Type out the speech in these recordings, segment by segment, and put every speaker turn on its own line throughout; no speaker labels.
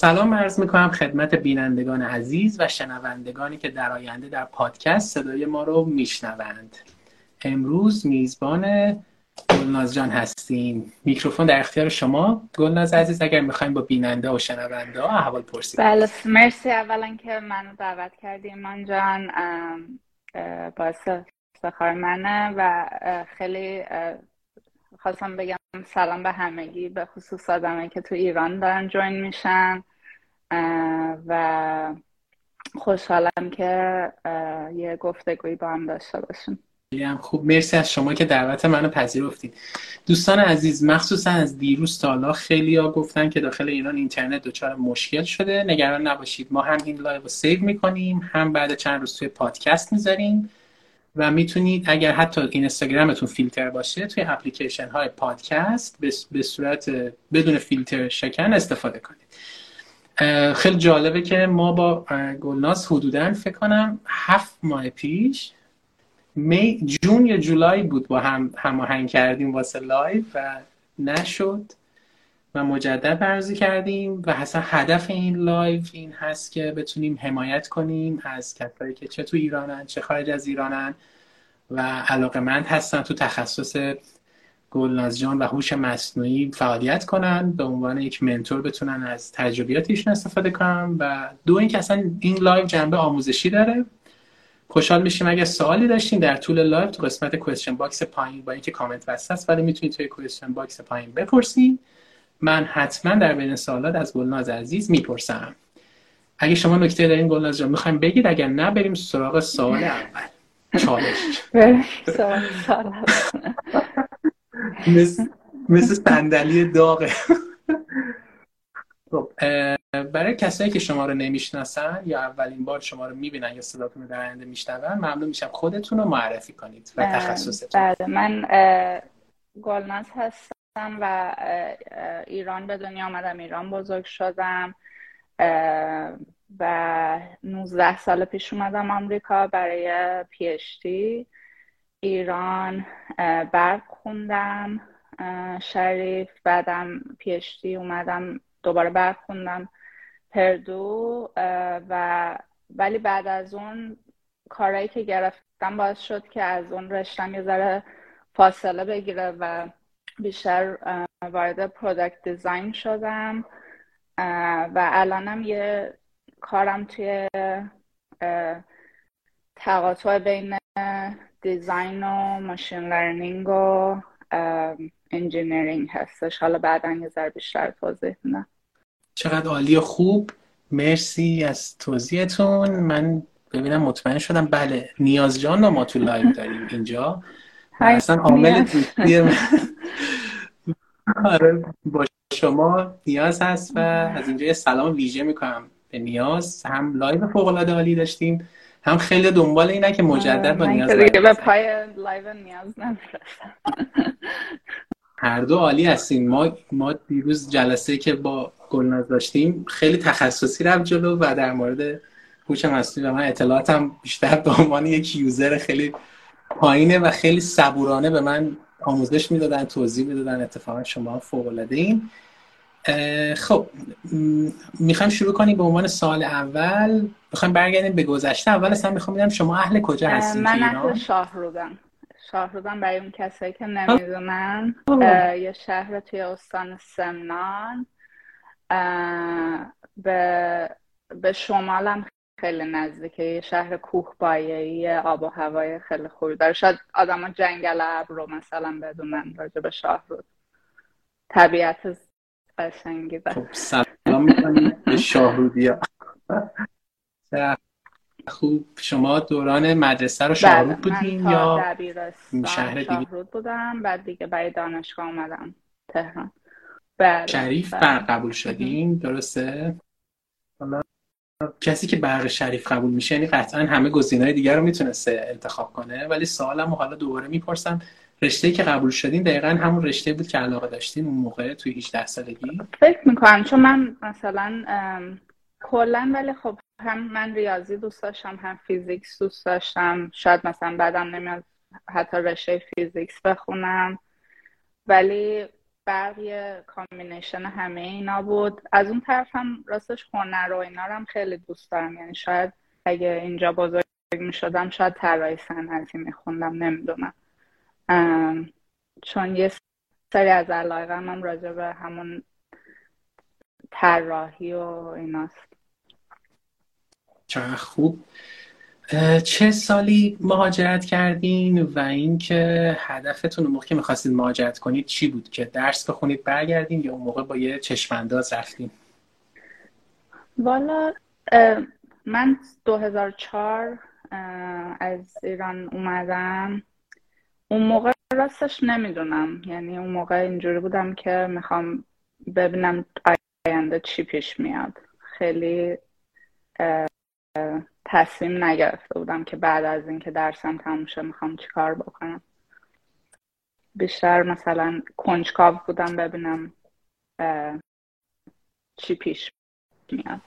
سلام عرض می‌کنم خدمت بینندگان عزیز و شنوندگانی که در آینده در پادکست صدای ما رو میشنوند. امروز میزبان گلناز جان هستیم. میکروفون در اختیار شما. گلناز عزیز اگر می‌خوایم با بیننده و شنونده ها احوال پرسید.
بله مرسی. اولا که منو دعوت کردیم من جان. باعث افتخار منه و خیلی خواستم بگم سلام به همگی به خصوص آدمایی که تو ایران دارن join میشن. و خوشحالم که یه گفتگویی با هم داشته باشیم.
خوب. مرسی از شما که دعوت منو پذیرفتید دوستان عزیز مخصوصا از دیروز تا حالا خیلی ها گفتن که داخل ایران اینترنت دچار مشکل شده. نگران نباشید. ما هم این live و رو save می‌کنیم هم بعد چند روز توی پادکست می‌ذاریم و می‌تونید اگر حتی اینستاگرامتون فیلتر باشه توی اپلیکیشن های پادکست به صورت بدون فیلتر شکن استفاده کنید. خیلی جالبه که ما با گلناز حدودا فکر کنم هفت ماه پیش May June یا جولای بود با هم هماهنگ کردیم واسه لایو و نشد و مجدد برنامه‌ریزی کردیم و اصلا هدف این لایو این هست که بتونیم حمایت کنیم از کسایی که چه تو ایرانن چه خارج از ایرانن و علاقه مند هستن تو تخصص گلناز جان و هوش مصنوعی فعالیت کنن به عنوان یک mentor بتونن از تجربیاتشون استفاده کنن و دو اینکه اصلا این لایو جنبه آموزشی داره. خوشحال میشیم اگه سوالی داشتین در طول لایو تو قسمت question box پایین با اینکه کامنت وسط است ولی می‌تونید توی question box پایین بپرسین. من حتما در بین سوالات از گلناز عزیز می‌پرسم. اگه شما نکته دارین گلناز جان می‌خوایم بگید اگر نه بریم سراغ سوال اول. چالش. مثل, مثل صندلی داغه. خب برای کسایی که شما رو نمی‌شناسن یا اولین بار شما رو می‌بینن یا صداتون رو در آینده میشنون ممنون میشم. خودتون رو معرفی کنید و تخصصتون.
بله. من گلناز هستم و ایران به دنیا آمدم ایران بزرگ شدم. و 19 سال پیش اومدم آمریکا برای پیشتی ایران برق خوندم شریف بعدم پیشتی اومدم دوباره برق خوندم پردو و ولی بعد از اون کارهایی که گرفتم باعث شد که از اون رشتم یه ذره فاصله بگیره و بیشتر وارد پرودکت دیزاین شدم. و الانم یه کارم توی تقاطع بین design و machine learning و engineering هستش. حالا بعدا یه ذره بیشتر توضیح میدم.
چقدر عالی و خوب. مرسی از توضیحتون. من ببینم مطمئن شدم. بله نیاز جان ما تو لایو داریم اینجا. اصلا عامل آره، با شما نیاز هست و از اینجا یه سلام ویژه می‌کنم به نیاز. هم لایو فوق العاده عالی داشتیم. هم خیلی دنبال اینه که مجدد با نیاز
به پای لایو نیاز
هر دو عالی هستیم ما ما دیروز جلسه که با گلناز داشتیم خیلی تخصصی رفت جلو و در مورد هوش مصنوعی و من اطلاعاتم بیشتر به عنوان یک یوزر خیلی پایینه و خیلی صبورانه به من آموزش می‌دادن توضیح می‌دادن. اتفاقا شما فوق العاده این خب می‌خوایم شروع کنیم به عنوان سال اول. می‌خوایم برگردیم به گذشته. اول اصلا می‌خوام ببینم شما اهل کجا هستید
من اهل شاهرودم. شاهرودم برای اون کسایی که نمی‌دونن. یه شهر توی استان سمنان. به به شمالم خیلی نزدیکه. یه شهر کوه بایهی آب و هوای خیلی خوبی داره. شاید آدم جنگل ابر رو مثلا بدونن راجع به شاهرود. طبیعت قشنگی
خب سلام می‌کنیم به شاهرودی. خوب. شما دوران مدرسه رو شاهرود
بله،
بودین یا
شهر دیگه؟ شاهرود بودم بعد دیگه برای دانشگاه اومدم تهران. بله
شریف بله. بر قبول شدین؟ درسته؟ کسی که برق شریف قبول میشه یعنی قطعا همه گزینه‌های دیگر رو می‌تونسته انتخاب کنه ولی سوالمو حالا دوباره می‌پرسم. رشته که قبول شدین دقیقا همون رشته بود که علاقه داشتین اون موقع توی 18 سالگی؟
فکر می‌کنم چون من مثلا کلا ولی خب هم من ریاضی دوست داشتم هم physics دوست داشتم. شاید مثلا بدم نمیاد حتی رشته physics بخونم. ولی برق combination همه اینا بود. از اون طرف هم راستش هنر و اینا رو هم خیلی دوست دارم. یعنی شاید اگه اینجا بزرگ می شدم شاید طراحی صنعتی میخوندم نمی‌دونم. چون یه سری از علایقم هم راجع به همون طراحی و ایناست.
چقدر خوب. چه سالی مهاجرت کردین و اینکه هدفتون اون موقع که می‌خواستید مهاجرت کنید چی بود؟ که درس بخونید برگردین یا اون موقع با یه چشمانداز رفتین؟
والا من 2004 از ایران اومدم. اون موقع راستش نمی‌دونم. یعنی اون موقع اینجوری بودم که می‌خوام ببینم آینده چی پیش میاد. خیلی تصمیم نگرفته بودم که بعد از اینکه درسم تموم شه می‌خوام چیکار بکنم. بیشتر مثلا کنجکاو بودم ببینم چی پیش میاد.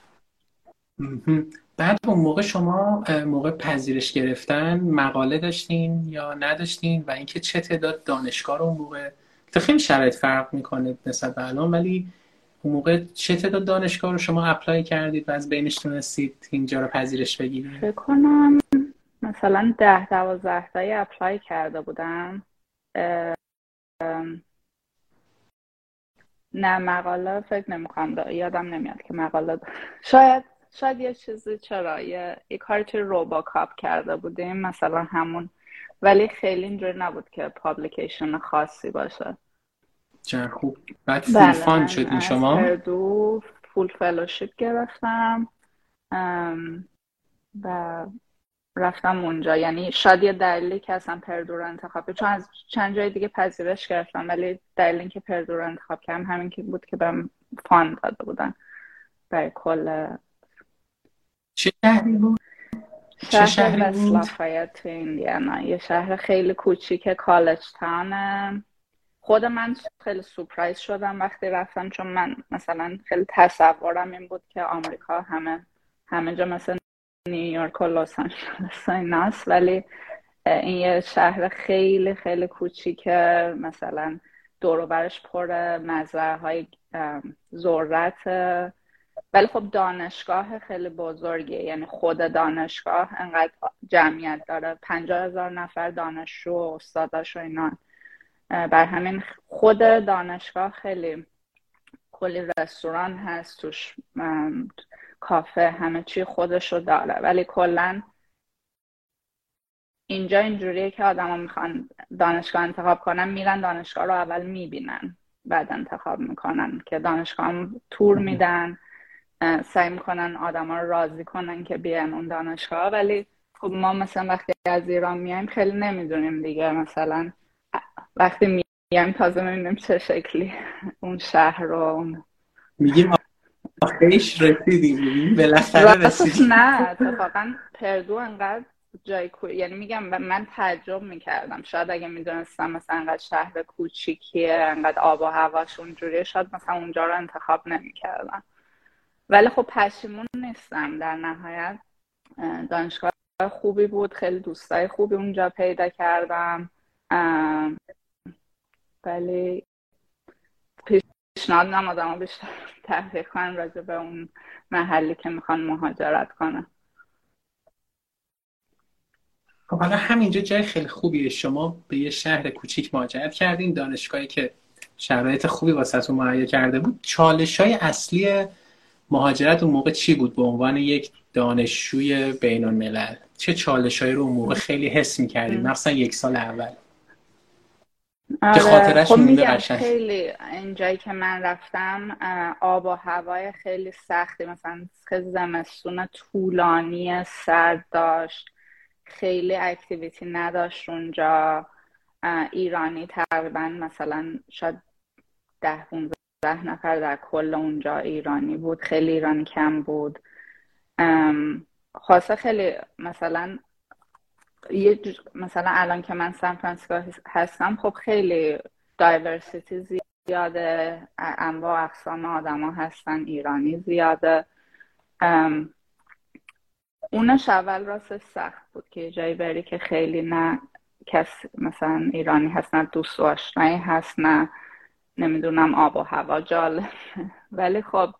بعد اون موقع شما موقع پذیرش گرفتن مقاله داشتین یا نداشتین؟ و اینکه چه تعداد دانشگاه اون موقع خیلی شرایط فرق می‌کنه نسبت به الان ولی اون موقع چه تعداد دانشگاه رو شما apply کردید و از بینش تونستید اینجا رو پذیرش بگیرید؟
فکر کنم مثلا ده دوازده تایی apply کرده بودم. نه مقاله فکر نمی‌کنم یادم نمیاد که مقاله شاید شاید یه چیزی چرا یه, یه کاری توی RoboCup کرده بودیم مثلا همون ولی خیلی اینجوری نبود که publication خاصی باشه.
چه خوب. بعد full بله fund شدین شما؟
دو full fellowship گرفتم. و رفتم اونجا. یعنی شاید یه دلیلی که اصلا Purdue رو انتخاب چون از چند جای دیگه پذیرش گرفتم ولی دلیلی که Purdue رو انتخاب کردم همین که بود که بهم fund داده بودن. برای کل
چه شهری بود؟
شهر شهری بود؟ تو ایندیانا یه شهر خیلی کوچیک college town ه خود من خیلی surprise شدم وقتی رفتم چون من مثلا خیلی تصورم این بود که آمریکا همه همه جا مثل نیویورک و لس آنجلس ولی این یه شهر خیلی خیلی کوچیکه. مثلا دوروبرش پر مزرعه های ذرت. ولی خب دانشگاه خیلی بزرگه یعنی خود دانشگاه انقدر جمعیت داره. پنجاه هزار نفر دانشجو و استاداش و اینا. بر همین خود دانشگاه خیلی کلی رستوران هست توش کافه همه چی خودشو داره. ولی کلا اینجا اینجوریه که آدما می‌خوان دانشگاه انتخاب کنن میرن دانشگاه رو اول می‌بینن بعد انتخاب می‌کنن که دانشگاه هم تور میدن. سعی می‌کنن آدما رو راضی کنن که بیان اون دانشگاه. ولی خب ما مثلا وقتی از ایران میایم خیلی نمی‌دونیم دیگه. مثلا وقتی میگم تازه می‌بینیم چه شکلی اون شهر رو
میگیم آخرش رسیدیم. بالاخره رسیدیم.
نه اتفاقا پردو انقدر جای کو... یعنی میگم من تعجب می‌کردم. شاید اگه می‌دونستم مثلا انقدر شهر کوچیکیه انقدر آب و هواش اونجوریه شاید مثلا اونجا رو انتخاب نمی‌کردم. ولی خب پشیمون نیستم در نهایت. دانشگاه خوبی بود خیلی دوستای خوبی اونجا پیدا کردم. ولی پیشنهاد نم آدم بیشتر تحقیق کنن راجع به اون محلی که می‌خوان مهاجرت کنن.
خب حالا همینجا جای خیلی خوبیه. شما به یه شهر کوچیک مهاجرت کردین. دانشگاهی که شرایط خوبی واسهتون مهیا کرده بود. چالش های اصلی مهاجرت اون موقع چی بود؟ به عنوان یک دانشجوی بین الملل چه چالش رو اون موقع خیلی حس می‌کردید مثلا یک سال اول.
آره. خاطرش خب خیلی اینجایی که من رفتم آب و هوای خیلی سختی مثلا خیلی زمستون طولانی سرد داشت. خیلی اکتیویتی نداشت اونجا. ایرانی تقریبا مثلا شاید ده ده نفر در کل اونجا ایرانی بود خیلی ایرانی کم بود. خاصه خیلی مثلا یه مثلا الان که من سان فرانسیسکو هستم خب خیلی دایورسیتی زیاده انواع اقسام آدما هستن ایرانی زیاده. اونش اول راست سخت بود که جایی بری که خیلی نه کس مثلا ایرانی هست نه دوست و آشنایی هست نه نمی‌دونم آب و هوا جال. ولی خب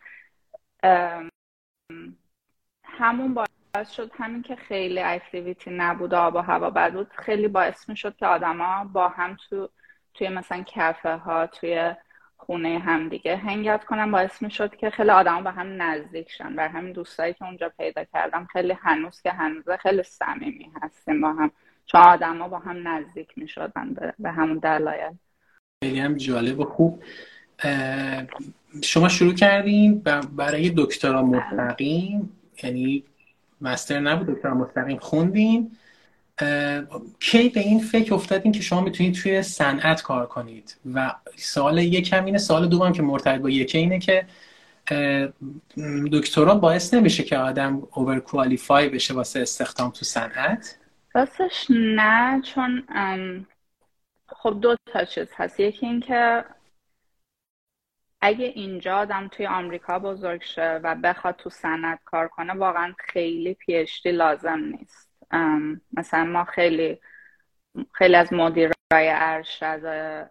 همون باعث شد همین که خیلی اکتیویتی نبود آب و هوا بد بود. خیلی باعث می شد که آدما با هم تو توی مثلا کافه ها توی خونه هم دیگه هنگت کنم باعث می شد که خیلی آدما به هم نزدیک شن. بر همین دوستایی که اونجا پیدا کردم خیلی هنوز که هنوزه خیلی صمیمی هستیم با هم. چون آدما با هم نزدیک می شدن به همون دلایل.
خیلی هم جالب و خوب. شما شروع کردین برای دکترا مستقیم یعنی مستر نبود دکترا مستقیم خوندین. کی به این فکر افتادین که شما می‌تونید توی صنعت کار کنید؟ و سوال یکم اینه سوال دوم که مرتبط با یکی اینه که دکترا باعث نمیشه که آدم اوور کوالیفای بشه واسه استخدام تو صنعت؟
راستش نه چون خب دو تا چیز هست. یکی اینکه اگه اینجا آدم توی آمریکا بزرگ شه و بخواد تو صنعت کار کنه واقعا خیلی پیشتی لازم نیست. مثلا ما خیلی خیلی از مدیرای ارشد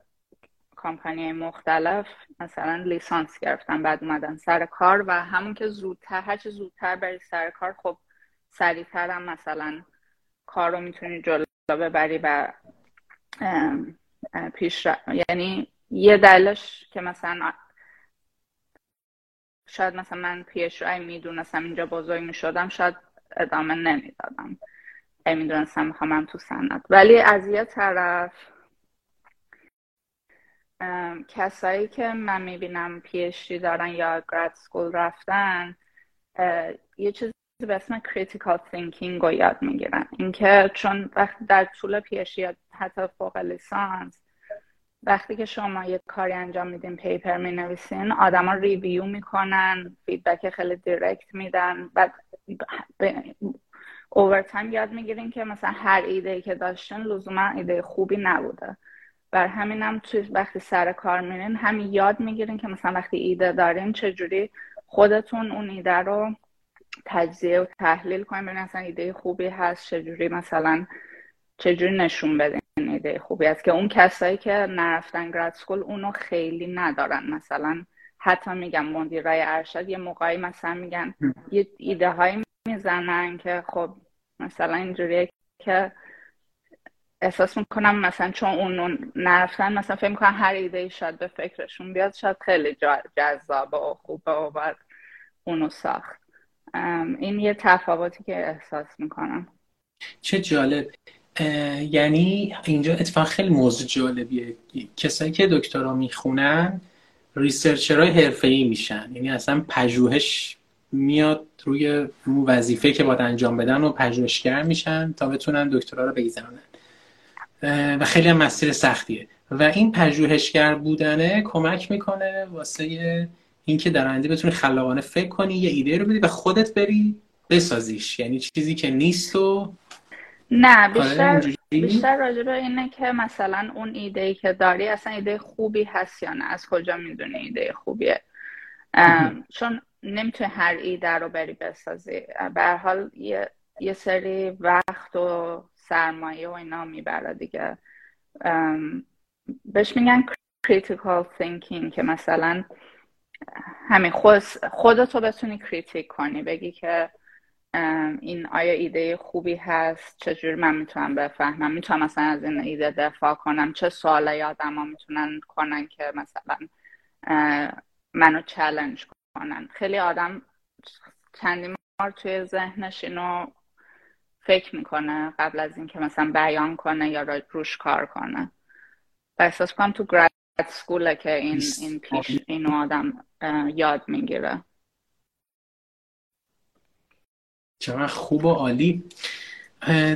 کامپانی مختلف مثلا لیسانس گرفتن بعد اومدن سر کار و همون که زودتر هرچی زودتر بری سر کار خب سریعتر هم مثلا کار رو می‌تونی جلو ببری و پیش یعنی یه دلش که مثلا شاید مثلا من پیش رای می‌دونستم اینجا بزرگ می‌شدم شاید ادامه نمی‌دادم. می‌دونستم می‌خوام تو صنعت ولی از یه طرف کسایی که من می‌بینم PhD دارن یا grad school رفتن یه چیزی به اسم critical thinking رو یاد می‌گیرن. اینکه چون وقتی در طول PhD حتی فوق لیسانس وقتی که شما یه کاری انجام میدین paper می نویسین آدما review می‌کنن feedback خیلی direct میدن و اوورتایم یاد می‌گیرین که مثلا هر ایده که داشتن لزوما ایده خوبی نبوده. بر همینم توی وقتی سر کار میرین همین یاد می‌گیرین که مثلا وقتی ایده دارین چجوری خودتون اون ایده رو تجزیه و تحلیل کنین ببینین مثلا ایده خوبی هست چجوری مثلا چجوری نشون بدین. ایده خوبی است که اون کسایی که نرفتن گراد سکول اونو خیلی ندارن. مثلا حتی میگم مدیرای ارشد یه موقعی مثلا میگن یه ایده هایی می‌زنن که خب مثلا اینجوریه که احساس می‌کنم مثلا چون اون نرفتن مثلا فکر می‌کنم هر ایده شاید به فکرشون بیاد شاید خیلی جذابه و خوبه و باید اونو ساخت. این یه تفاوتی که احساس می‌کنم.
چه جالب. یعنی اینجا اتفاق خیلی موضوع جالبیه. کسایی که دکترا می‌خونن ریسرچرهای حرفه‌ای میشن. یعنی اصلا پژوهش میاد روی وظیفه که باید انجام بدن و پژوهشگر میشن تا بتونن دکترا رو بگذرونن. و خیلی هم مسیر سختیه. و این پژوهشگر بودنه کمک می‌کنه واسه اینکه در آینده بتونی خلاقانه فکر کنی یه ایده رو بدی و خودت بری بسازیش. یعنی چیزی که نیست و
نه بیشتر بیشتر راجع به اینه که مثلا اون ایده ای که داری اصلا ایده خوبی هست یا نه؟ از کجا می‌دونی ایده خوبیه؟ چون نمی‌تونی هر ایده رو بری بسازی. به حال یه،, یه سری وقت و سرمایه و اینا می‌بره دیگه. بهش میگن critical thinking که مثلا همین خود خودتو بتونی کریتیک کنی. بگی که این آیا ایده خوبی هست؟ چجور من می‌تونم بفهمم؟ می‌تونم مثلا از این ایده دفاع کنم؟ چه سوالای آدم ها می‌تونن کنن که مثلا منو چلنج کنن؟ خیلی آدم چندی توی ذهنش اینو فکر می‌کنه قبل از اینکه مثلا بیان کنه یا روش کار کنه. و احساس کنم تو گراد سکوله که این این پیش اینو آدم یاد می‌گیره.
چقدر خوب و عالی.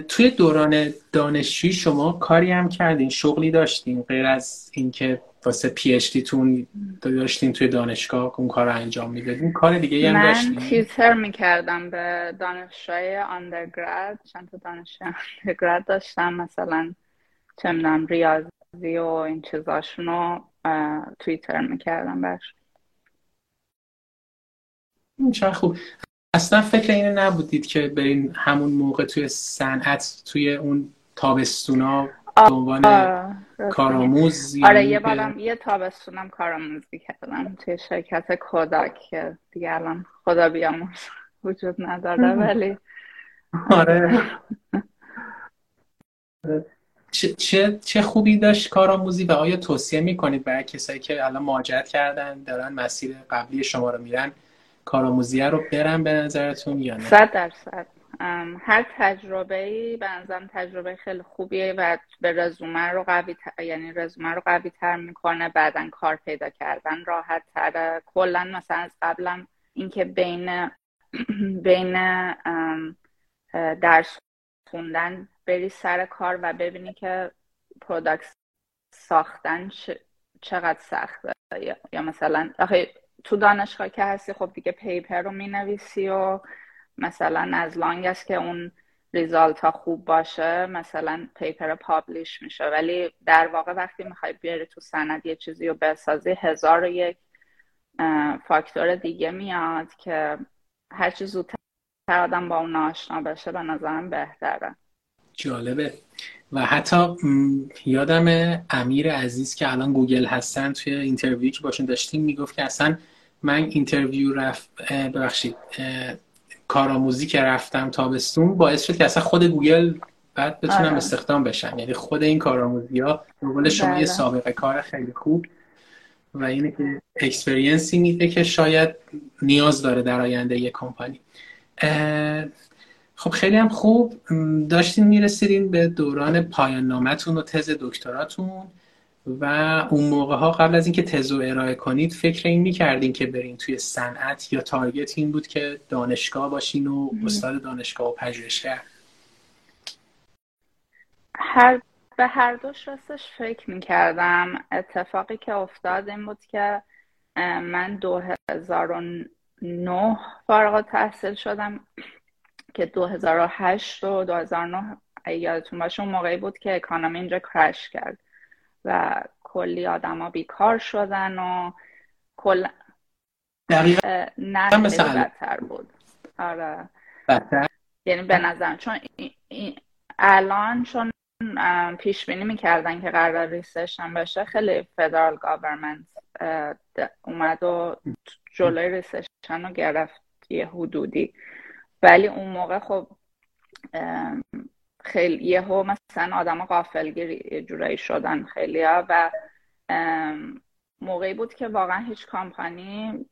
توی دوران دانشجویی شما کاری هم کردین شغلی داشتین غیر از اینکه واسه پی اچ تون داشتین توی دانشگاه اون کار رو انجام می‌دادین کار دیگه هم داشتین.
من تیتر می‌کردم به دانشجوی اندرگراد چند تا دانشجوی اندرگراد داشتم مثلا چه ریاضی و این چیزاشون رو تویتر می‌کردم برش
چه خوب. اصلا فکر اینه نبودید که برین همون موقع توی صنعت توی اون تابستونا به عنوان کارآموز
آره یه بارم یه تابستونم کارآموزی کردم توی شرکت کوداک که دیگه الان خدا بیاموز وجود نداره ولی
آره. چه, چه خوبی داشت کارآموزی و آیا توصیه می‌کنید برای کسایی که الان مهاجرت کردن دارن مسیر قبلی شما رو میرن؟ کارآموزی رو برن به نظرتون یا نه؟
صد درصد. هر تجربه ای به نظرم تجربه خیلی خوبیه و به رزومه رو قوی یعنی رزومه رو قوی تر می‌کنه بعدا کار پیدا کردن راحت تره کلا مثلا از قبلم اینکه بین بین درس خوندن بری سر کار و ببینی که product ساختن چقدر سخته یا مثلا تو دانشگاه که هستی خب دیگه paper رو می‌نویسی و مثلا از long as که اون result ها خوب باشه مثلا paper publish میشه. ولی در واقع وقتی می‌خوای بیاری تو سند یه چیزی رو بسازی هزار و یک فاکتور دیگه میاد که هر چیز زودتر آدم با اون آشنا بشه به نظرم بهتره.
جالبه. و حتی یادم امیر عزیز که الان گوگل هستن توی interview که باشون داشتیم می‌گفت که اصلا من interview رفت ببخشید کارآموزی که رفتم تابستون باعث شد که اصلا خود گوگل بعد بتونم آره. استخدام بشن یعنی خود این کارآموزی ها به شما یه بله. سابقه کار خیلی خوب و اینه که experience ی میده که شاید نیاز داره در آینده یه کمپانی خب خیلی هم خوب. داشتین می‌رسیدین به دوران پایان نامتون و تز دکتراتون و اون موقع ها قبل از اینکه تز رو ارائه کنید فکر این می‌کردین که برین توی صنعت یا تارگت این بود که دانشگاه باشین و استاد دانشگاه و پژوهشگر؟
هر به هر دوش راستش فکر می‌کردم. اتفاقی که افتاد این بود که من 2009 فارغ تحصیل شدم. که 2008 و 2009 یادتون باشه اون موقعی بود که economy اینجا crash کرد و کلی آدما بیکار شدن و کل نه بدتر بود. آره. یعنی به نظر چون الان چون پیش بینی می‌کردن که قرار recession بشه خیلی federal government اومد و جلوی recession رو گرفت یه حدودی. ولی اون موقع خب خیلی یهو مثلا آدم غافلگیر جورایی شدن خیلی ها و موقعی بود که واقعا هیچ کامپانی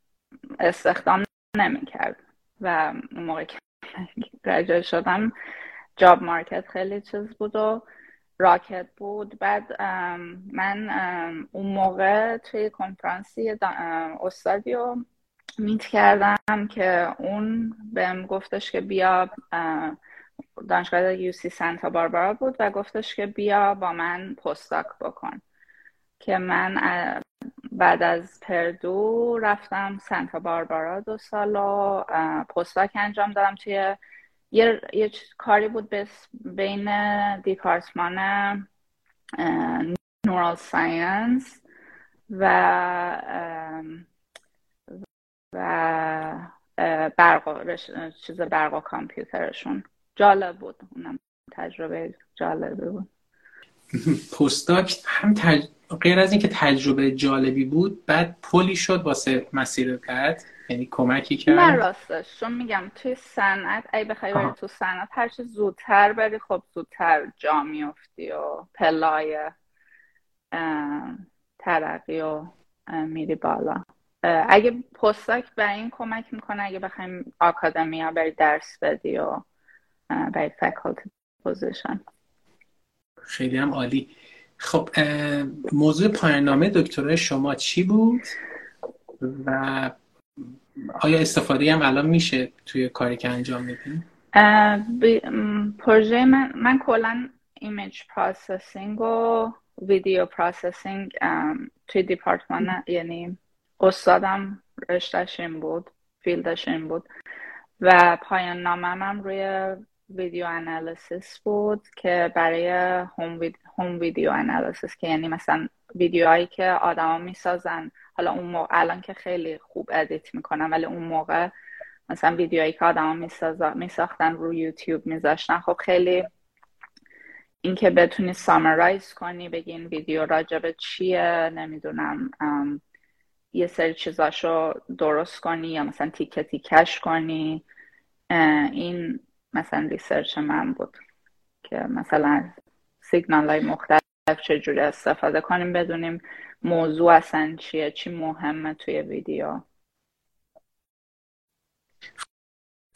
استخدام نمی‌کرد و اون موقع که شدم جاب مارکت خیلی چیز بود و راکت بود. بعد من اون موقع توی کنفرانسی استادی میت کردم که اون بهم گفتش که بیا دانشگاه یو سی سانتا باربارا بود و گفتش که بیا با من پستاک بکن. که من بعد از پردو رفتم سانتا باربارا دو سال و پستاک انجام دادم توی یه, یه کاری بود بین دیپارتمان neural science و و برق چیز برق و کامپیوترشون. جالب بود. اونم تجربه جالبی بود.
postdoc هم تج... غیر از اینکه تجربه جالبی بود بعد پلی شد واسه مسیر بعد. یعنی کمکی کرد.
نه راستش. چون میگم توی صنعت ای بخوای بری تو صنعت هر چی زودتر بری خب زودتر جا میفتی و پلای ترقی و میری بالا. اگه postdoc به این کمک می‌کنه اگه بخوایم academia بری درس بدی و برای faculty position.
خیلی هم عالی. خب موضوع پایان نامه دکترای شما چی بود؟ و آیا استفاده هم الان میشه توی کاری که انجام میدین؟
پروژه من من کلا image processing و video processing توی دپارتمان یعنی استادم رشتهش این بود field ش این بود و پایان نامم هم روی video analysis بود که برای home, video analysis که یعنی مثلا ویدیوهایی که آدما می‌سازن. حالا اون موقع الان که خیلی خوب edit می‌کنن ولی اون موقع مثلا ویدیوهایی که آدما میساختن رو یوتیوب میذاشتن. خب خیلی اینکه بتونی summarize کنی بگی این ویدیو راجب چیه نمی‌دونم یه سری چیزاشو درست کنی یا مثلا تیکه تیکش کنی. این مثلا research من بود که مثلا سیگنال های مختلف چجوری استفاده کنیم بدونیم موضوع اصلا چیه چی مهمه توی ویدیو.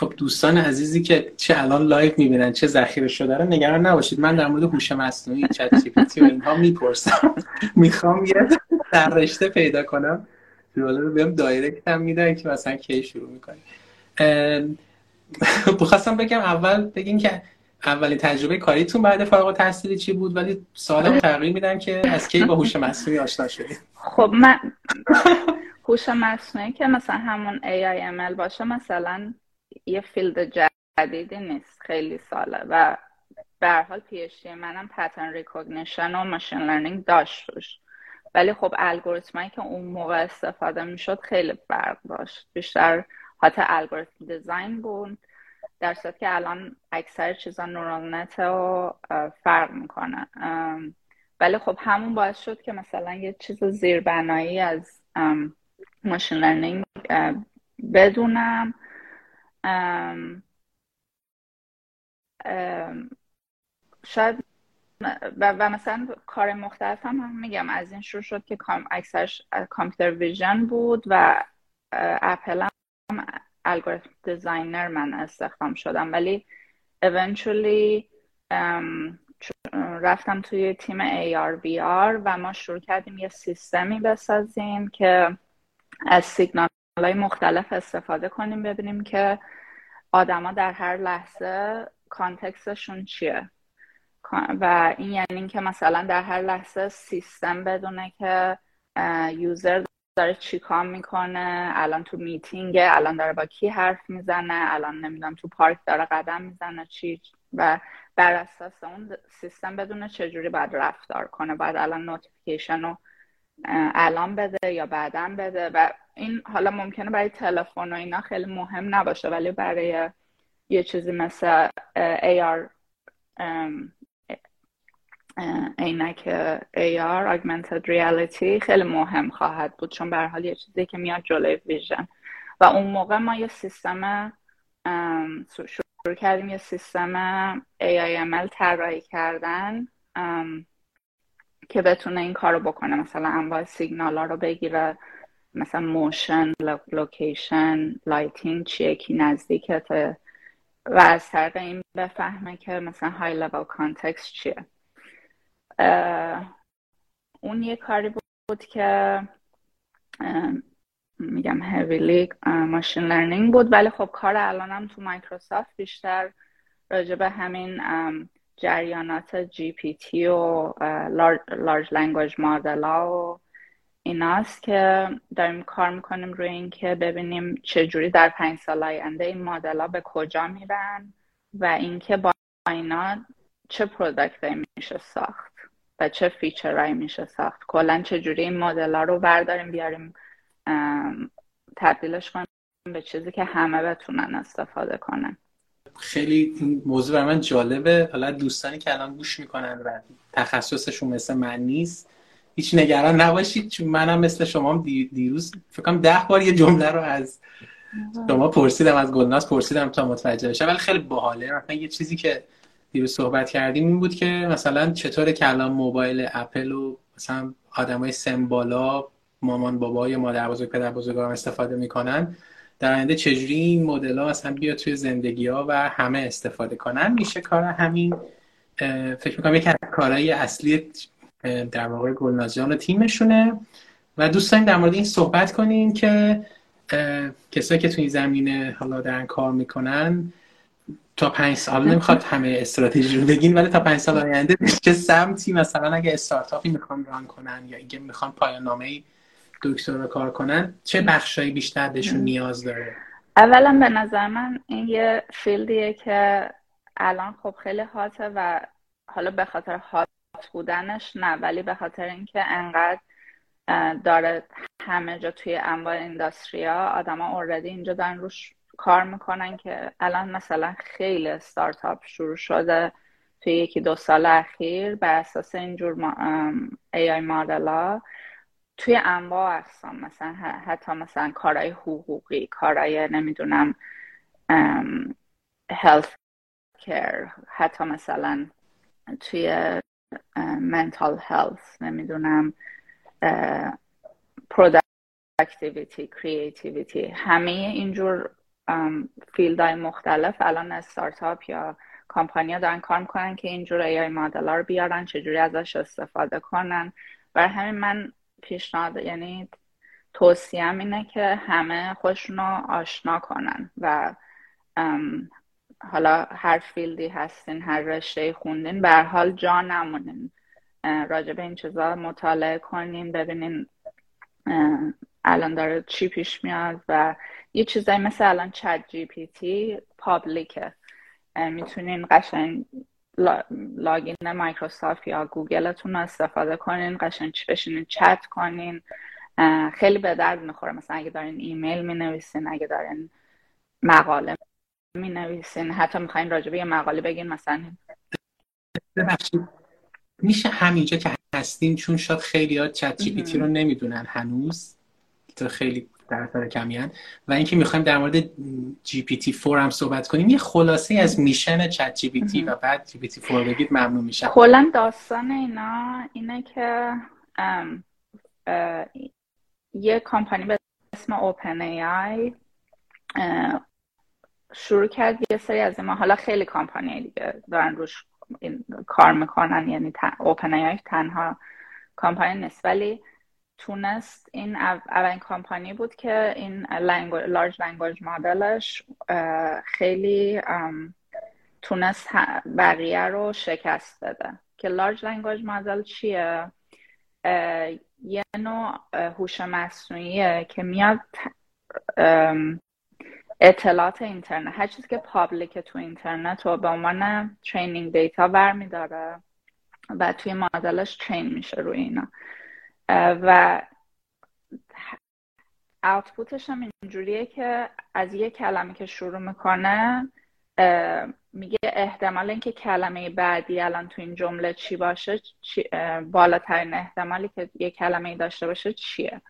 خب دوستان عزیزی که چه الان live می‌بینن چه ذخیره شده رو نگران نباشید. من در مورد هوش مصنوعی Chat G و اینها می‌پرسم. می‌خوام یه در رشته پیدا کنم. رو بهم direct هم میدن که مثلا کی شروع می‌کنی بخواستم بگم اول بگین که اولین تجربه کاریتون بعد فارغ التحصیلی چی بود؟ ولی سوالم تغییر میدن که از کی با هوش مصنوعی آشنا شدید
خب من هوش مصنوعی که مثلا همون AIML باشه مثلا یه field جدیدی نیست خیلی ساله و به هر حال PhD منم pattern recognition و machine learning داشت روش. ولی خب الگوریتمایی که اون موقع استفاده می‌شد خیلی فرق داشت. بیشتر حتی algorithm design بود در صورت که الان اکثر چیزا neural net و فرق می‌کنه. ولی خب همون باعث شد که مثلا یه چیز زیربنایی از machine learning بدونم. شاید و, و مثلا کار مختلف هم, میگم. از این شروع شد که اکثرش computer vision بود و اپل هم algorithm designer من استخدام شدم. ولی eventually رفتم توی تیم AR و ما شروع کردیم یه سیستمی بسازیم که از سیگنال های مختلف استفاده کنیم ببینیم که آدما در هر لحظه کانتکستشون چیه. و این یعنی اینکه مثلا در هر لحظه سیستم بدونه که یوزر داره چیکار می‌کنه الان تو میتینگه الان داره با کی حرف می‌زنه الان نمی‌دونم تو پارک داره قدم می‌زنه چی و بر اساس اون سیستم بدونه چجوری باید رفتار کنه باید الان notification رو الان بده یا بعدا بده. و این حالا ممکنه برای تلفن و اینا خیلی مهم نباشه ولی برای یه چیزی مثل AR عینک AR Augmented Reality خیلی مهم خواهد بود چون به حال یه چیزی که میاد جلوی vision. و اون موقع ما یه سیستم شروع کردیم یه سیستم AIML طراحی کردن که بتونه این کارو بکنه. مثلا انواع سیگنال ها رو بگیره مثلا motion location lighting چیه کی نزدیکته. و از طریق این بفهمه که مثلا high level context چیه. اون یه کاری بود که میگم heavily machine learning بود. ولی خب کار الانم تو مایکروسافت بیشتر راجع به همین جریانات GPT و large language model و ایناست که داریم کار می‌کنیم روی اینکه ببینیم چجوری در پنج سال آینده این مدل ها به کجا میرن و اینکه با اینا چه product میشه ساخت. و چه feature هایی میشه ساخت. کلا چجوری این مدل رو برداریم بیاریم تبدیلش کنیم به چیزی که همه بتونن استفاده کنن.
خیلی این موضوع برای من جالبه. حالا دوستانی که الان گوش می‌کنن و تخصصشون مثل من نیست هیچ نگران نباشید چون منم مثل شما دیروز فکر کنم ده بار یه جمله رو از شما پرسیدم از گلناز پرسیدم تا متوجه بشم. ولی خیلی باحاله. مثلا یه چیزی که دیروز صحبت کردیم این بود که مثلا چطور که الان موبایل اپل و مثلا آدمای سمبالا مامان بابا یا مادر بزرگ پدر بزرگان استفاده می‌کنن. در آینده چجوری این مدل ها اصلا بیا توی زندگی ها و همه استفاده کنن؟ میشه کار همین فکر می‌کنم یکی از کارهای اصلی در واقع گلناز جان و تیمشونه. و دوست در مورد این صحبت کنیم که کسایی که توی زمینه حالا دارن کار می‌کنن تا پنج سال نمی‌خواد همه استراتژی رو بگین ولی تا پنج سال آینده چه سمتی مثلا اگه استارتاپی می‌خوان ران کنن یا اینکه می‌خوان پایان نامه دکتر رو کار کنن چه بخشایی بیشتر بهشون نیاز داره؟
اولا به نظر من این یه فیلدیه که الان خب خیلی هاته و حالا به خاطر هات بودنش نه ولی به خاطر اینکه انقدر داره همه جا توی انواع اینداستریا آدما اوردی اینجا دارن روش کار می‌کنن که الان مثلا خیلی استارتاپ شروع شده توی یکی دو سال اخیر بر اساس اینجور ما AI مادل ها توی انواع اقسام مثلا حتی مثلا کارهای حقوقی کارهای نمی‌دونم health care حتی مثلا توی mental health نمی‌دونم productivity creativity همه اینجور field های مختلف. الان استارتاپ یا کمپانیا دارن کار می‌کنن که اینجور AI مدل ها رو بیارن چجوری ازش استفاده کنن. برای همین من پیشنهاد یعنی توصیم اینه که همه خودشون رو آشنا کنن و حالا هر field ی هستین هر رشته خوندین به حال جا نمونین. راجع این چیزا مطالعه کنین ببینین الان داره چی پیش میاد و یه چیزایی مثل الان ChatGPT public ه. می‌تونین قشنگ login مایکروسافت یا گوگلتون رو استفاده کنین قشنگ بشینین چت کنین. خیلی به درد می‌خوره. مثلا اگه دارین ایمیل می نویسین اگه دارین مقاله می نویسین حتی می‌خواین راجب یه مقاله بگین مثلا
میشه همینجا که هستیم چون شاید خیلی ها ChatGPT رو نمی‌دونن هنوز. خیلی طرفدار کمی و اینکه می‌خوایم در مورد GPT 4 هم صحبت کنیم یه خلاصه از میشن ChatGPT و بعد GPT 4 بگید ممنون میشم.
کلا داستان اینا اینه که یه کمپانی به اسم OpenAI شروع کرد یه سری از ما حالا خیلی کمپانی دیگه دارن روش کار می‌کنن یعنی OpenAI تنها کمپانی نیست. ولی تونست این اولین کامپانی بود که این large language model ش خیلی تونست بقیه رو شکست بده. که large language model چیه؟ یه نوع هوش مصنوعیه که میاد اطلاعات اینترنت هر چیزی که public تو اینترنت رو به عنوان training data برمیداره و توی مدلش ترین میشه روی اینا. و اوتپوتش هم اینجوریه که از یه کلمه که شروع می‌کنه میگه احتمال اینکه کلمه بعدی الان تو این جمله چی باشه بالاترین احتمالی که یه کلمه داشته باشه چیه؟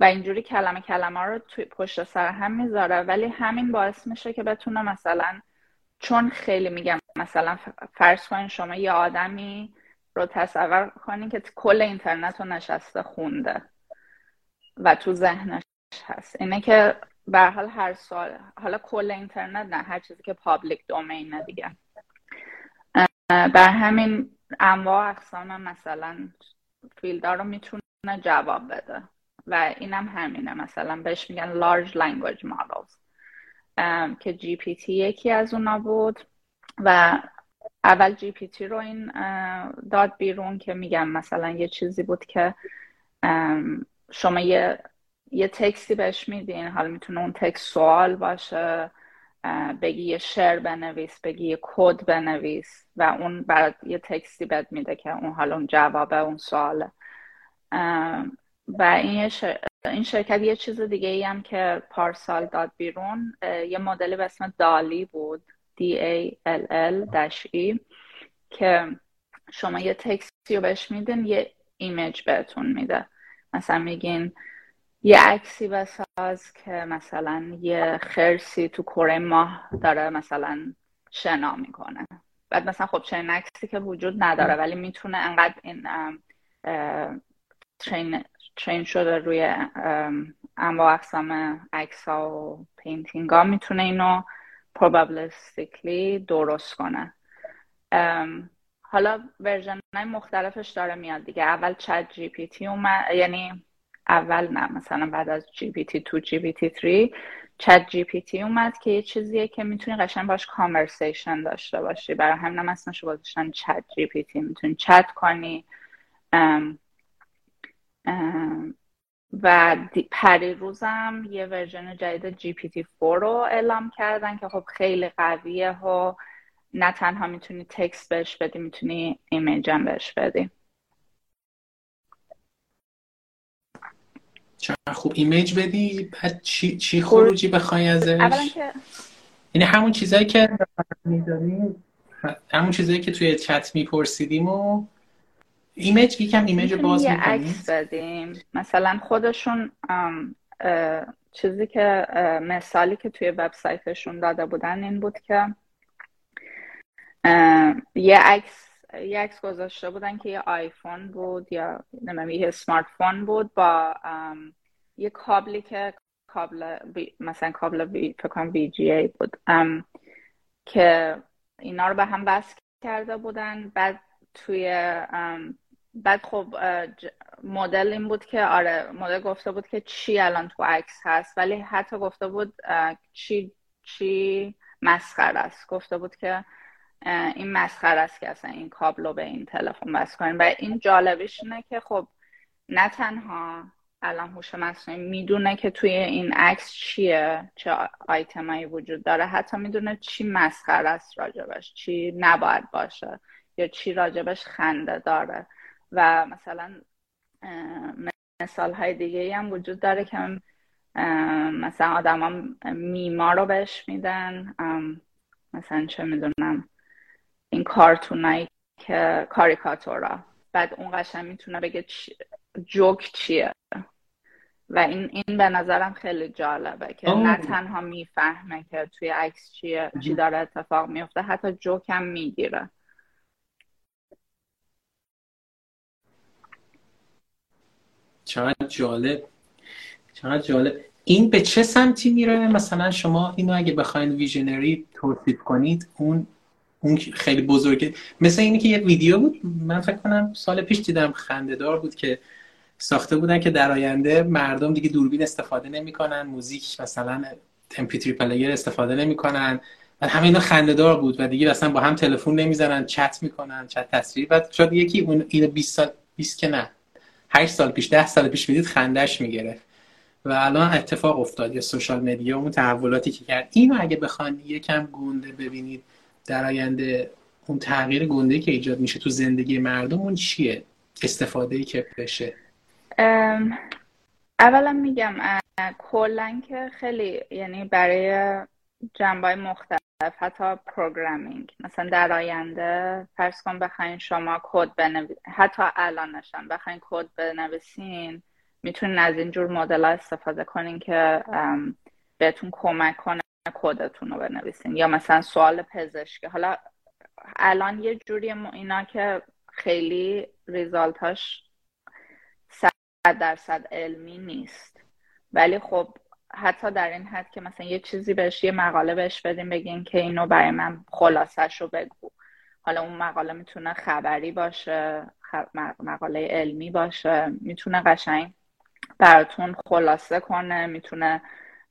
و اینجوری کلمه کلمه رو توی پشت سر هم می‌ذاره. ولی همین باعث میشه که بتونه مثلا چون خیلی میگم مثلا فرض کنین شما یه آدمی رو تصور کنین که کل اینترنت رو نشسته خونده و تو ذهنش هست. اینه که به حال هر سال حالا کل اینترنت نه هر چیزی که پابلیک دومینه دیگه. بر همین انواع اقسام مثلا فیلدار رو می‌تونه جواب بده. و اینم همینه. مثلا بهش میگن large language models. که GPT یکی از اونا بود. و اول GPT رو این داد بیرون که میگم مثلا یه چیزی بود که شما یه یه text ی بهش میدین حالا می‌تونه اون text سوال باشه بگی یه شعر بنویس بگی یه کد بنویس و اون برات یه text ی بهت میده که اون حالا اون جوابه اون سواله. و این, این شرکت یه چیز دیگه ای هم که پارسال داد بیرون یه مدلی به اسم دالی بود. D A L L E که شما یه تکستی رو بهش میدین یه ایمیج بهتون میده. مثلا میگین یه عکسی بساز که مثلا یه خرسی تو کره ماه داره مثلا شنا می‌کنه. بعد مثلا خب چنین عکسی که وجود نداره ولی می‌تونه انقدر این train شده روی انواع اقسام عکس ها و painting ها می‌تونه اینو probabilistically درست کنه. حالا version های مختلفش داره میاد دیگه. اول ChatGPT اومد یعنی اول نه مثلا بعد از جی پی تی 2 جی پی تی 3 چت جی پی تی اومد که یه چیزیه که می‌تونی قشنگ باش conversation داشته باشی. برای همین هم اسمش گذاشتن ChatGPT. می‌تونی چت کنی. ام و پری روزم یه version جدید GPT 4 رو اعلام کردن که خب خیلی قویه و نه تنها می‌تونی text بهش بدی می‌تونی image هم بهش بدی.
چرا خوب image بدی؟ بعد چی, چی خروجی بخوای ازش؟
اولا که
یعنی همون چیزایی که همون چیزایی که توی چت میپرسیدیم و image یکم image باز
یه عکس بدیم. مثلا خودشون چیزی که مثالی که توی وبسایتشون داده بودن این بود که یه عکس یه عکس گذاشته بودن که یه آیفون بود یا نمیدونم یه smartphone بود با یه کابلی که کابل مثلا کابل بی فکرم VGA بود. که اینا رو به هم بس کرده بودن. بعد توی بعد خب مدل این بود که آره مدل گفته بود که چی الان تو عکس هست ولی حتی گفته بود چی چی مسخره است. گفته بود که این مسخره است که اصلا این کابل رو به این تلفن بس کنیم و این جالبیش اینه که خب نه تنها الان هوش مصنوعی می‌دونه که توی این عکس چیه چه آیتمایی وجود داره حتی می‌دونه چی مسخره است راجبش چی نباید باشه یا چی راجبش خنده داره. و مثلا مثال های دیگه هم وجود داره که مثلا آدم ها میما رو بهش میدن مثلا چه می‌دونم این کارتونایی که کاریکاتورا. بعد اون قشن می‌تونه بگه جوک چیه. و این این به نظرم خیلی جالبه که نه تنها می‌فهمه که توی عکس چیه چی داره اتفاق میفته حتی جوک هم می‌گیره.
چقدر جالب. چقدر جالب. این به چه سمتی میره؟ مثلا شما اینو اگه بخواید ویژنری توصیف کنید اون اون خیلی بزرگه. مثل اینی که یه ویدیو بود من فکر کنم سال پیش دیدم خندهدار بود که ساخته بودن که در آینده مردم دیگه دوربین استفاده نمی‌کنن موزیک مثلا MP3 player استفاده نمی‌کنن. و همه اینا خندهدار بود و دیگه اصلا با هم تلفن نمی‌زنن چت می‌کنن چت تصویر. بعد شاید یکی اون اینو 20 سال 20 که نه. 8 سال پیش 10 سال پیش می‌دید خندش می‌گرفت. و الان اتفاق افتاد یا social media اون تحولاتی که کرد. اینو اگه بخوان یکم گنده ببینید در آینده اون تغییر گنده که ایجاد میشه تو زندگی مردم اون چیه؟ استفاده ای که بشه؟
اولا میگم کلا که خیلی یعنی برای جنبه مختلف حتی programming مثلا در آینده فرض کن بخواین شما کد بنویسین حتی الانشم بخواین کد بنویسین می‌تونین از اینجور مدل ها استفاده کنین که بهتون کمک کنه کدتون رو بنویسین. یا مثلا سوال پزشکی. حالا الان یه جوری اینا که خیلی ریزالتاش صد درصد علمی نیست. ولی خب حتی در این حد که مثلا یه چیزی بهش یه مقاله بهش بدیم بگین که اینو برای من خلاصش رو بگو. حالا اون مقاله می‌تونه خبری باشه مقاله علمی باشه می‌تونه قشنگ براتون خلاصه کنه می‌تونه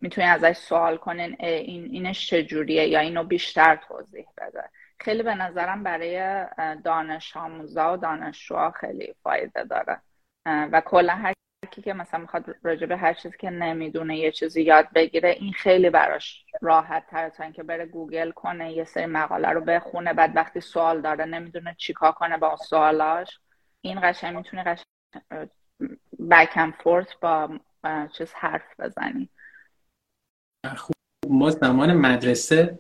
می‌تونین ازش سوال کنین این اینش چجوریه یا اینو بیشتر توضیح بده. خیلی به نظرم برای دانش آموزا و دانشجوها خیلی فایده داره. و کلا هر کی که مثلا می‌خواد راجع به هر چیزی که نمی‌دونه یه چیزی یاد بگیره این خیلی براش راحت تره تا اینکه بره گوگل کنه یه سری مقاله رو بخونه بعد وقتی سوال داره نمی‌دونه چیکار کنه با سوالاش. این قشنگ می‌تونه قشنگ بک فورت با چیز حرف بزنی.
خوب ما زمان مدرسه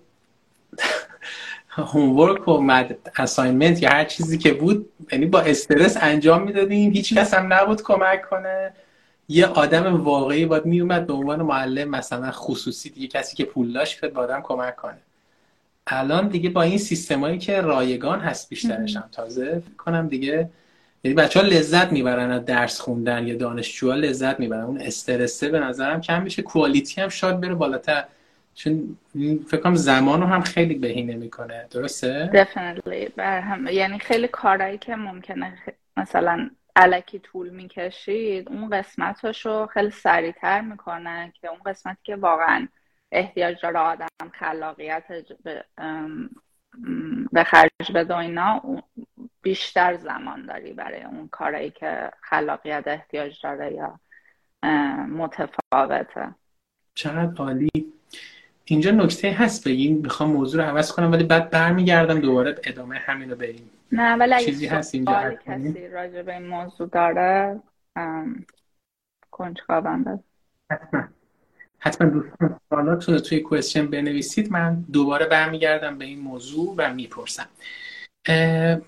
هومورک و مد... اساینمنت یا هر چیزی که بود یعنی با استرس انجام می‌دادیم. هیچ کس هم نبود کمک کنه. یه آدم واقعی باید میومد به عنوان معلم مثلا خصوصی دیگه کسی که پول داشت به آدم کمک کنه. الان دیگه با این سیستمایی که رایگان هست بیشترش هم. تازه کنم دیگه یعنی بچه ها لذت می‌برن از درس خوندن یا دانشجوها لذت می‌برن. اون استرسه به نظرم کم میشه. کوالیتی هم شاید بره بالاتر. چون فکر کنم زمان رو هم خیلی بهینه می‌کنه. درسته؟
definitely. هم... یعنی خیلی کارهایی که ممکنه مثلا علکی طول می‌کشید اون قسمتش رو خیلی سریعتر می‌کنه که اون قسمتی که واقعا احتیاج داره آدم خلاقیت به خرج بده اینا بیشتر زمان داری برای اون کارایی که خلاقیت احتیاج داره یا متفاوته.
چقدر عالی. اینجا نکته هست بگیم. می‌خوام موضوع رو عوض کنم ولی بعد برمیگردم دوباره ادامه همین رو بریم.
نه ولی چیزی هست اینجا کسی راجع به این موضوع داره کنجکاوم
حتما. حتما دوستان سوالاتون رو توی کوشن بنویسید. من دوباره برمیگردم به این موضوع و می‌پرسم.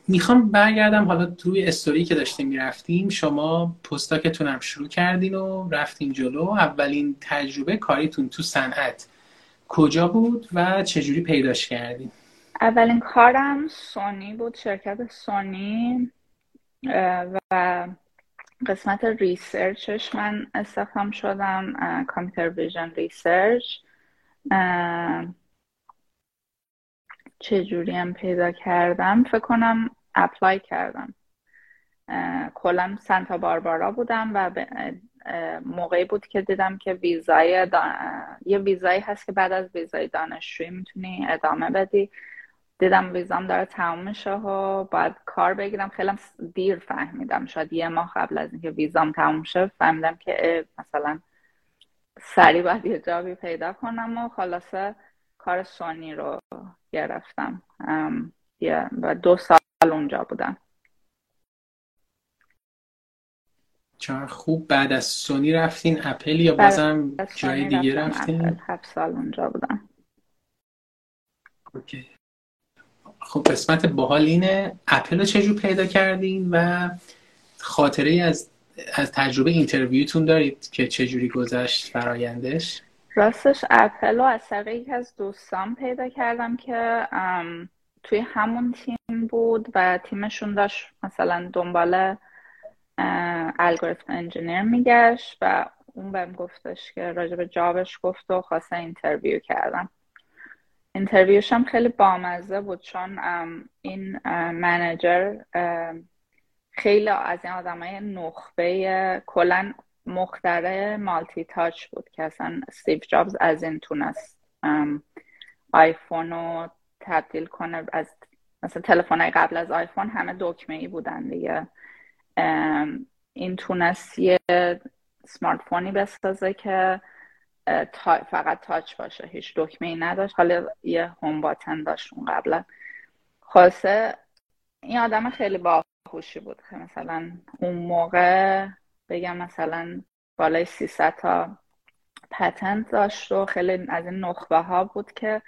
می‌خوام برگردم حالا توی استوری که داشتیم می‌رفتیم. شما پستاکتون هم شروع کردین و رفتیم جلو. اولین تجربه کاریتون تو صنعت. کجا بود و چجوری پیداش کردین
اولین کارم سونی بود شرکت سونی و قسمت research ش من استخدام شدم computer vision research. چجوری هم پیدا کردم؟ فکر کنم apply کردم. کلا سنتا باربارا بودم و موقعی بود که دیدم که ویزای یه ویزایی هست که بعد از ویزای دانشجویی می‌تونی ادامه بدی. دیدم ویزام داره تموم میشه و باید کار بگیرم. خیلی دیر فهمیدم. شاید یه ماه قبل از اینکه ویزام تموم شه فهمیدم که مثلا سریع باید یه جابی پیدا کنم و خلاصه کار سونی رو گرفتم. و دو سال اونجا بودم.
چرا؟ خوب بعد از سونی رفتین اپل یا بازم جای دیگه رفتین؟
هفت سال اونجا بودم.
اوکی. خب قسمت باحال اینه اپل رو چجور پیدا کردین و خاطره از از تجربه interview تون دارید که چجوری گذشت فرایندش
راستش اپل رو از طریق یکی از دوستان پیدا کردم که توی همون تیم بود و تیمشون داشت مثلا دنبال algorithm engineer میگشت و اون بهم گفتش که راجب job ش گفت و خواسته interview کردم. interview ش هم خیلی بامزه بود چون این manager خیلی از این آدم های نخبه کلا مخترع multi-touch بود که اصلا استیو جابز از این تونست آیفون رو تبدیل کنه. از مثلا تلفن قبل از آیفون همه دکمه ای بودن دیگه. این تونست یه سمارت فونی بسازه که فقط تاچ باشه هیچ دکمه ای نداشت. حالا یه هوم باتن داشت اون قبلا. خاصه این آدم خیلی باهوشی بود. که مثلا اون موقع بگم مثلا بالای 300 تا پتنت داشت و خیلی از این نخبه ها بود که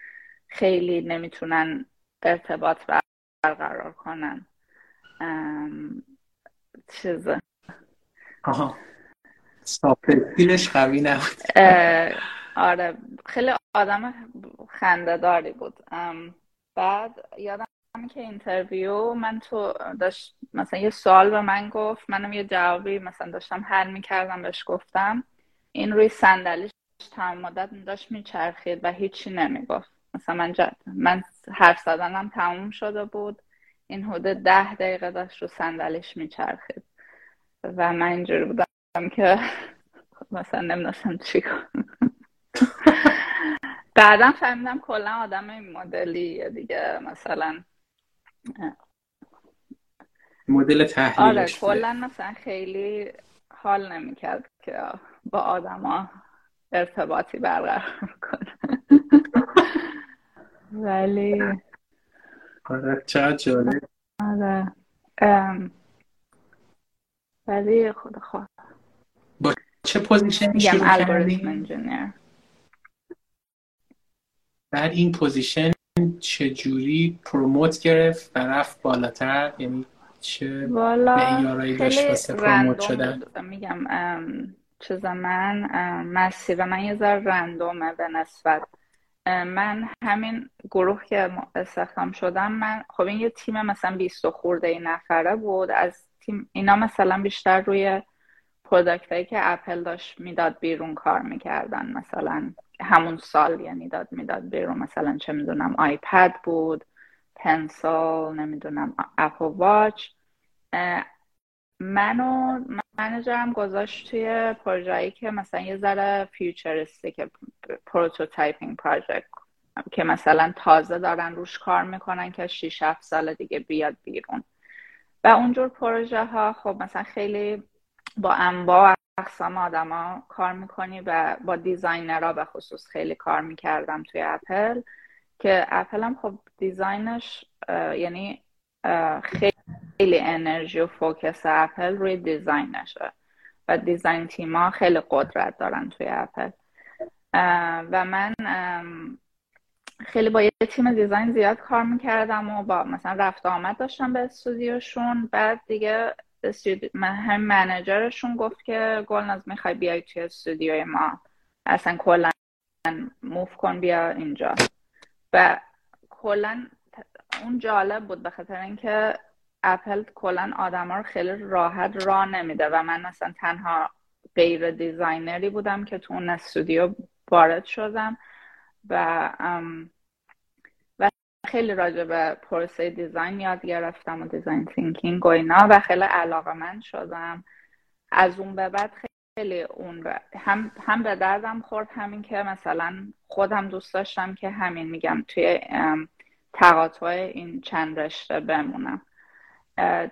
خیلی نمی‌تونن ارتباط برقرار کنن. چیزه.
آها. ساپرفیلش قوی نبود.
آره. خیلی آدم خنده داری بود بعد یادم که اینترویو من تو داشت مثلا یه سوال به من گفت منم یه جوابی مثلا داشتم حل می‌کردم بهش گفتم. این روی صندلیش تمام مدت داشت میچرخید و هیچی نمی‌گفت. مثلا من جد. من حرف زدنم تموم شده بود. این حدود ده دقیقه داشت رو صندلیش میچرخید. و من اینجوری بودم که مثلا نمی‌دونستم چی کنم. بعدا فهمیدم کلا آدم این مدلی دیگه. مثلا
مدل تحلیلش
آره کلا مثلا خیلی حال نمی‌کرد که با آدما ارتباطی برقرار کنه. ولی
آره چقدر جالب.
آره. ولی خدا خواه
با چه position ی شروع کردیم؟ بعد این position چجوری promote گرفت و رفت بالاتر؟ یعنی چه معیارایی داشت واسه promote شدن؟
میگم چه من مسیر من یه ذره random ه به نسبت من همین گروه که استخدام شدم من خب این یه تیم مثلا 20 خورده نفره بود. از تیم اینا مثلا بیشتر روی product هایی که اپل داشت می‌داد بیرون کار می‌کردن. مثلا همون سال یعنی داد می‌داد بیرون. مثلا چه می‌دونم آیپد بود پنسل نمی‌دونم اپل واچ. منو منجرم گذاشت توی پروژه‌ای که مثلا یه ذره futuristic prototyping پروژه که مثلا تازه دارن روش کار می‌کنن که 6 7 سال دیگه بیاد بیرون. و اونجور پروژه ها خب مثلا خیلی با انواع اقسام آدما کار می‌کنی و با designer ها به خصوص خیلی کار می‌کردم توی اپل که اپل هم خب design ش یعنی خیلی انرژی و focus اپل روی design شه و design team ا خیلی قدرت دارن توی اپل. و من خیلی با یه تیم design زیاد کار می‌کردم و با مثلا رفت آمد داشتم به استودیوشون. بعد دیگه هم manager شون گفت که گلناز می‌خوای بیای توی استودیوی ما. اصلا کلا move کن بیا اینجا. و کلا اون جالب بود به خاطر اینکه اپل کلا آدما رو خیلی راحت راه نمیده و من مثلا تنها غیر designer ی بودم که تو اون استودیو وارد شدم و خیلی راجع به پروسه design یاد گرفتم و design thinking و اینا و خیلی علاقه‌مند شدم. از اون به بعد خیلی اون هم, هم به دردم خورد همین که مثلا خودم دوست داشتم که همین میگم توی تقاطع این چند رشته بمونم.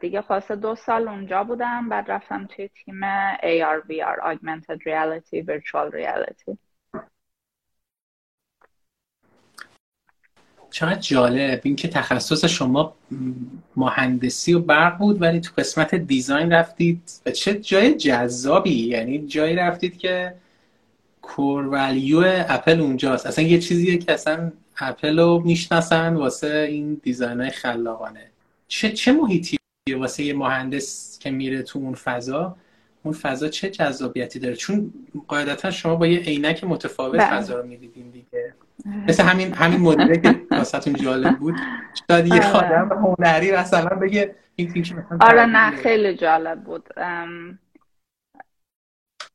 دیگه خواسته دو سال اونجا بودم بعد رفتم توی تیم AR VR Augmented Reality Virtual Reality.
چقدر جالب. اینکه تخصص شما مهندسی و برق بود ولی تو قسمت دیزاین رفتید. چه جای جذابی. یعنی جایی رفتید که کور ولیو اپل اونجاست. اصلا یه چیزیه که اصلا اپل رو می‌شناسن واسه این دیزاین خلاقانه. چه چه محیطی واسه یه مهندس که میره تو اون فضا اون فضا چه جذابیتی داره؟ چون قاعدتا شما با یه عینک متفاوت بله. فضا رو می‌دیدین دیگه. مثل همین همین مدیره که واسهتون جالب بود. شاید یه آره. آدم هنری مثلا بگه این
آره نه خیلی جالب بود.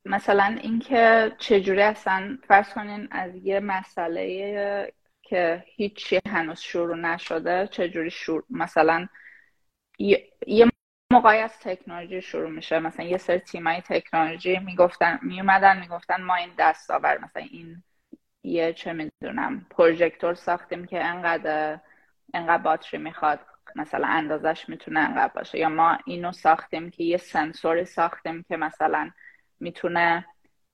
مثلا اینکه چجوری اصلا فرض کنین از یه مسئله که هیچی هنوز شروع نشده چجوری شروع مثلا یه موقعی از تکنولوژی شروع میشه. مثلا یه سری تیمای تکنولوژی می‌گفتن میومدن می‌گفتن ما این دستاور مثلا این یه چه می‌دونم پروژکتور ساختیم که انقدر انقدر باتری می‌خواد مثلا اندازش می‌تونه انقدر باشه. یا ما اینو ساختیم که یه سنسوری ساختیم که مثلا می‌تونه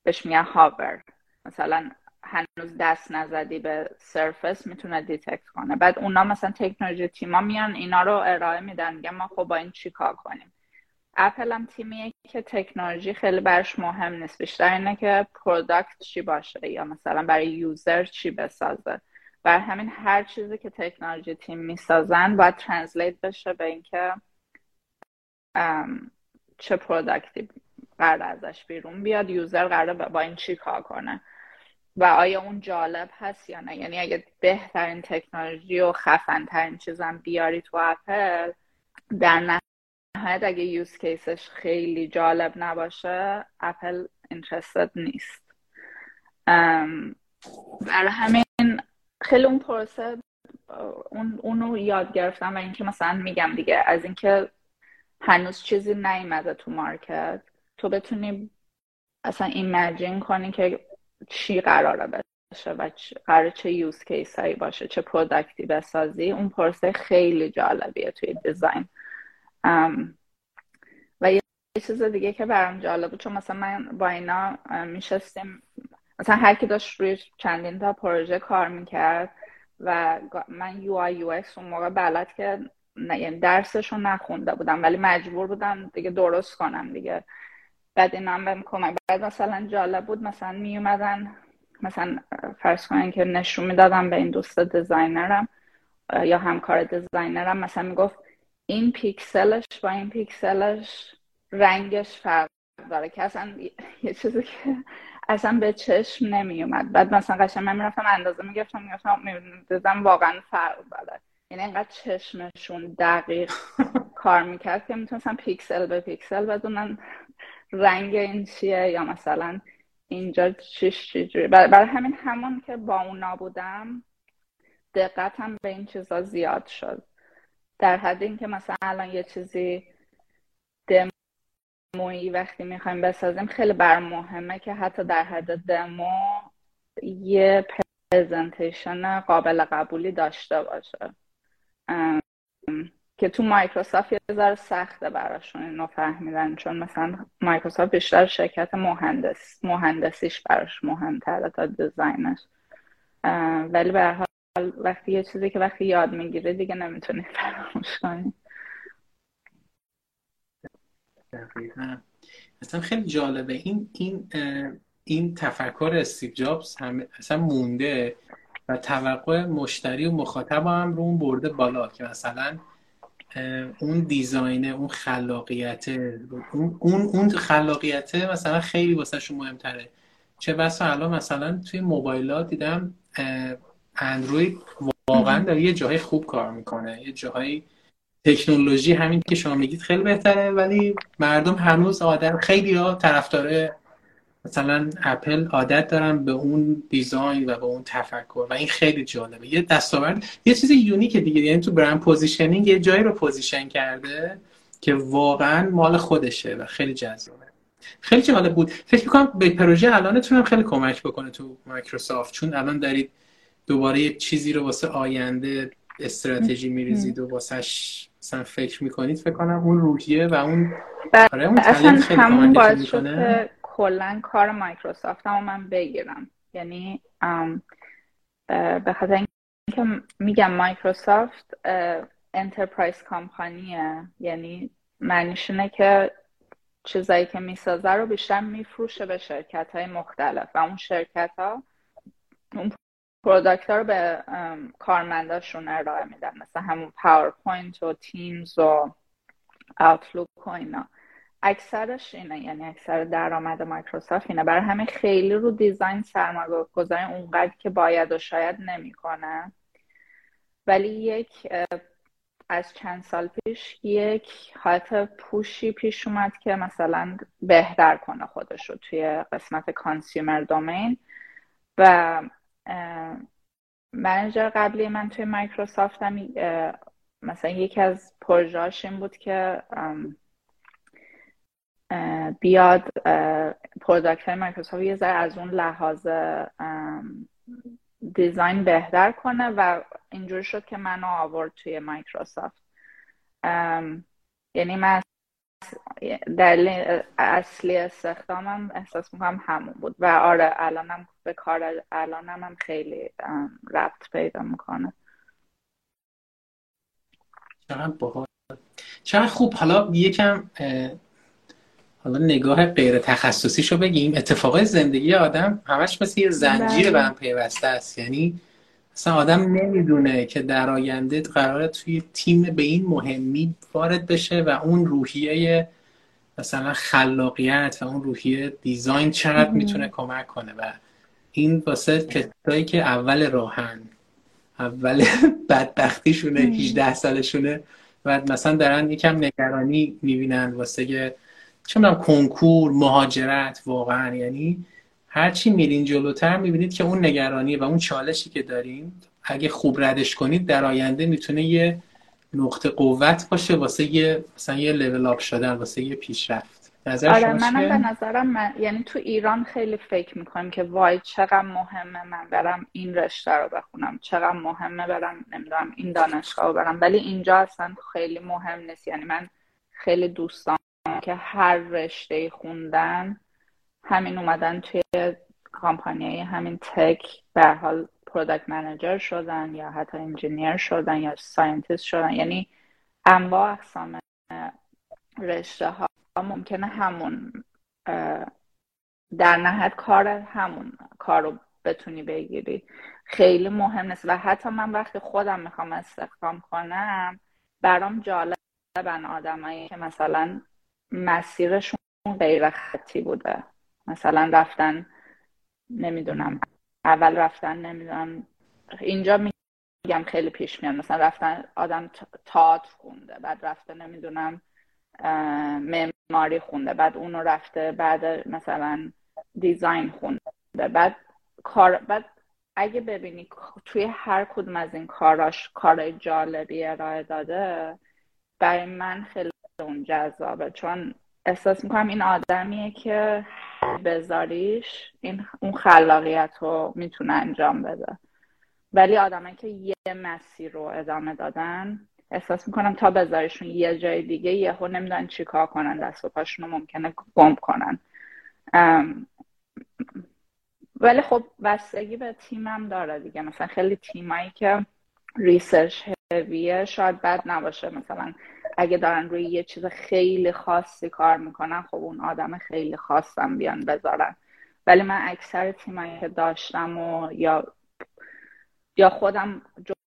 بهش میگن hover. مثلا هنوز دست نزدی به surface می‌تونه detect کنه. بعد اونا مثلا technology team ا میان اینا رو ارائه میدن. میگن ما خب با این چیکار کنیم؟ اپل هم تیمیه که تکنولوژی خیلی برش مهم نیست. بیشتر اینه که product چی باشه یا مثلا برای user چی بسازه. بر همین هر چیزی که technology team می‌سازن باید translate بشه به اینکه چه product ی قرار ازش بیرون بیاد user قرار با این چی کار کنه. و آیا اون جالب هست یا نه؟ یعنی اگه بهترین تکنولوژی و خفنترین چیزم بیاری تو اپل در نهایت اگه use case ش خیلی جالب نباشه اپل interested نیست. برای همین خیلی اون پروسه اون اونو یاد گرفتم و اینکه مثلا میگم دیگه از اینکه هنوز چیزی نیومده تو market تو بتونی اصلا imagine کنی که چی قراره بشه و قرار چه use case هایی باشه چه product ی بسازی اون پروسه خیلی جالبیه توی design و یه چیز دیگه که برام جالب چون مثلا من با اینا میشستیم مثلا هر کی داشت روی چندین تا پروژه کار می‌کرد و من UI یو اون موقع بلد که نه یعنی درسش رو نخونده بودم ولی مجبور بودم دیگه درست کنم دیگه. بعد اینا هم بهم کمک بعد مثلا جالب بود مثلا می اومدن مثلا فرض کنین که نشون می‌دادم به این دوست designer م یا همکار designer م مثلا می‌گفت این پیکسلش با این پیکسلش رنگش فرق داره که اصلا یه چیزی که اصلا به چشم نمی اومد بعد مثلا قشنگ من می‌رفتم اندازه می‌گرفتم می‌گفتم می‌دیدم واقعا فرق داره. یعنی اینقدر چشمشون دقیق کار می‌کرد که می‌تونستن پیکسل به پیکسل بدونن رنگ این چیه یا مثلا اینجا چیش چجوری؟ برای همین همون که با اون نبودم دقتم به این چیزا زیاد شد. در حد اینکه مثلا الان یه چیزی دمویی وقتی می‌خوایم بسازیم خیلی مهمه که حتی در حد دمو یه presentation قابل قبولی داشته باشه. که تو مایکروسافت یه ذره سخته براشون اینو فهمیدن چون مثلا مایکروسافت بیشتر شرکت مهندس مهندسیش براش مهمتره تا design ش. ولی به حال وقتی یه چیزی که وقتی یاد می‌گیره دیگه نمی‌تونی فراموش کنی.
اصلا خیلی جالبه. این این این تفکر استیو جابز هم اصلا مونده و توقع مشتری و مخاطب هم رو اون برده بالا که مثلا اون دیزاینه اون خلاقیت اون اون خلاقیت مثلا خیلی واسه شما مهمتره. چه بسا الان مثلا توی موبایلات دیدم اندروید واقعا داره یه جای خوب کار می‌کنه. یه جاهای تکنولوژی همین که شما میگید خیلی بهتره ولی مردم هنوز آدم خیلی ها طرفدار مثلا اپل عادت دارن به اون design و به اون تفکر و این خیلی جالبه. یه دستاورد یه چیز unique دیگه. یعنی تو brand positioning یه جایی رو position کرده که واقعا مال خودشه و خیلی جذابه. خیلی جالب بود. فکر می‌کنم به پروژه الانتون هم خیلی کمک بکنه تو مایکروسافت. چون الان دارید دوباره یه چیزی رو واسه آینده استراتژی میریزید و واسهش مثلا فکر می‌کنید فکر کنم اون روحیه و اون
آره اون اصلا همون باعث شد کلا کار مایکروسافت هم من بگیرم. یعنی به خاطر اینکه میگم مایکروسافت enterprise company ه یعنی معنیش اینه که چیزایی که می‌سازه رو بیشتر میفروشه به شرکت های مختلف. و اون شرکت ها اون product ها رو به کارمنداشون ارائه میدن. مثل همون پاورپوینت و تیمز و آوتلوک و اینا. اکثرش اینه یعنی اکثر درآمد مایکروسافت اینه. برای همین خیلی رو design سرمایه گذاری اونقدر که باید و شاید نمی‌کنه. ولی یک از چند سال پیش یک حالت push ی پیش اومد که مثلا بهتر کنه خودش رو توی قسمت consumer domain و manager قبلی من توی مایکروسافت هم مثلا یکی از پروژهاش این بود که بیاد product های مایکروسافت یه ذره از اون لحاظ دیزاین بهتر کنه و اینجور شد که منو آورد توی مایکروسافت. یعنی من دلیل اصلی استخدامم احساس می‌کنم همون بود و آره الانم به کار الانم هم خیلی ربط پیدا می‌کنه.
چقدر خوب. حالا یکم حالا نگاه غیر تخصصیشو بگیم. اتفاقای زندگی آدم همش مثل یه زنجیر به هم پیوسته است. یعنی مثلا آدم نمی‌دونه که در آینده قراره توی تیم به این مهمی وارد بشه و اون روحیه مثلا خلاقیت و اون روحیه دیزاین چقدر می‌تونه کمک کنه. و این واسه کسایی که اول راهن اول بدبختیشونه 18 سالشونه و مثلا دارن یکم نگرانی می‌بینن واسه چه کنکور مهاجرت واقعا. یعنی هرچی میرین جلوتر می‌بینید که اون نگرانی و اون چالشی که دارین اگه خوب ردش کنید در آینده می‌تونه یه نقطه قوت باشه واسه یه مثلا یه لول اپ شدن واسه یه پیشرفت.
آره منم به نظرم من... یعنی تو ایران خیلی فکر می‌کنم که وای چقدر مهمه من برم این رشته رو بخونم چقدر مهمه برم نمی‌دونم این دانشگاه رو برم. ولی اینجا اصلا خیلی مهم نیست. یعنی من خیلی دوستان که هر رشته خوندن همین اومدن توی کامپانی همین tech به حال product manager شدن یا حتی engineer شدن یا scientist شدن. یعنی انواع اقسام رشته ها ممکنه همون در نهایت کار همون کار رو بتونی بگیری. خیلی مهم نیست. و حتی من وقتی خودم می‌خوام استخدام کنم برام جالبن آدمایی که مثلا مسیرشون غیر خطی بوده مثلا رفتن نمی‌دونم اول رفتن نمی‌دونم اینجا میگم خیلی پیش میاد مثلا رفتن آدم تئاتر خونده بعد رفته نمی‌دونم معماری خونده بعد اونو رفته بعد مثلا دیزاین خونده بعد کار بعد اگه ببینی توی هر کدوم از این کاراش کار جالبی ارائه داده برای من خیلی اون جذابه. چون احساس می‌کنم این آدمیه که بذاریش این اون خلاقیت رو می‌تونه انجام بده. ولی آدمایی که یه مسیر رو ادامه دادن احساس می‌کنم تا بذاریشون یه جای دیگه یهو نمی‌دونن چیکار کنن دست و پاشون رو ممکنه گم کنن. ولی خب بستگی به تیمم داره دیگه. مثلا خیلی تیمایی که ریسرچ هویه شاید بد نباشه. مثلا اگه دارن روی یه چیز خیلی خاصی کار می‌کنن خب اون آدم خیلی خاصم بیان بذارن. ولی من اکثر تیمایی که داشتم و یا یا خودم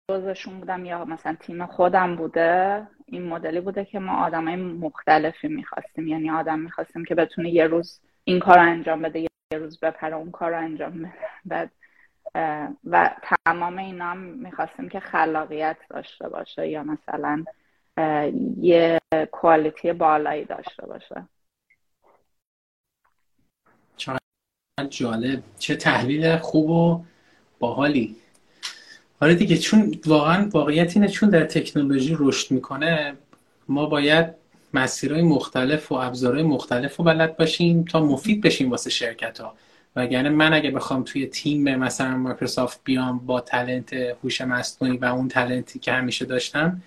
جزشون بودم یا مثلا تیم خودم بوده این مدلی بوده که ما آدمای مختلفی می‌خواستیم. یعنی آدم می‌خواستیم که بتونه یه روز این کار رو انجام بده یه روز بپره اون کار رو انجام بده. و تمام اینا هم می‌خواستیم که خلاقیت داشته باشه یا مثلا یه کوالیتی بالایی داشته باشه.
جالب. چه تحلیل خوب و باحالی. آره دیگه چون واقعا واقعیت اینه چون در تکنولوژی رشد می‌کنه ما باید مسیرهای مختلف و ابزارهای مختلف رو بلد باشیم تا مفید بشیم واسه شرکت ها وگرنه من اگه بخوام توی تیم مثلا مایکروسافت بیام با تلنت هوش مصنوعی و اون تلنتی که همیشه داشتم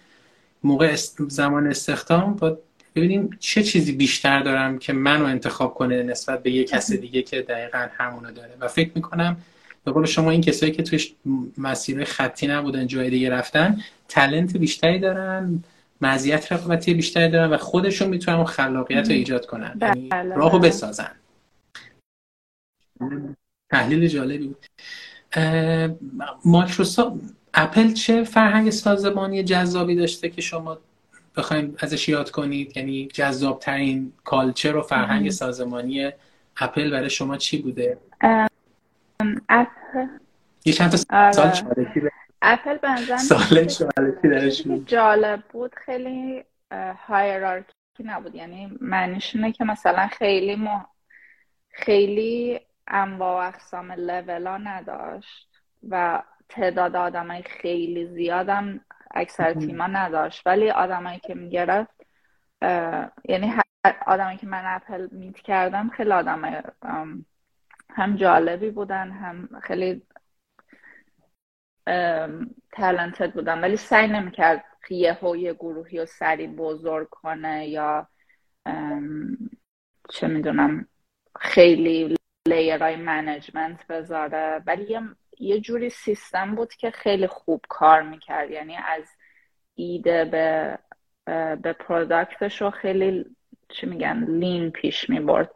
موقع زمان استخدام با ببینیم چه چیزی بیشتر دارم که منو انتخاب کنه نسبت به یه کس دیگه که دقیقا همونو داره. و فکر می‌کنم به قول شما این کسایی که توش مسیر خطی نبودن جای دیگه رفتن تلنت بیشتری دارن مزیت رقابتی بیشتری دارن و خودشون می‌تونن اون خلاقیت رو ایجاد کنن. یعنی بله راهو بله. بسازن. تحلیل جالبی بود. مایکروسافت اپل چه فرهنگ سازمانی جذابی داشته که شما بخوایم ازش یاد کنید؟ یعنی جذاب ترین culture و فرهنگ سازمانی اپل برای شما چی بوده؟
اپل.
یه چند تا سال چالشی
اپل به جالب بود خیلی hierarchy نبود. یعنی معنیش اینه که مثلا خیلی ما خیلی انواع و اقسام لولا نداشت و تعداد آدمای خیلی زیادم اکثر تیما نداشت. ولی آدمایی که می‌گرفت یعنی آدمایی که من اپل میت کردم خیلی آدمای هم جالبی بودن هم خیلی تلنتد بودن. ولی سعی نمی‌کرد یه یه گروهی رو سری بزرگ کنه یا چه می‌دونم خیلی layer های management بذاره. ولی یه, یه جوری سیستم بود که خیلی خوب کار می‌کرد. یعنی از ایده به به product ش رو خیلی چی میگن lean پیش می‌برد.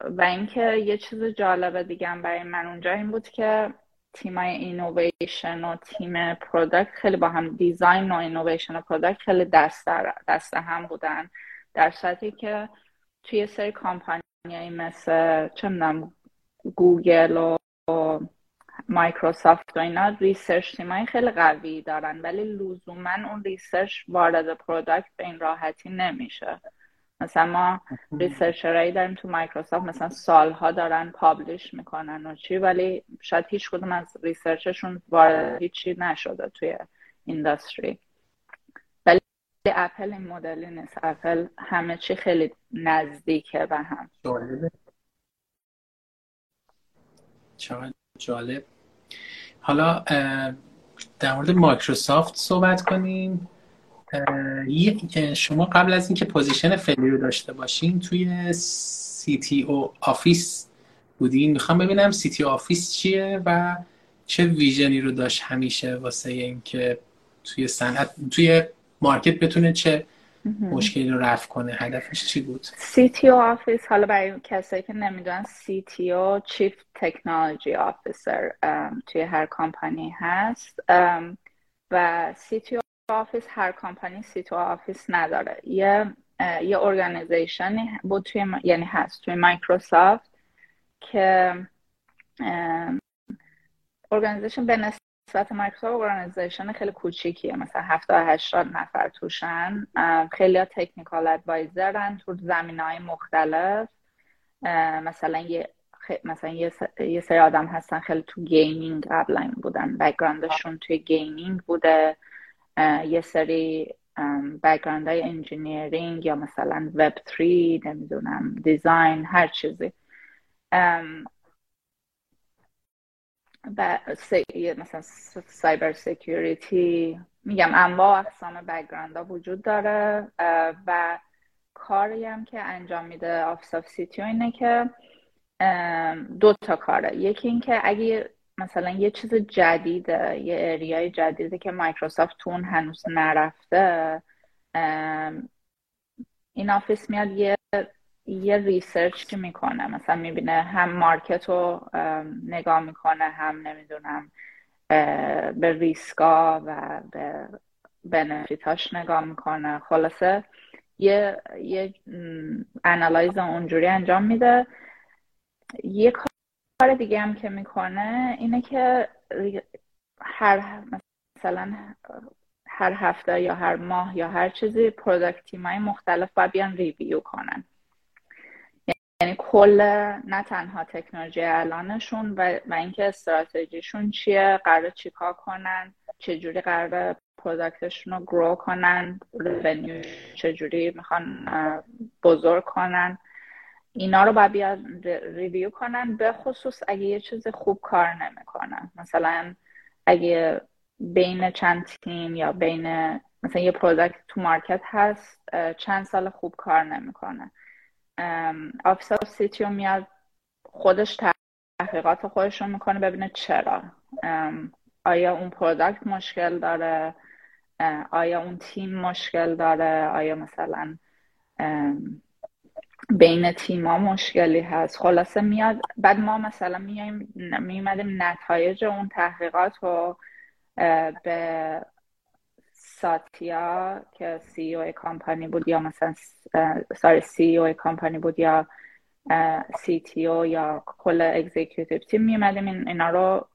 و اینکه یه چیز جالب دیگه برای من اونجا این بود که تیمای اینویشن و تیم product خیلی با هم design و اینویشن و product خیلی دست, دست هم بودن. در صورتی که توی سری کامپانیایی مثل چه می‌دونم گوگل و مایکروسافت و اینا research تیمایی خیلی قوی دارن ولی لزوما اون research وارد product به این راحتی نمیشه. مثلا ما researcher ایی داریم تو مایکروسافت مثلا سالها دارن publish می‌کنن و چی ولی شاید هیچ کدوم از research شون وارد هیچی نشده توی industry ولی اپل این مدلی نیست. اپل همه چی خیلی نزدیکه به هم.
چقدر جالب. حالا در مورد مایکروسافت صحبت کنیم. شما قبل از اینکه position فعلی رو داشته باشین توی CTO office بودین. می‌خوام ببینم CT office چیه و چه vision ی رو داشت همیشه واسه اینکه توی صنعت توی market بتونه چه مشکلی رو رفع کنه هدفش چی بود؟
CTO office حالا برای کسایی که نمی‌دونن CTO Chief Technology Officer توی هر کامپانی هست. و CTO office هر company CTO office نداره. یه یه organization ی بود توی یعنی هست توی مایکروسافت که organization به نسبت مایکروسافت organization خیلی کوچیکیه. مثلا 70 80 نفر توشن. خیلی technical advisor ن تو زمینه های مختلف مثلا یه مثلا یه سری آدم هستن خیلی تو gaming قبلا بودن. background شون توی gaming بوده. یه سری background های engineering یا مثلا وب 3 نمی‌دونم design هر چیزی. مثلا cyber security میگم انواع اقسام background ها وجود داره و کاری هم که انجام میده Office of CTO اینه که دو تا کاره. یکی اینکه اگه مثلا یه چیز جدیده یه area ی جدیده که مایکروسافت توش هنوز نرفته این office میاد یه یه research می‌کنه مثلا می‌بینه هم market رو نگاه می‌کنه هم نمی‌دونم به ریسکا و به benefit اش نگاه می‌کنه. خلاصه یه یه analyze اونجوری انجام میده. یه کار دیگه هم که می‌کنه اینه که هر مثلا هر هفته یا هر ماه یا هر چیزی product تیمای مختلف باید بیان review کنن. یعنی کل نه تنها تکنولوژی الانشون و, و اینکه استراتژیشون چیه قرار چیکار کنن چجوری قرار product شون رو grow کنن revenue چجوری می‌خوان بزرگ کنن. اینا رو باید بیاد review کنن به خصوص اگه یه چیز خوب کار نمی‌کنن. مثلا اگه بین چند تیم یا بین مثلا یه product تو market هست چند سال خوب کار نمی‌کنه. Office of CTO میاد خودش تحقیقات خودش رو می‌کنه ببینه چرا. آیا اون product مشکل داره؟ آیا اون تیم مشکل داره؟ آیا مثلا بین تیما مشکلی هست؟ خلاصه میاد بعد ما مثلا میایم میومدیم نتایج اون تحقیقات رو به ساتیا که CEO company بود یا مثلا sorry CEO company بود یا CTO یا کل executive team میومدیم اینا رو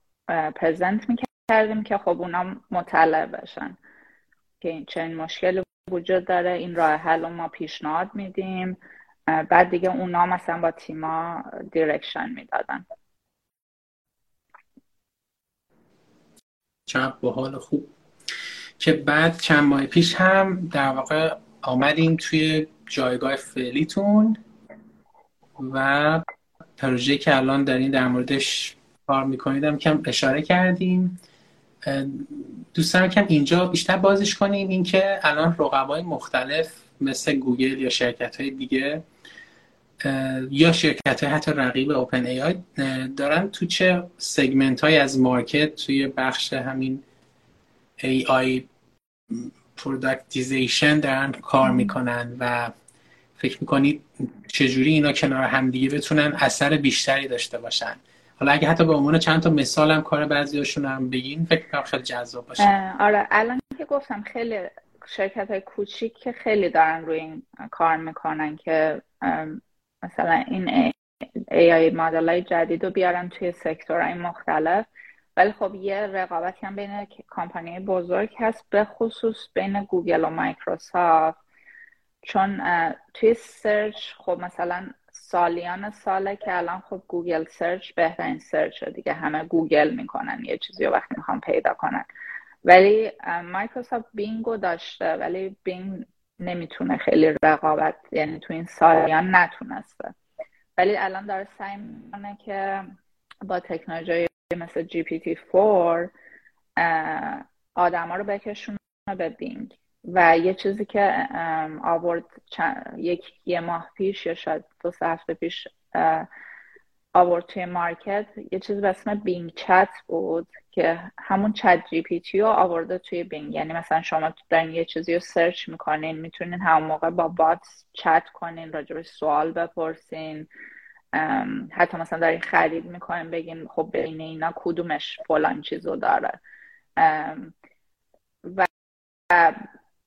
present می‌کردیم که خب اونا مطلع بشن که این چنین مشکلی وجود داره. این راه حل ما پیشنهاد میدیم. بعد دیگه اونا مثلا با تیما دیرکشن می‌دادن.
چند حال خوب. که بعد چند ماه پیش هم در واقع آمدیم توی جایگاه فعلیتون و پروژه که الان دارین در موردش کار می‌کنید هم کم اشاره کردیم. دوستان کم اینجا بیشتر بازش کنیم. اینکه الان رقبای مختلف مثل گوگل یا شرکت های دیگه یا شرکت های حتی رقیب OpenAI دارن تو چه segment های از market توی بخش همین AI productization دارن کار می‌کنن و فکر می‌کنید چجوری اینا کنار همدیگه بتونن اثر بیشتری داشته باشن؟ حالا اگه حتی به عنوان چند تا مثال هم کار بعضیاشون هم بگین فکر کنم خیلی جذاب باشه.
آره الان که گفتم خیلی شرکت های کوچیک که خیلی دارن روی این کار می‌کنن که مثلا این AI مدل های جدید رو بیارن توی sector های مختلف. ولی خب یه رقابتی هم بین کمپانی بزرگ هست به خصوص بین گوگل و مایکروسافت. چون توی سرچ خب مثلا سالیان ساله که الان خب Google Search بهترین سرچ دیگه. همه گوگل می‌کنن یه چیزی رو وقتی می‌خوام پیدا کنن. ولی مایکروسافت Bing و داشته ولی Bing نمی‌تونه خیلی رقابت یعنی تو این سالیان نتونسته. ولی الان داره سعی می‌کنه که با تکنولوژی مثل GPT 4 آدما رو بکشونه به Bing. و یه چیزی که آورد یک یه ماه پیش یا شاید دو سه هفته پیش آورد توی market. یه چیزی به اسم Bing Chat بود که همون ChatGPT رو آورده توی Bing. یعنی مثلا شما دارین یه چیزی رو سرچ می‌کنین می‌تونین همون موقع با bot چت کنین راجبش سوال بپرسین. حتی مثلا دارین خرید می‌کنین بگین خب بین اینا کدومش فلان چیزو داره. و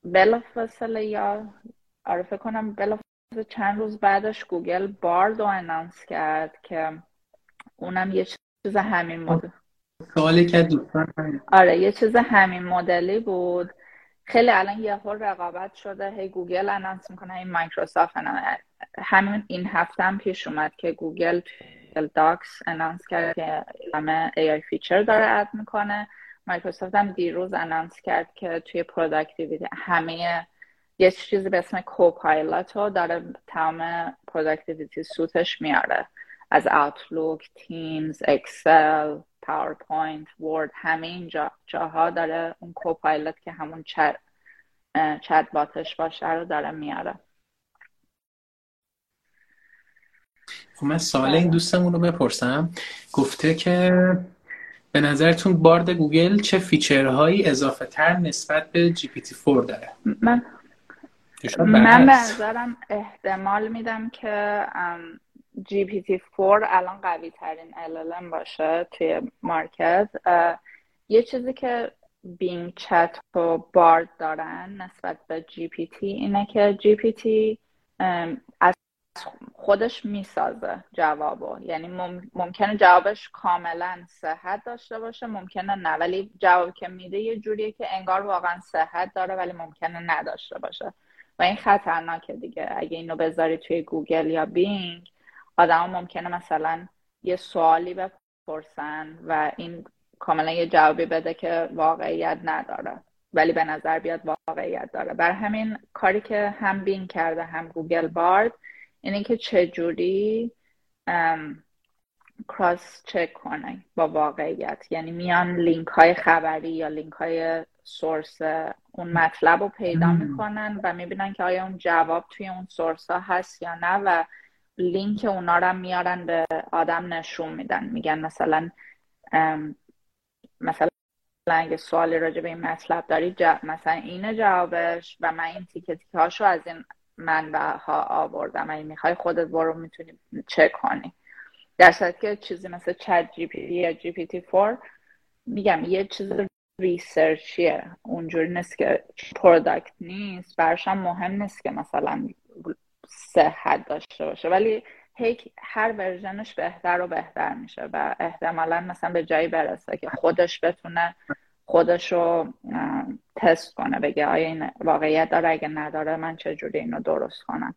بلافاصله یا آره فکر کنم بلافاصله چند روز بعدش گوگل Bard رو announce کرد که اونم یه چیز همین مدل
سوالی که دوستان
آره یه چیز همین مدلی بود. خیلی الان یه رقابت شده. هی گوگل announce می‌کنه این مایکروسافت همین این هفته هم پیش اومد که Google Docs announce کرد که همه AI feature داره add می‌کنه. مایکروسافت هم دیروز announce کرد که توی productivity همه یه چیزی به اسم Copilot رو داره تمام productivity suite ش میاره. از Outlook، Teams، Excel، PowerPoint، Word همه این جا، جاها داره اون Copilot که همون چت باتش باشه رو داره میاره
خب من سوال این دوستمون رو بپرسم. گفته که به نظرتون Bard گوگل چه feature هایی اضافه تر نسبت به GPT 4 داره؟
من من به نظرم احتمال میدم که GPT 4 الان قوی ترین LLM باشه توی market. یه چیزی که Bing Chat و Bard دارن نسبت به GPT اینه که GPT از خودش می‌سازه جوابو. یعنی ممکنه جوابش کاملا صحت داشته باشه ممکنه نه. ولی جواب که میده یه جوریه که انگار واقعا صحت داره ولی ممکنه نداشته باشه. و این خطرناکه دیگه. اگه اینو بذاری توی گوگل یا بینگ آدم ممکنه مثلا یه سوالی بپرسن و این کاملا یه جوابی بده که واقعیت نداره. ولی به نظر بیاد واقعیت داره. برا همین کاری که هم بینگ کرده هم گوگل بارد اینه که چجوری cross check کنه با واقعیت. یعنی میان لینک های خبری یا لینک های source اون مطلب رو پیدا می‌کنن و می‌بینن که آیا اون جواب توی اون source ها هست یا نه و لینک اونا رو میارن به آدم نشون میدن. میگن مثلا مثلا اگه سوالی راجع به این مطلب داری مثلا اینه جوابش و من این تیکه تیکه هاشو از این منبع ها آوردم. اگه می‌خوای خودت برو می‌تونی چک کنی. در که چیزی مثل چت جی پی یا جی پی تی 4 میگم یه چیز research یه. اونجوری نیست که product نیست. براشم مهم نیست که مثلا صحت داشته باشه. ولی هی هر version ش بهتر و بهتر میشه و احتمالا مثلا به جایی برسه که خودش بتونه خودش رو تست کنه بگه آیا این واقعیت داره اگه نداره من چجوری اینو درست کنم؟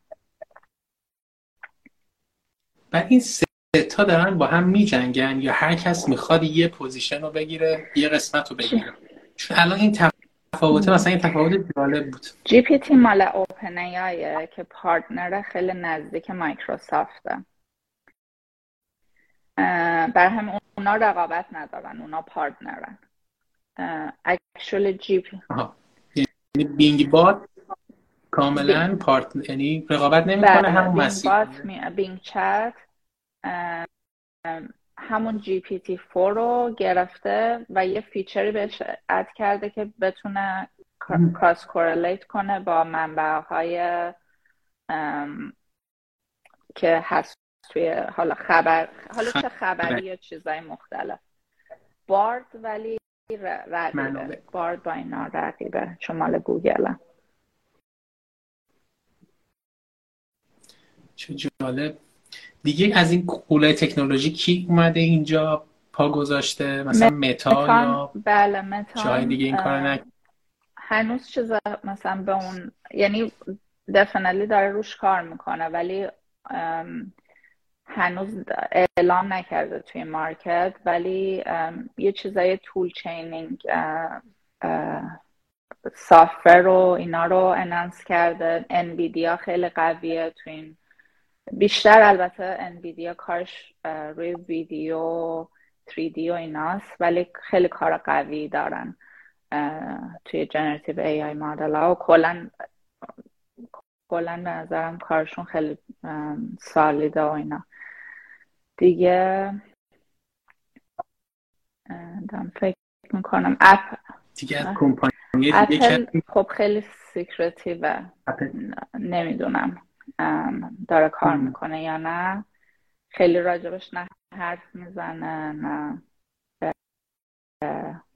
و این سه تا دارن با هم میجنگن یا هر کس می‌خواد یه position رو بگیره یه قسمت رو بگیره. چون الان این تفاوت مثلا این تفاوت جالب بود.
GPT مال OpenAI که partner خیلی نزدیک مایکروسافته. برا همین اونا رقابت ندارن اونا partner ن. actually GPT
یعنی بینگ بات کاملا partner یعنی رقابت نمی‌کنه بله، همون مسیر.
بینگ چت همون GPT 4 رو گرفته و یه feature ی بهش add کرده که بتونه cross correlate کنه با منبع های که هست توی حالا خبر حالا چه خبری یا چیزای مختلف. بارد ولی رقیبه بارد با اینا رقیبه چون مال گوگل
چه جالب. دیگه از این غولای تکنولوژی کی اومده اینجا پا گذاشته؟ مثلا متا یا
بله متا
جای دیگه این کار
هنوز چیز مثلا به اون یعنی definitely داره روش کار می‌کنه ولی هنوز اعلام نکرده توی market ولی یه چیزای tool chaining software رو اینا رو announce کرده. انویدیا خیلی قویه تو این. بیشتر البته انویدیا کارش روی ویدیو 3D و ایناست ولی خیلی کار قوی دارن توی generative AI model ها. و کلا کلا به نظرم کارشون خیلی solid ه و اینا. دیگه دارم فکر می‌کنم. اپ
دیگه از کمپانی
دیگه خب خیلی سیکرتیوه. نمی‌دونم داره کار می‌کنه یا نه. خیلی راجبش نه حرف می‌زنه نه.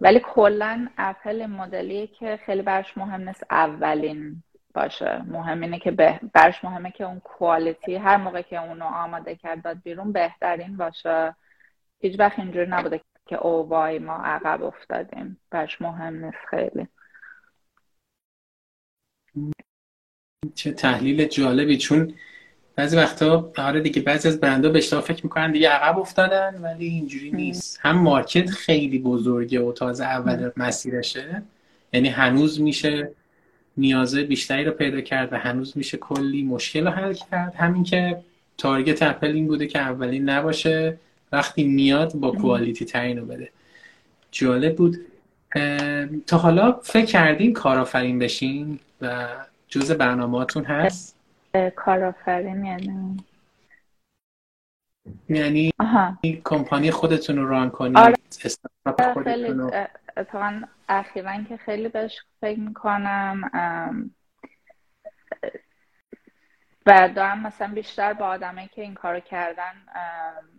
ولی کلا اپل مدلیه که خیلی برش مهم نیست اولین باشه. مهم اینه که برش مهمه که اون کوالیتی هر موقع که اونو آماده کرد داد بیرون بهترین باشه. هیچ وقت اینجوری نبوده که او وای ما عقب افتادیم. برش مهم نیست خیلی.
چه تحلیل جالبی چون بعضی وقتا آره دیگه بعضی از برندها به اشتباه فکر می‌کنن دیگه عقب افتادن ولی اینجوری نیست. هم مارکت خیلی بزرگه و تازه اول مسیرشه یعنی هنوز میشه نیازه بیشتری رو پیدا کرد و هنوز میشه کلی مشکل رو حل کرد. همین که تارگت اپل این بوده که اولین نباشه وقتی میاد با کوالیتی ترین رو بده. جالب بود. تا حالا فکر کردین کارآفرین بشین و جز برنامهاتون هست؟
کارآفرین یعنی؟
یعنی کمپانی خودتون رو ران کنید
آره. اتفاقا اخیرا که خیلی بهش فکر می‌کنم و دارم مثلا بیشتر با آدمایی که این کارو کردن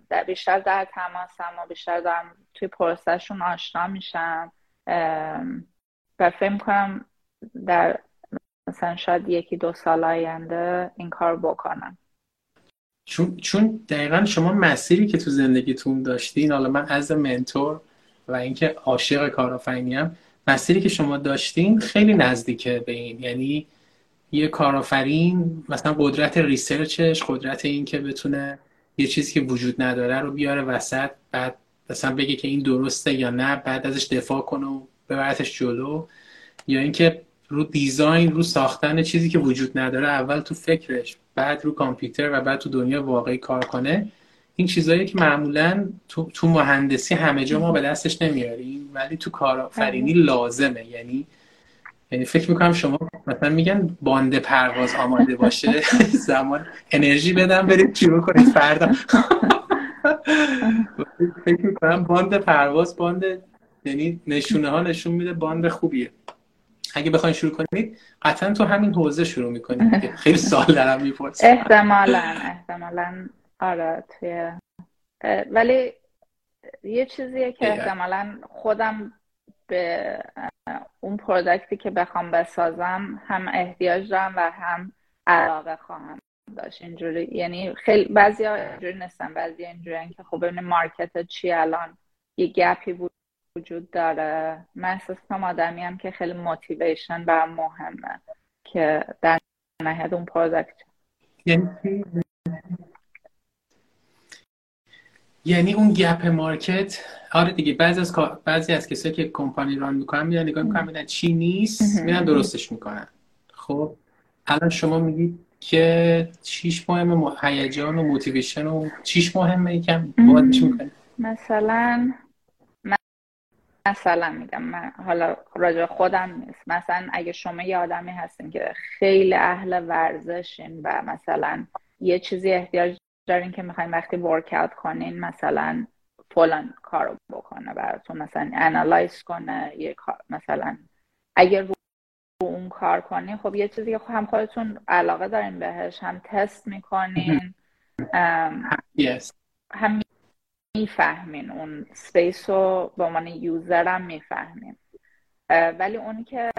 در بیشتر در تماسم و بیشتر دارم توی پروسهشون آشنا میشم. و فکر می‌کنم در مثلا شاید یکی دو سال آینده این کار بکنم.
چون چون دقیقا شما مسیری که تو زندگیتون داشتین حالا من از منتور و اینکه عاشق کارآفرینی هم مسیری که شما داشتین خیلی نزدیکه به این. یعنی یه کارآفرین مثلا قدرت ریسرچش قدرت این که بتونه یه چیزی که وجود نداره رو بیاره وسط بعد مثلا بگه که این درسته یا نه بعد ازش دفاع کنه و ببرتش جلو. یا اینکه رو دیزاین رو ساختن چیزی که وجود نداره اول تو فکرش بعد رو کامپیوتر و بعد تو دنیا واقعی کار کنه. این چیزایی که معمولا تو, تو مهندسی همه جا ما به دستش نمیاریم ولی تو کارآفرینی آره. لازمه. یعنی یعنی فکر می‌کنم شما مثلا میگن باند پرواز آماده باشه زمان انرژی بدم برید شروع کنید فردا. فکر می‌کنم باند پرواز باند یعنی نشونه ها نشون میده باند خوبیه. اگه بخواین شروع کنید قطعا تو همین حوزه شروع می‌کنید. خیلی سال دارم می‌پرسم.
احتمالا احتمالا. آره توی ولی یه چیزیه که احتمالا خودم به اون product ی که بخوام بسازم هم احتیاج دارم و هم علاقه خواهم داشت. اینجوری یعنی خیلی بعضی ها اینجوری نیستن بعضی اینجوری که خب ببینیم market چی الان یه gap ی وجود داره. من احساس کنم آدمی هم که خیلی motivation برام مهمه که در نهایت اون product
یعنی یعنی اون gap market آره دیگه بعضی از بعضی از کسایی که کمپانی run می‌کنن میان نگاه می‌کنن می‌بینن چی نیست میرن درستش می‌کنن. خب الان شما میگید که چیش مهمه هیجان و موتیویشن و چیش مهمه یکم بادش می‌کنید
مثلا مثلا میگم من حالا راجع خودم نیست. مثلا اگه شما یه آدمی هستین که خیلی اهل ورزشین و مثلا یه چیزی احتیاج دارین که می‌خواین وقتی ورک کنین مثلا فلان کارو بکنه براتون مثلا انالایز کنه یه کار مثلا اگر رو اون کار کنین خب یه چیزی که هم خودتون علاقه دارین بهش هم تست می‌کنین هم می‌فهمین اون space رو به عنوان user هم می‌فهمین. ولی اونی که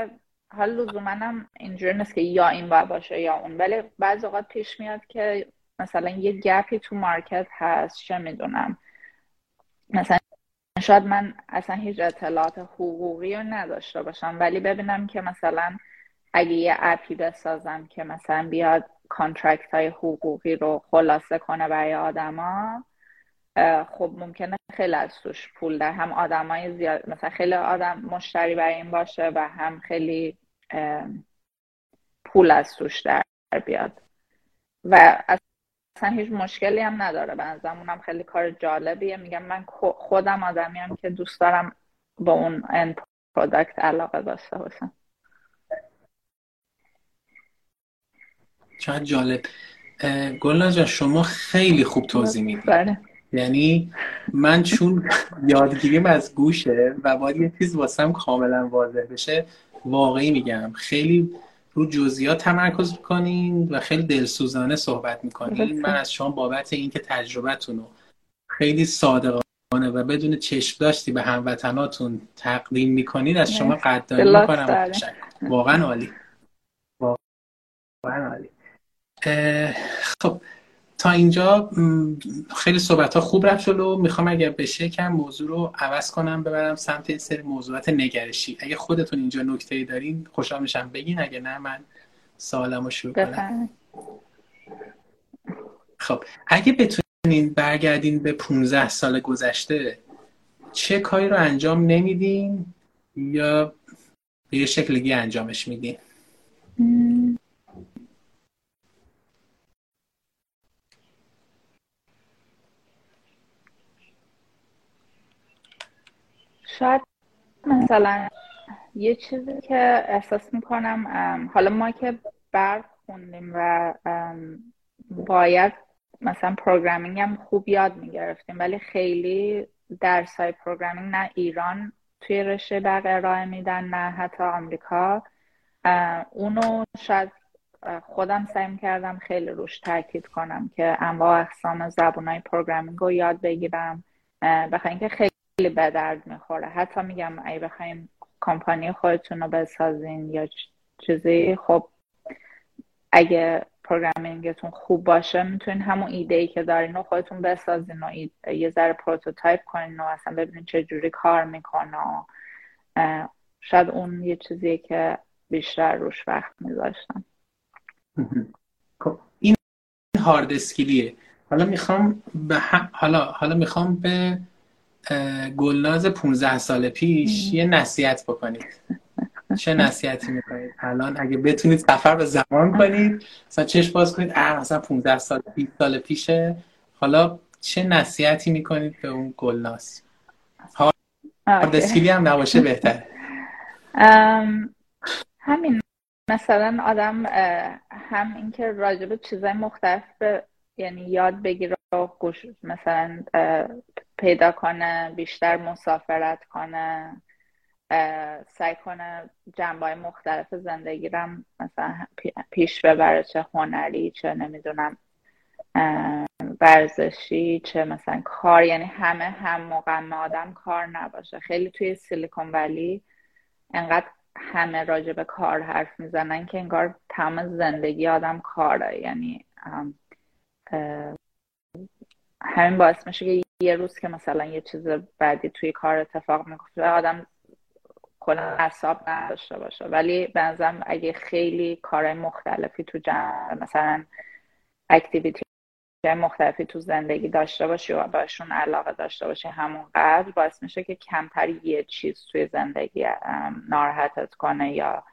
حال لزوما هم اینجوری نیست که یا این باید باشه یا اون ولی بعض اوقات پیش میاد که مثلا یه gap ی تو market هست چه می‌دونم. مثلا شاید من اصلا هیچ اطلاعات حقوقی رو نداشته باشم ولی ببینم که مثلا اگه یه app ی بسازم که مثلا بیاد contract های حقوقی رو خلاصه کنه برای آدما خب ممکنه خیلی از توش پول در هم آدمای زیاد مثلا خیلی آدم مشتری برای این باشه و هم خیلی پول از توش در بیاد. و اصلا هیچ مشکلی هم نداره. به هم خیلی کار جالبیه. میگم من خودم آدمی هم که دوست دارم با اون اند پرودکت علاقه داشته باشم.
چقدر جالب. گلنا جان شما خیلی خوب توضیح می‌دید بله. یعنی من چون یادگیریم از گوشه و باید یه چیز واسم کاملا واضح بشه واقعی میگم. خیلی رو جزئیات تمرکز می‌کنین و خیلی دلسوزانه صحبت می‌کنین. من از شما بابت اینکه تجربتون رو خیلی صادقانه و بدون چشم داشتی به هموطناتون تقدیم می‌کنید از شما قدردانی می‌کنم. واقعا عالی. واقعا عالی. خب تا اینجا خیلی صحبت ها خوب رفت جلو. می‌خوام اگر بشه کم موضوع رو عوض کنم ببرم سمت این سری موضوعات نگرشی. اگه خودتون اینجا نکته ای دارین خوشحال میشم. بگین اگه نه من سوالمو شروع کنم. خب اگه بتونین برگردین به 15 سال گذشته چه کاری رو انجام نمیدین یا به یه شکل دیگه انجامش میدین؟
شاید مثلا یه چیزی که احساس می‌کنم حالا ما که برق خوندیم و باید مثلا programming هم خوب یاد می‌گرفتیم ولی خیلی درس های programming نه ایران توی رشته برق ارائه میدن نه حتی آمریکا. اونو شاید خودم سعی کردم خیلی روش تاکید کنم که انواع اقسام زبون های programming رو یاد بگیرم بخاطر اینکه خیلی به درد می‌خوره. حتی میگم اگه بخوایم کمپانی خودتون رو بسازین یا چیزی خب اگه programming تون خوب باشه می‌تونین همون ایده ای که دارین رو خودتون بسازین و یه ذره prototype کنین و اصلا ببینین چه جوری کار می‌کنه شاید اون یه چیزیه که بیشتر روش وقت میذاشتیم.
خب، این هارد اسکیلیه حالا می‌خوام به حالا حالا می‌خوام به گلناز 15 سال پیش یه نصیحت بکنید. چه نصیحتی می‌کنید الان اگه بتونید سفر به زمان کنید مثلا چش باز کنید اه مثلا 15 سال 20 سال پیشه. حالا چه نصیحتی می‌کنید به اون گلناز؟ هارد اسکیلی هم نباشه بهتر.
همین مثلا آدم هم اینکه راجب چیزای مختلف یعنی یاد بگیره و گوش مثلا پیدا کنه بیشتر مسافرت کنه سعی کنه جنبه مختلف زندگی رم مثلا پیش ببره چه هنری چه نمی‌دونم ورزشی چه مثلا کار. یعنی همه هم موقع آدم کار نباشه. خیلی توی سیلیکون ولی انقدر همه راجع به کار حرف می‌زنن که انگار تمام زندگی آدم کاره. یعنی همین باعث میشه که یه روز که مثلا یه چیز بعدی توی کار اتفاق میفته آدم کلا اصاب نداشته باشه. ولی بنظرم اگه خیلی کارهای مختلفی تو جمع مثلا اکتیویتی مختلفی تو زندگی داشته باشی و باشون علاقه داشته باشی همون قدر باعث میشه که کمتر یه چیز توی زندگی ناراحتت کنه یا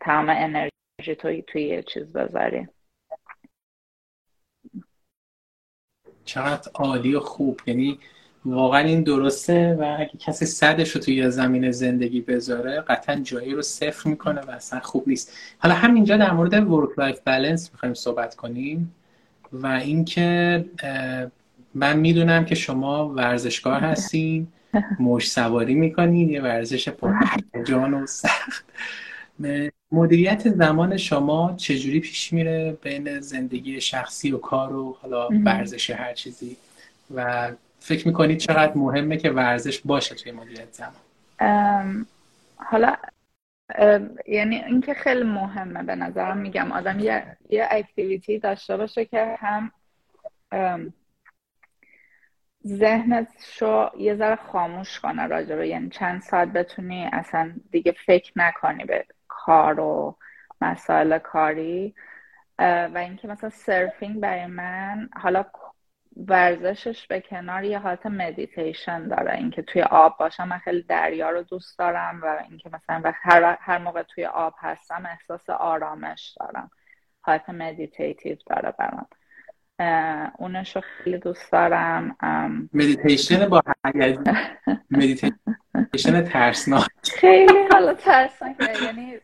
تمام انرژی توی توی یه چیز بذاری.
چقدر عالی و خوب. یعنی واقعا این درسته و اگه کسی صدش رو توی زمینه زندگی بذاره قطعا جایی رو صفر می‌کنه و اصلا خوب نیست. حالا همینجا در مورد work life balance می‌خوایم صحبت کنیم و اینکه من می‌دونم که شما ورزشکار هستین موج سواری می‌کنین یه ورزش جان و سخت. مدیریت زمان شما چجوری پیش میره بین زندگی شخصی و کار و حالا ورزش هر چیزی؟ و فکر می‌کنید چقدر مهمه که ورزش باشه توی مدیریت زمان؟
حالا یعنی اینکه خیلی مهمه به نظرم میگم. آدم یه, یه اکتیویتی داشته باشه که هم ذهنت شو یه ذره خاموش کنه راجبه. یعنی چند ساعت بتونی اصلا دیگه فکر نکنی به کار و مسائل کاری و اینکه مثلا surfing برای من حالا ورزشش به کنار یه حالت مدیتیشن داره. اینکه توی آب باشم من خیلی دریا رو دوست دارم و اینکه مثلا هر, هر موقع توی آب هستم احساس آرامش دارم. حالت meditative داره برام. اونش رو خیلی دوست دارم.
مدیتیشن با مدیتیشن ترسناک.
خیلی حالا ترسناک یعنی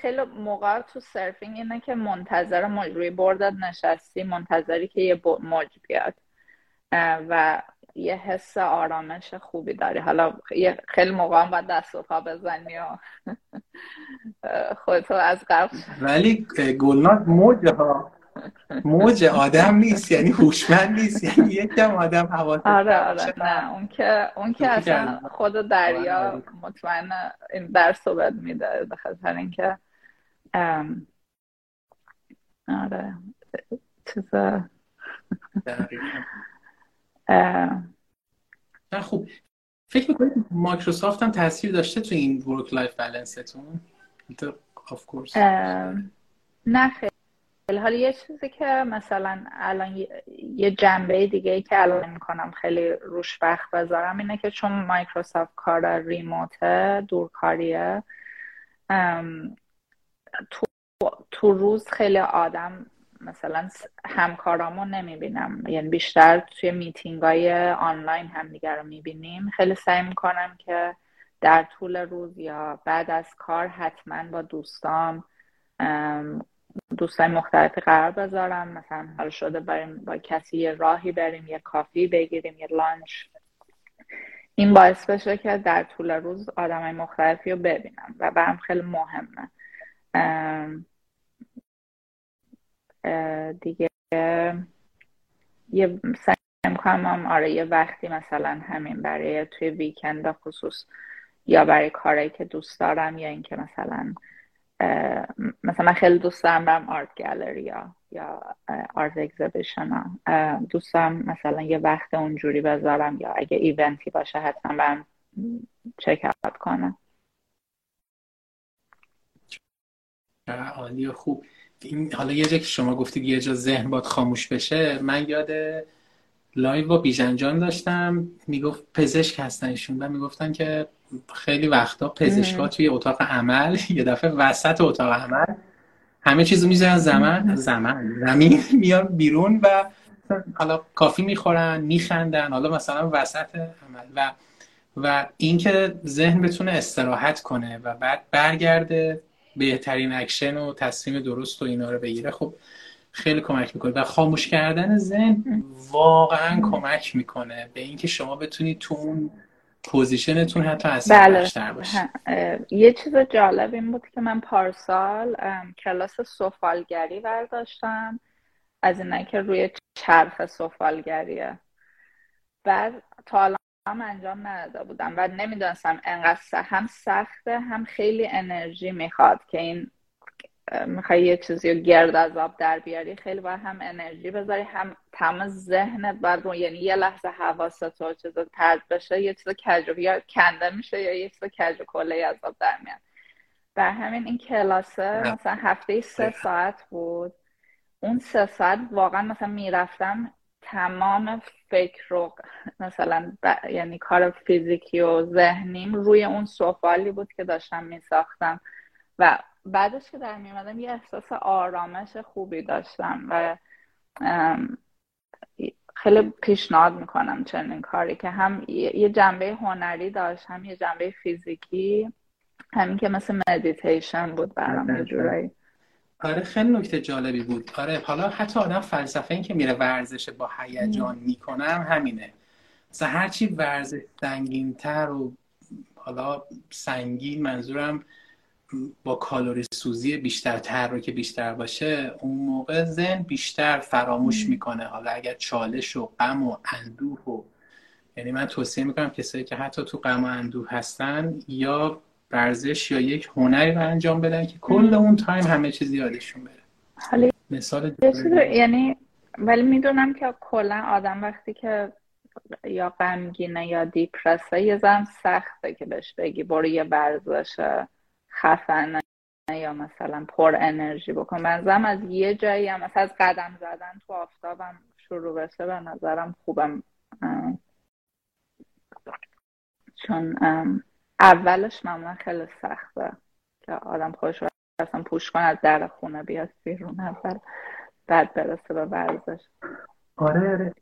خیلی موقع تو surfing اینه که منتظر روی board ت نشستی منتظری که یه موج بیاد. و یه حس آرامش خوبی داری. حالا خیلی موقع هم باید دست و پا بزنی و خودتو از قبل
ولی گلناز موج ها. موج آدم نیست یعنی هوشمند نیست یعنی یکم آدم حواست
آره آره نه. اون که اون که اصلا خود دریا مطمئن این درس رو بهت میده به خاطر اینکه آره چیز
خوب. فکر می‌کنید مایکروسافت هم تاثیر داشته تو این work life balance تون
of course. نه خیلی. حالا یه چیزی که مثلا الان یه جنبه دیگه ای که الان می‌کنم خیلی روش وقت بذارم اینه که چون مایکروسافت کار ریموته دورکاریه تو, تو روز خیلی آدم مثلا همکارامو نمی‌بینم. یعنی بیشتر توی میتینگ های آنلاین همدیگه رو می‌بینیم. خیلی سعی می‌کنم که در طول روز یا بعد از کار حتما با دوستام دوستای مختلفی قرار بذارم. مثلا حال شده بریم با کسی یه راهی بریم یه کافی بگیریم یه لانچ. این باعث بشه که در طول روز آدم مختلفی رو ببینم و برم خیلی مهمه. دیگه یه سعی کنم آره یه وقتی مثلا همین برای توی ویکند خصوص یا برای کاری که دوست دارم یا اینکه مثلا مثلا خیلی دوست دارم برم آرت گالری یا آرت اگزیبیشن دوست دارم مثلا یه وقت اونجوری بذارم یا اگه ایونتی باشه حتما برم چک کنم.
عالی خوب. این حالا یه جا که شما گفتید یه جا ذهن باد خاموش بشه من یاد live با بیژن جان داشتم. می‌گفت پزشک هستن ایشون و می‌گفتن که خیلی وقتا پزشکا توی اتاق عمل یه دفعه وسط اتاق عمل همه چیزو می‌ذارن زمان زمان زمین میان بیرون و حالا کافی می‌خورن میخندن. حالا مثلا وسط عمل. و و اینکه ذهن بتونه استراحت کنه و بعد برگرده. بهترین اکشن و تصمیم درست و اینا رو بگیره خب خیلی کمک می‌کنه. و خاموش کردن ذهن واقعا کمک می‌کنه به اینکه شما بتونید تو اون position تون حتی اصلا بله. باشه
یه چیز جالب این بود که من پارسال کلاس سفالگری برداشتم. از اینه که روی چرخ سفالگریه. بعد تا انجام نداده بودم و نمی‌دونستم انقدر هم سخته هم خیلی انرژی می‌خواد که این می‌خوای یه چیزی رو گرد از آب در بیاری خیلی باید هم انرژی بذاری هم تمام ذهنت باید رو یعنی یه لحظه حواست و چیز ترد بشه یه چیز کجو یا کنده میشه یا یه چیز کجو کله از آب در میاد. بر همین این کلاسه مثلا هفته سه ساعت بود. اون سه ساعت واقعا مثلا می‌رفتم تمام فکر رو مثلا یعنی کار فیزیکی و ذهنیم روی اون سفالی بود که داشتم میساختم. و بعدش که در میمدم یه احساس آرامش خوبی داشتم و خیلی پیشنهاد می‌کنم چنین کاری که هم یه جنبه هنری داشت هم یه جنبه فیزیکی همین که مثل مدیتیشن بود برام یه جورایی.
آره خیلی نکته جالبی بود. آره حالا حتی آدم فلسفه این که میره ورزش با هیجان می‌کنم همینه. مثلا هرچی ورزش سنگینتر و حالا سنگین منظورم با کالری سوزی بیشتر تحرک بیشتر باشه اون موقع ذهن بیشتر فراموش می‌کنه. حالا اگر چالش و غم و اندوه و یعنی من توصیه می‌کنم کسایی که حتی تو غم و اندوه هستن یا ورزش یا یک هنری رو انجام بدن که کل اون تایم همه چیز یادشون بره.
حالا مثال یعنی ولی می‌دونم که کلا آدم وقتی که یا غمگینه یا دیپرسه یه زن سخته که بهش بگی برو یه ورزش خفنه یا مثلا پر انرژی بکن. بنظرم از یه جایی هم مثلا از قدم زدن تو آفتابم شروع بشه به نظرم خوبم. چون اولش معمولا خیلی سخته که آدم خودش رو اصلا پوش کنه از در خونه بیاد بیرون اول بعد برسه به ورزش.
آره آره.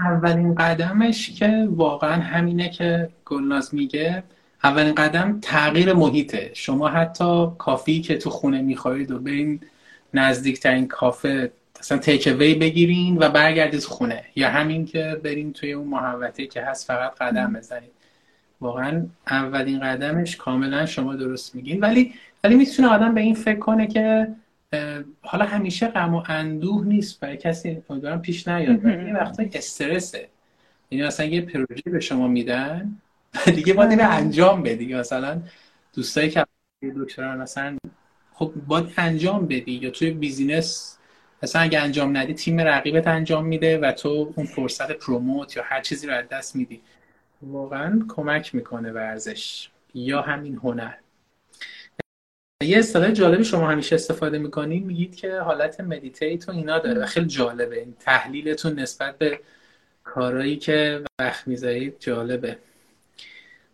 اولین قدمش که واقعا همینه که گلناز میگه اولین قدم تغییر محیطه. شما حتی کافی که تو خونه می‌خواهید و برین نزدیکترین کافه مثلا تیک وی بگیرین و برگردید خونه. یا همین که برین توی اون محوطه که هست فقط قدم بزنید. واقعا اولین قدمش کاملا شما درست میگین. ولی ولی می‌تونه آدم به این فکر کنه که حالا همیشه غم و اندوه نیست برای کسی امیدوارم پیش نیاد. ولی یه وقتا استرسه. یعنی مثلا یه پروژه به شما میدن دیگه باید اینو انجام بدی. مثلا دوستایی که دکتران مثلا خب باید انجام بدی. یا توی بیزینس مثلا اگه انجام ندی تیم رقیبت انجام میده و تو اون فرصت پروموت یا هر چیزی رو از دست میدی. واقعا کمک می‌کنه ورزش یا همین هنر. یه اصطلاح جالبی شما همیشه استفاده می‌کنید میگید که حالت مدیتیت و اینا داره خیلی جالبه. این تحلیلتون نسبت به کارهایی که وقت می‌ذارید جالبه.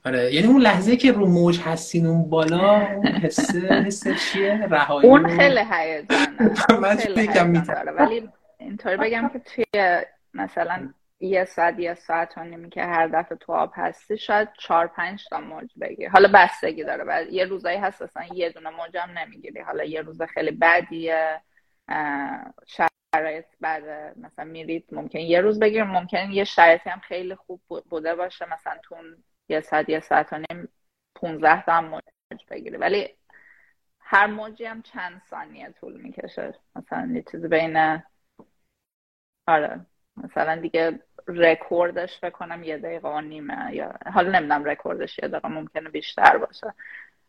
آره یعنی اون لحظه که رو موج هستین اون بالا اون حسه حس چیه؟ رهایی
اون خیلی هیجانه
من
ولی اینطوری بگم که توی مثلا یه ساعت یه ساعت و نیمی که هر دفعه تو آب هستی شاید چهار پنج تا موج بگیری حالا بستگی داره و یه روزایی هست اصلا یه دونه موج هم نمی‌گیری. حالا یه روز خیلی بدیه شرایط بعد مثلا میرید ممکنه یه روز بگیر ممکنه یه شرایطی هم خیلی خوب بوده باشه مثلا تو یه ساعت یه ساعت و نیم 15 تا موج بگیری. ولی هر موجی هم چند ثانیه طول می‌کشه. مثلا یه چیزی بین آره. مثلا دیگه رکوردش فکر کنم یه دقیقه و نیمه یا حالا نمی‌دونم رکوردش یه دقیقه ممکنه بیشتر باشه.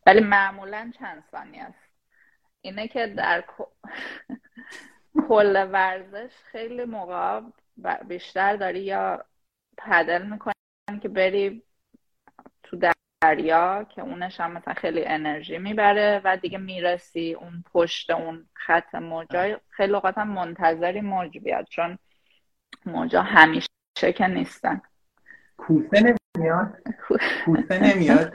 ولی معمولا چند ثانیه است. اینه که در کل ورزش خیلی موقع بیشتر داری یا پدل می‌کنی که بری تو دریا که اونش هم مثلا خیلی انرژی می‌بره و دیگه می‌رسی اون پشت اون خط موجای خیلی هم منتظری موج بیاد چون موجا همیشه که نیستن.
کوسه نمیاد؟ کوسه نمیاد؟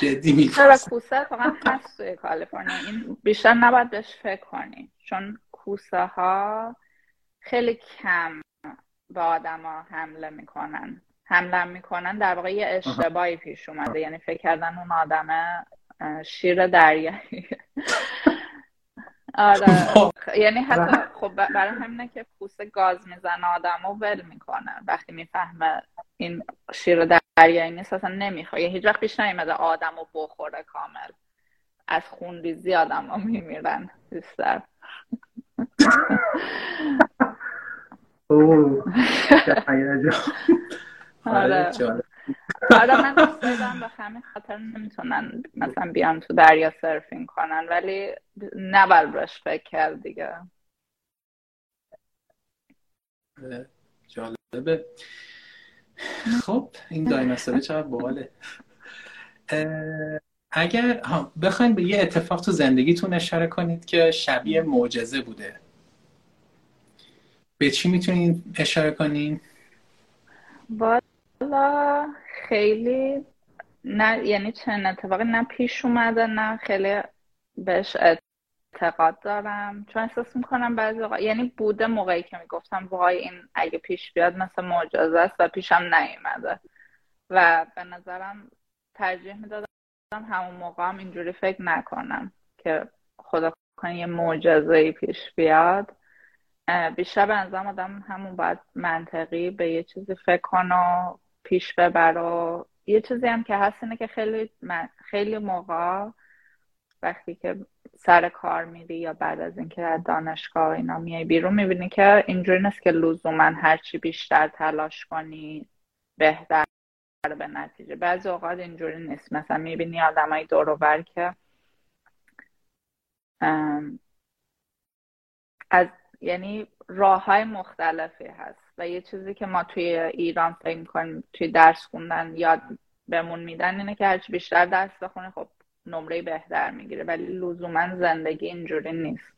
جدی
میگم کوسه؟ فقط هست توی کالیفرنیا. این بیشتر نباید بهش فکر کنی. چون کوسه ها خیلی کم به آدما حمله می‌کنن. حمله می‌کنن در واقع یه اشتباهی پیش اومده. یعنی فکر کردن اون آدم شیر دریایی. آره. یعنی حتی خب برای همینه که پوست گاز می‌زنه آدم و ول می‌کنه. وقتی می‌فهمه این شیر دریایی نیست اصلا نمی‌خواد. هیچ وقت پیش نیمده آدم رو بخوره کامل. از خونریزی آدم ها میمیرن. بیشتر. آره. آره من دوست دارم به همین خاطر نمی‌تونن مثلا بیان تو دریا سرفینگ کنن ولی نباید روش فکر کرد دیگه.
جالبه. خب این دایناسوره چقدر باحاله. اگر بخواین به یه اتفاق تو زندگیتون اشاره کنید که شبیه معجزه بوده. به چی می‌تونین اشاره کنین؟
والا خیلی نه یعنی چند اتفاقی نه پیش اومده نه خیلی بهش اعتقاد دارم. چون احساس می‌کنم بعضی اوقات یعنی بوده موقعی که می‌گفتم وای این اگه پیش بیاد مثل معجزه است و پیشم نیومده. و به نظرم ترجیح می‌دادم همون موقع هم اینجوری فکر نکنم که خدا کنه یه معجزه پیش بیاد. بیشتر به نظرم آدم همون باید منطقی به یه چیزی فکر کنه پیش ببر و یه چیزی هم که هست اینه که خیلی خیلی موقع وقتی که سر کار میری یا بعد از اینکه از دانشگاه اینا میای بیرون می‌بینی که اینجوری نیست که لزوما هرچی بیشتر تلاش کنی بهتر به نتیجه. بعضی اوقات اینجوری نیست. مثلا می‌بینی آدمای دور که از یعنی راه های مختلفی هست. و یه چیزی که ما توی ایران فکر می‌کنیم توی درس خوندن یاد بهمون میدن اینه که هرچی بیشتر درس بخونی خب نمره بهتر می‌گیره. ولی لزوما زندگی اینجوری نیست.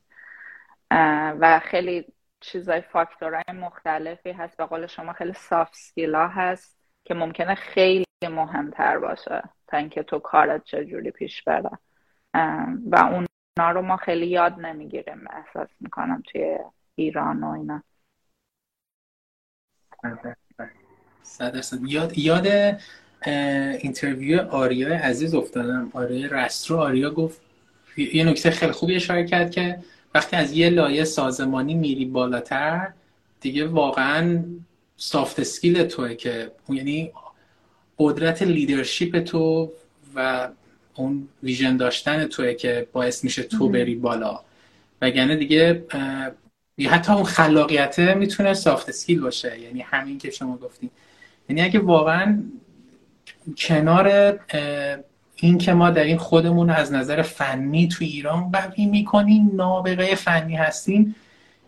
و خیلی چیزای فاکتورهای مختلفی هست. به قول شما خیلی soft skill ا هست که ممکنه خیلی مهمتر باشه تا اینکه تو کارت چجوری پیش بره. و اونا رو ما خیلی یاد نمی‌گیریم احساس می‌کنم توی ایران و اینا.
صد. یاد یاد interview آریا عزیز افتادم. آریا رسترو آریا گفت یه نکته خیلی خوبی اشاره کرد که وقتی از یه لایه سازمانی میری بالاتر دیگه واقعا soft skill توه که یعنی قدرت leadership تو و اون vision داشتن توه که باعث میشه تو بری بالا. وگرنه دیگه حتی اون خلاقیته می‌تونه soft skill باشه. یعنی همین که شما گفتین یعنی اگه واقعا کنار این که ما در این خودمون از نظر فنی تو ایران قوی می‌کنیم نابغه فنی هستیم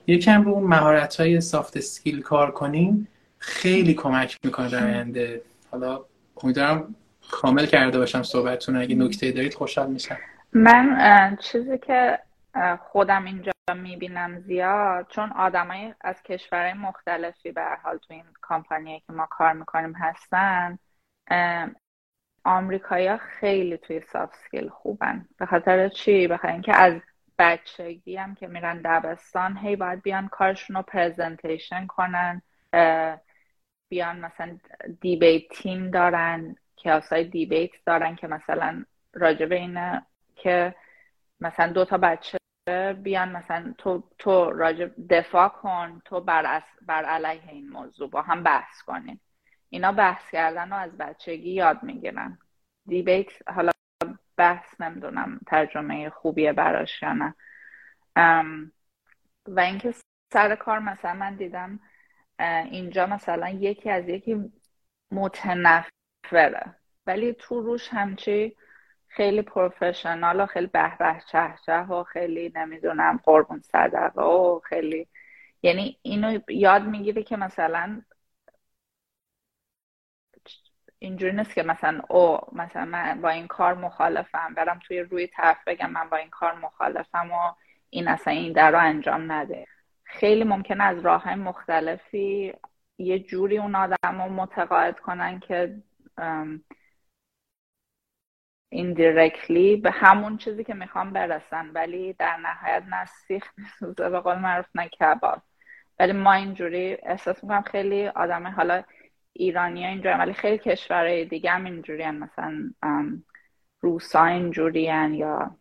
یکم رو اون مهارت های سافت سکیل کار کنیم خیلی کمک می‌کنه در آینده. حالا امیدوارم کامل کرده باشم صحبتتون. اگه نکته دارید خوشحال میشم.
من چیزی که خودم اینجا می‌بینم زیاد چون آدمای از کشورهای مختلفی به حال تو این کامپانیایی که ما کار می‌کنیم هستن آمریکایا خیلی توی soft skill خوبن. به خاطر چی؟ به خاطر اینکه از بچگی هم که میرن دبستان هی باید بیان کارشون رو presentation کنن بیان مثلا debate team دارن کلاس debate دارن که مثلا راجع اینه که مثلا دو تا بچه بیان مثلا تو تو راجع دفاع کن تو بر, بر علیه این موضوع با هم بحث کنین. اینا بحث کردن رو از بچگی یاد می‌گیرن. دیبیت حالا بحث نمی‌دونم ترجمه خوبیه براش یا نه. و اینکه سر کار مثلا من دیدم اینجا مثلا یکی از یکی متنفره. ولی تو روش همچی خیلی پروفشنال و خیلی به به چه چه و خیلی نمی‌دونم قربون صدقه و خیلی یعنی اینو یاد می‌گیره که مثلا اینجوری نیست که مثلا او مثلا من با این کار مخالفم برم توی روی طرف بگم من با این کار مخالفم و این اصلا این در رو انجام نده. خیلی ممکنه از راه های مختلفی یه جوری اون آدم رو متقاعد کنن که indirectly به همون چیزی که می‌خوام برسن ولی در نهایت نه سیخ میسوزه به قول معروف نه کباب. ولی ما اینجوری احساس می‌کنم خیلی آدم حالا ایرانی ها اینجوری ولی خیلی کشورهای دیگه هم اینجوری مثلا روسا اینجوری یا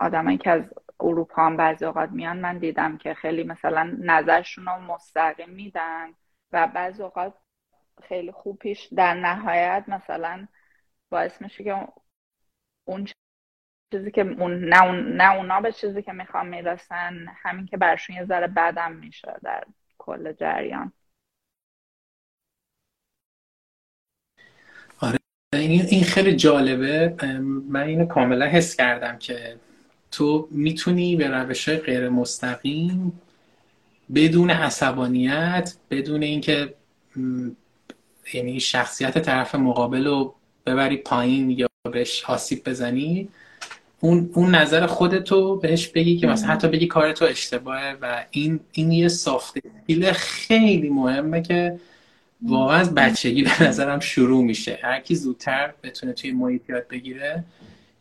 آدمایی که از اروپا هم بعضی اوقات میان من دیدم که خیلی مثلا نظرشون رو مستقیم میدن و بعضی اوقات خیلی خوب پیش در نهایت مثلا باعث میشه که اون چیزی که اون نه, اون نه اونا به چیزی که می‌خوام می‌رسن همین که برشون یه ذره بدم میشه در کل جریان.
آره. این خیلی جالبه. من اینو کاملا حس کردم که تو می‌تونی به روش غیر مستقیم بدون عصبانیت بدون اینکه یعنی شخصیت طرف مقابل رو ببری پایین یا بهش آسیب بزنی اون, اون نظر خودتو بهش بگی که مثلا حتی بگی کار تو اشتباهه و این این یه اسکیل خیلی مهمه که واقعا از بچگی به نظرم شروع میشه. هر کی زودتر بتونه توی محیط یاد بگیره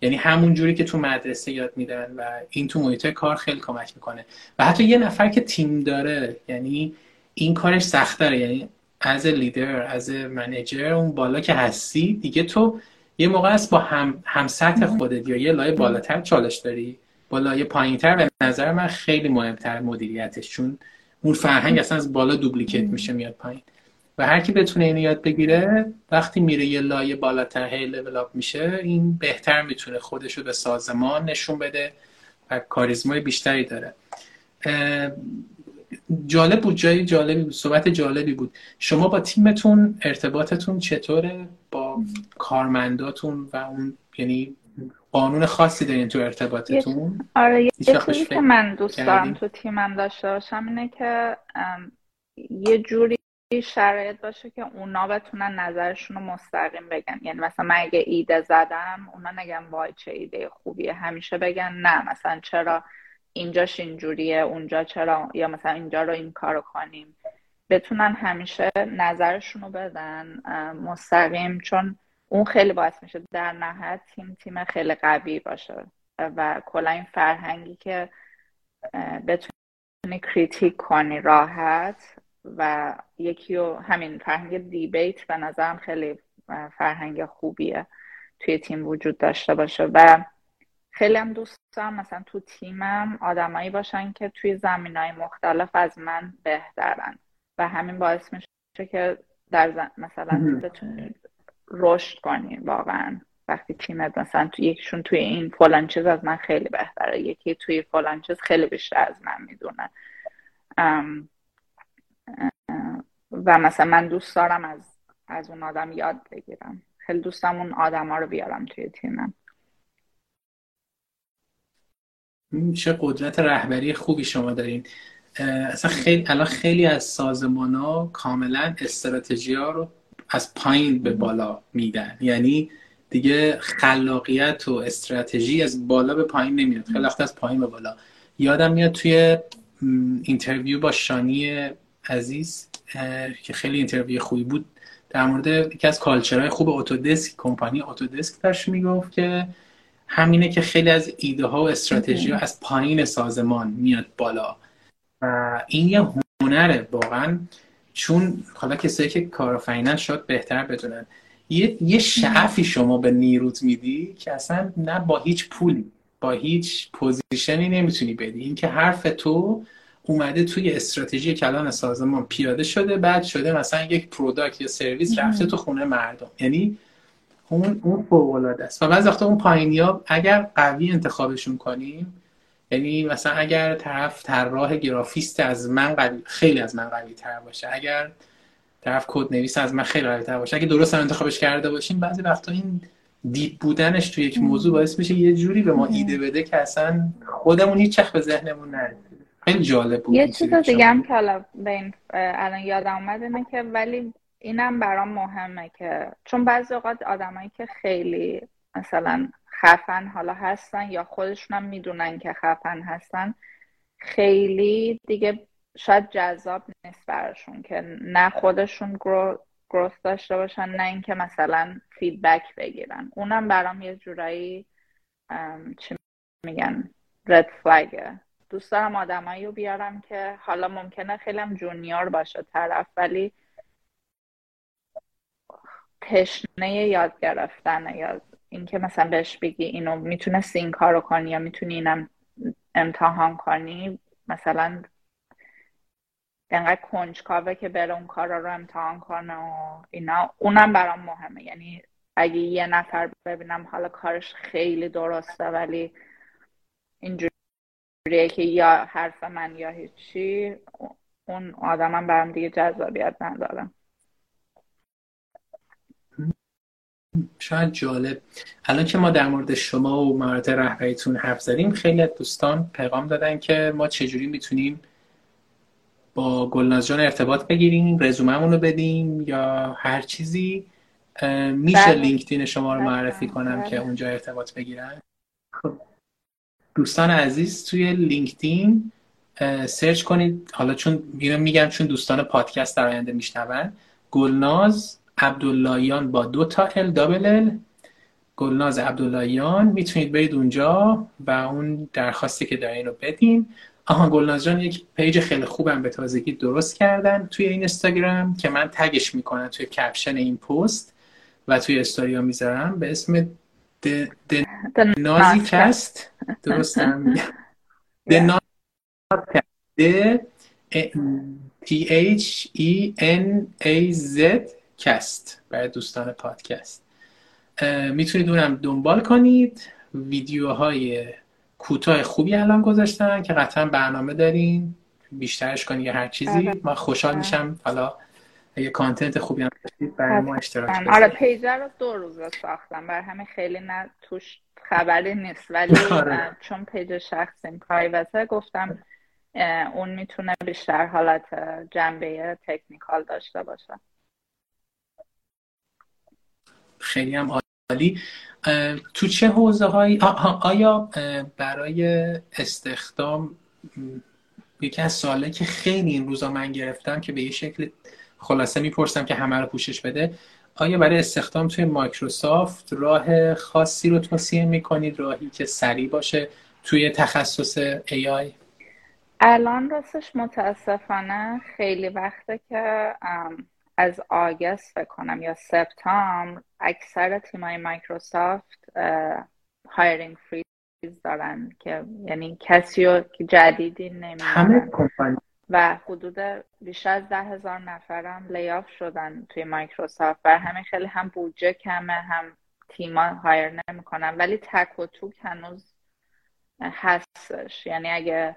یعنی همون جوری که تو مدرسه یاد میدن و این تو محیط کار خیلی کمک می‌کنه. و حتی یه نفر که تیم داره یعنی این کارش سختره یعنی از لیدر از منیجر اون بالا که هستی دیگه تو یه موقع است با هم, هم سطح خودت یا یه لایه بالاتر چالش داری. با لایه پایینتر به نظر من خیلی مهمتر مدیریتش چون اون فرهنگ اصلا از بالا دوبلیکیت میشه میاد پایین. و هر کی بتونه اینو یاد بگیره وقتی میره یه لایه بالاتر هی لول اپ میشه این بهتر می‌تونه خودش رو به سازمان نشون بده و کاریزمای بیشتری داره. جالب بود جای جالبی بود صحبت جالبی بود. شما با تیمتون ارتباطتون چطوره؟ با کارمنداتون و اون یعنی قانون خاصی دارین تو ارتباطتون؟
آره یه چیزی که من دوست دارم تو تیمم داشته باشم اینه که یه جوری شرایط باشه که اونا بتونن نظرشون رو مستقیم بگن. یعنی مثلا من اگه ایده زدم اونا نگن وای چه ایده خوبیه همیشه بگن نه مثلا چرا اینجاش اینجوریه اونجا چرا یا مثلا اینجا رو این کارو کنیم. بتونن همیشه نظرشون رو بدن مستقیم چون اون خیلی باعث میشه در نهایت تیم تیم خیلی قوی باشه. و کلا این فرهنگی که بتونی کریتیک کنی راحت و یکی و همین فرهنگ دیبیت به نظرم خیلی فرهنگ خوبیه توی تیم وجود داشته باشه. و خیلی هم دوست دارم مثلا تو تیمم آدمایی باشن که توی زمین های مختلف از من بهترن و همین باعث میشه که در مثلا بتونی رشد کنی واقعا. وقتی تیمت مثلا تو یکیشون توی این فلان چیز از من خیلی بهتره یکی توی فلان چیز خیلی بیشتر از من می‌دونه. و مثلا من دوست دارم از از اون آدم یاد بگیرم. خیلی دوستم اون آدما رو بیارم توی تیمم.
چه قدرت رهبری خوبی شما دارین. اصلا خیلی الان خیلی از سازمان ها کاملا استراتژی ها رو از پایین به بالا میدن. یعنی دیگه خلاقیت و استراتژی از بالا به پایین نمیاد. خیلی از پایین به بالا. یادم میاد توی اینترویو با شانی عزیز که خیلی interview خوبی بود در مورد یکی از culture های خوب اتودسک کمپانی اتودسک داشت می‌گفت که همینه که خیلی از ایده ها و استراتژی ها از پایین سازمان میاد بالا. و این یه هنره واقعا چون حالا کسایی که کارآفرینن شاید بهتر بدونن. یه, یه شعفی شما به نیروت میدی که اصلا نه با هیچ پولی با هیچ پوزیشنی نمی‌تونی بدی. اینکه حرف تو اومده توی استراتژی کلان سازمان پیاده شده بعد شده مثلا یک product یا سرویس رفته تو خونه مردم. یعنی اون اون فوق العاده است. و بعضی وقتا اون پایینیا اگر قوی انتخابشون کنیم یعنی مثلا اگر طرف طراح گرافیست از من قوی خیلی از من قوی تر باشه اگر طرف کد نویس از من خیلی قوی تر باشه اگه درست هم انتخابش کرده باشیم بعضی وقتا این deep بودنش تو یک موضوع باعث میشه یه جوری به ما ایده بده که اصلا خودمون هیچ وقت به ذهنمون نرسه. خیلی جالب بود
یه چیز دیگه هم که حالا الان یادم اومد اینه که ولی اینم برام مهمه که چون بعضی اوقات آدمایی که خیلی مثلا خفن حالا هستن یا خودشون هم می‌دونن که خفن هستن خیلی دیگه شاید جذاب نیست براشون که نه خودشون گروث داشته باشن نه اینکه مثلا فیدبک بگیرن. اونم برام یه جورایی چی میگن رد فلگه دوست دارم آدمایی رو بیارم که حالا ممکنه خیلی جونیور باشه طرف ولی تشنه یاد گرفتن یا اینکه مثلا بهش بگی اینو می‌تونستی این کارو کنی یا می‌تونی اینم امتحان کنی مثلا انقدر کنجکاوه که بره اون کارا رو امتحان کنه و اینا اونم برام مهمه. یعنی اگه یه نفر ببینم حالا کارش خیلی درسته ولی اینجوریه که یا حرف من یا هیچی اون آدمم برام دیگه جذابیت نداره.
شاید جالب الان که ما در مورد شما و مهارت رهبریتون حرف زدیم خیلی دوستان پیغام دادن که ما چجوری می‌تونیم با گلناز جان ارتباط بگیریم رزوممون رو بدیم یا هر چیزی میشه بله. لینکدین شما رو معرفی بله. کنم که بله. اونجا ارتباط بگیرن خب دوستان عزیز توی لینکدین search کنید حالا چون میگم چون دوستان پادکست در آینده میشنون گلناز عبداللهیان با دو تا ال double L گلناز عبداللهیان می‌تونید برید اونجا و اون درخواستی که دارین رو بدین. آها گلناز جان یک page خیلی خوبم به تازگی درست کردن توی این اینستاگرام که من tag ش می‌کنم توی caption این پست و توی استوریا می‌ذارم. به اسم نازی cast درستم؟ د T H E N A Z کست برای دوستان پادکست. می‌تونید اونم دنبال کنید. ویدیوهای کوتاه خوبی الان گذاشتن که قطعا برنامه دارین. بیشترش کنید یا هر چیزی. آره. ما خوشحال آره. میشم. حالا اگه content خوبی هم داشتید برای ما اشتراک بذارید
آره پیج رو دو روز ساختم. برای همه خیلی نه توش خبری نیست. ولی آره. چون page شخصیم private ه گفتم اون می‌تونه بیشتر حالت جنبه تکنیکال داشته باشه.
خیلی هم عالی. تو چه حوزه هایی آیا برای استخدام یکی از سواله که خیلی این روزا من گرفتم که به یه شکل خلاصه می‌پرسم که همه رو پوشش بده آیا برای استخدام توی مایکروسافت راه خاصی رو توصیه می‌کنید؟ راهی که سریع باشه توی تخصص AI
الان راستش متاسفانه خیلی وقته که از آگست بکنم یا سپتامبر اکثر تیمای مایکروسافت hiring freeze دارن که یعنی کسی رو که جدیدی نمی‌دونن و حدود بیشتر از ده هزار نفرم layoff شدن توی مایکروسافت بر همین خیلی هم بودجه کمه هم تیما hire نمی‌کنن. ولی تک و توک هنوز هستش. یعنی اگه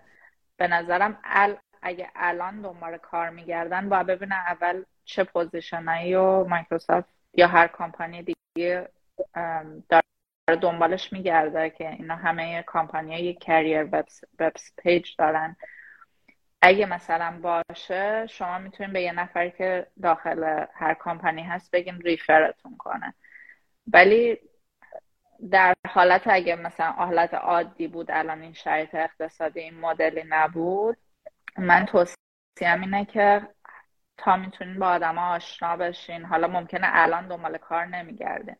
به نظرم ال اگه الان دنبال کار میگردن باید ببینن اول چه پوزیشنایی و مایکروسافت یا هر کمپانی دیگه دنبالش میگرده که اینا همه کامپانی یک کریر وب پیج دارن. اگه مثلا باشه شما می‌تونین به یه نفری که داخل هر کامپانی هست بگین ریفرتون کنه. ولی در حالت اگه مثلا حالت عادی بود الان این شرایط اقتصادی این مدلی نبود من توصیم اینه که تا می‌تونین با آدم آشنا بشین. حالا ممکنه الان دنبال کار نمیگردین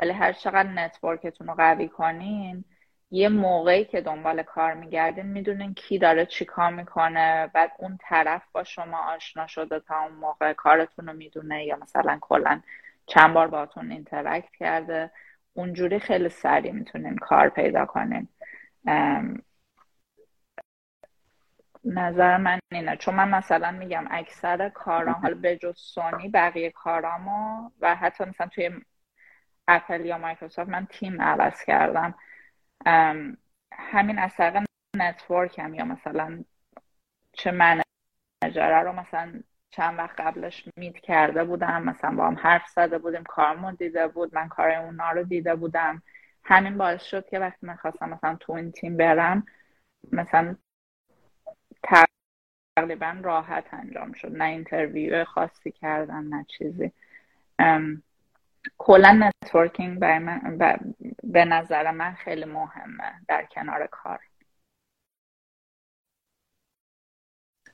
ولی هر چقدر network تون رو قوی کنین یه موقعی که دنبال کار میگردین می‌دونین کی داره چی کار می‌کنه بعد اون طرف با شما آشنا شده تا اون موقع کارتون رو می‌دونه یا مثلا کلا چند بار باتون interact کرده. اونجوری خیلی سریع می‌تونین کار پیدا کنین. نظر من اینه. چون من مثلا میگم اکثر کارام حالا به جز سونی بقیه کارامو و حتی مثلا توی اپل یا مایکروسافت من تیم عوض کردم. همین از طریق network هم یا مثلا چه manager ه رو مثلا چند وقت قبلش meet کرده بودم مثلا با هم حرف زده بودیم کارمون دیده بود من کار اونا رو دیده بودم. همین باعث شد که وقتی من خواستم مثلا تو این تیم برم مثلا تقریبا راحت انجام شد. نه interview خاصی کردن نه چیزی. کلا networking من به نظر من خیلی مهمه در کنار کار.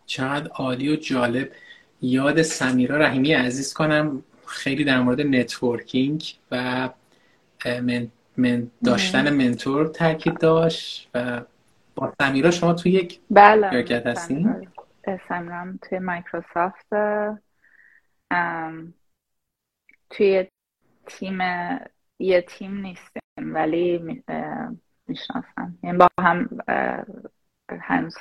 چقدر عالی و جالب. یاد سمیرا رحیمی عزیز کنم. خیلی در مورد networking و من, من داشتن منتور تاکید داشت و با سمیرا شما توی یک
بله شرکت هستین؟ سمیرا توی مایکروسافت توی تیم یه تیم نیستیم ولی می‌شناسم. یعنی با هم هنوز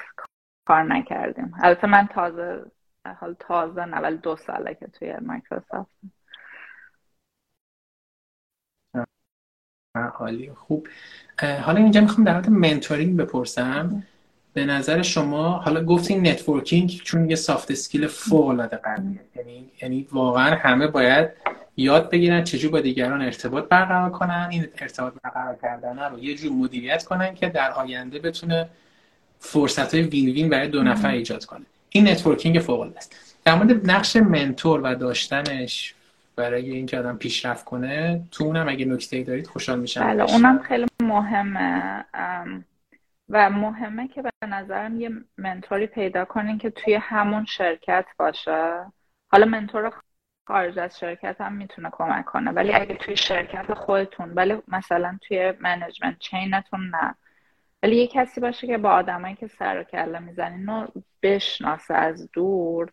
کار نکردیم. البته من تازه حال تازه نه ولی دو ساله که توی مایکروسافت.
حالی خوب. حالا اینجا می‌خوام در مورد mentoring بپرسم. به نظر شما حالا گفتین networking چون یه soft skill فوق العاده یعنی یعنی واقعا همه باید یاد بگیرن چجور با دیگران ارتباط برقرار کنن. این ارتباط برقرار کردن رو یه جور مدیریت کنن که در آینده بتونه فرصت های win-win برای دو نفر ایجاد کنه. این networking فوق است. در مورد نقش mentor و داشتنش برای اینکه آدم پیشرفت کنه تو اونم اگه نکته دارید خوشحال میشم.
بله اونم خیلی مهمه. و مهمه که به نظرم یه mentor ی پیدا کنین که توی همون شرکت باشه. حالا mentor خارج از شرکت هم می‌تونه کمک کنه ولی اگه توی شرکت خودتون ولی مثلا توی management chain تون نه. ولی یه کسی باشه که با آدمایی که سر و کله می‌زنین رو بشناسه از دور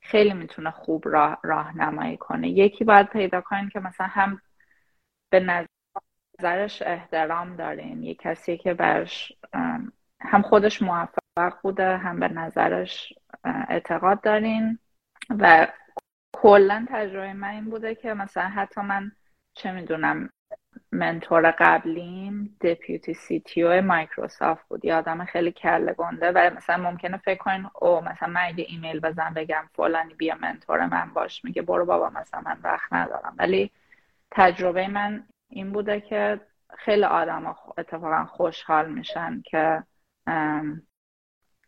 خیلی می‌تونه خوب راه راهنمایی کنه. یکی باید پیدا کنین که مثلا هم به نظرش احترام دارین یه کسی که برش هم خودش موفق بوده هم به نظرش اعتقاد دارین. و کلا تجربه من این بوده که مثلا حتی من چه می‌دونم منتور قبلیم دپیوتی سی تی مایکروسافت بود. یه آدم خیلی کله گنده و مثلا ممکنه فکر کنین او مثلا من اگه ایمیل بزن بگم فلانی بیا منتور من باش میگه برو بابا مثلا من وقت ندارم. ولی تجربه من این بوده که خیلی آدم اتفاقا خوشحال میشن که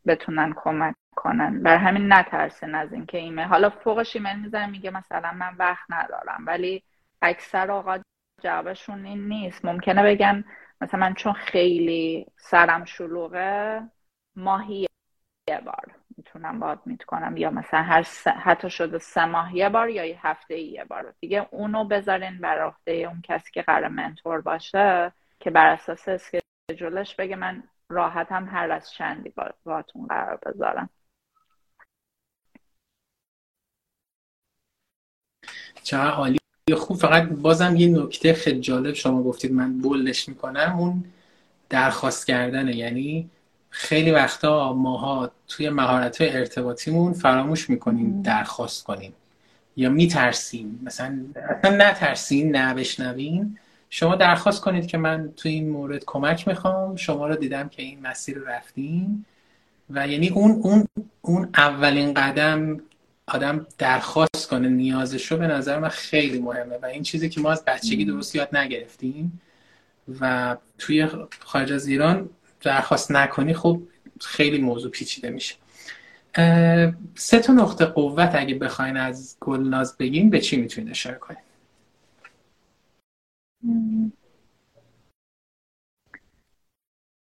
بتونن کمک کنن. بر همین نترسین از اینکه ایمیل حالا فوقش ایمیل می‌زنه میگه مثلا من وقت ندارم ولی اکثر اوقات جوابشون این نیست. ممکنه بگن مثلا من چون خیلی سرم شلوغه ماهی یه بار. می‌تونم باد میت کنم یا مثلا هر س... حتی شده سه ماه یه بار یا یه هفته یه بار. دیگه اونو بذارین بر عهده اون کسی که قرار منتور باشه که بر اساس اسکیجولش بگه من راحت هم هر از چندی باتون قرار بذارم.
چه عالی خوب فقط بازم یه نکته خیلی جالب شما گفتید من بولش می‌کنم اون درخواست کردنه. یعنی خیلی وقتا ماها توی مهارت ارتباطیمون فراموش می‌کنیم درخواست کنیم. یا میترسیم. مثلا اصلا نترسین نه بشنوین شما درخواست کنید که من توی این مورد کمک می‌خوام. شما رو دیدم که این مسیر رو رفتیم و یعنی اون اون اون اولین قدم آدم درخواست کنه نیازش رو به نظر من خیلی مهمه. و این چیزی که ما از بچگی درست یاد نگرفتیم و توی خارج از ایران درخواست نکنی خب خیلی موضوع پیچیده میشه. سه تا نقطه قوت اگه بخواین از گلناز بگین به چی می‌تونید اشاره کنید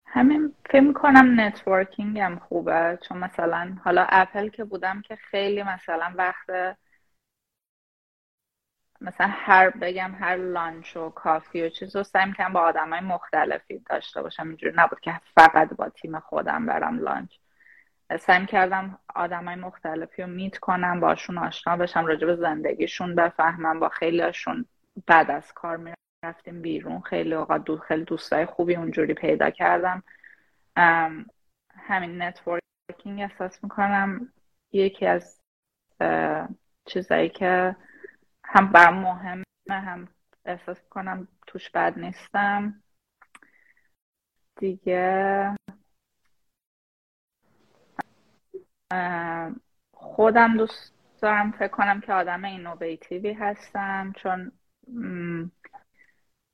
همین فکر کنم networking هم خوبه چون مثلا حالا اپل که بودم که خیلی مثلا وقت مثلا هر بگم هر lunch و coffee و چیز رو سعی کنم با آدم های مختلفی داشته باشم. اینجوری نبود که فقط با تیم خودم برم lunch. سعی کردم آدم های مختلفی رو meet کنم باشون آشنا بشم راجع به زندگیشون بفهمم. با خیلی هاشون بعد از کار می‌رفتیم بیرون. خیلی اوقات دو خیلی دوستای خوبی اونجوری پیدا کردم. همین networking احساس می‌کنم یکی از چیزایی که هم برام مهمه هم احساس کنم توش بد نیستم. دیگه خودم دوست دارم فکر کنم که آدم اینوویتیوی هستم چون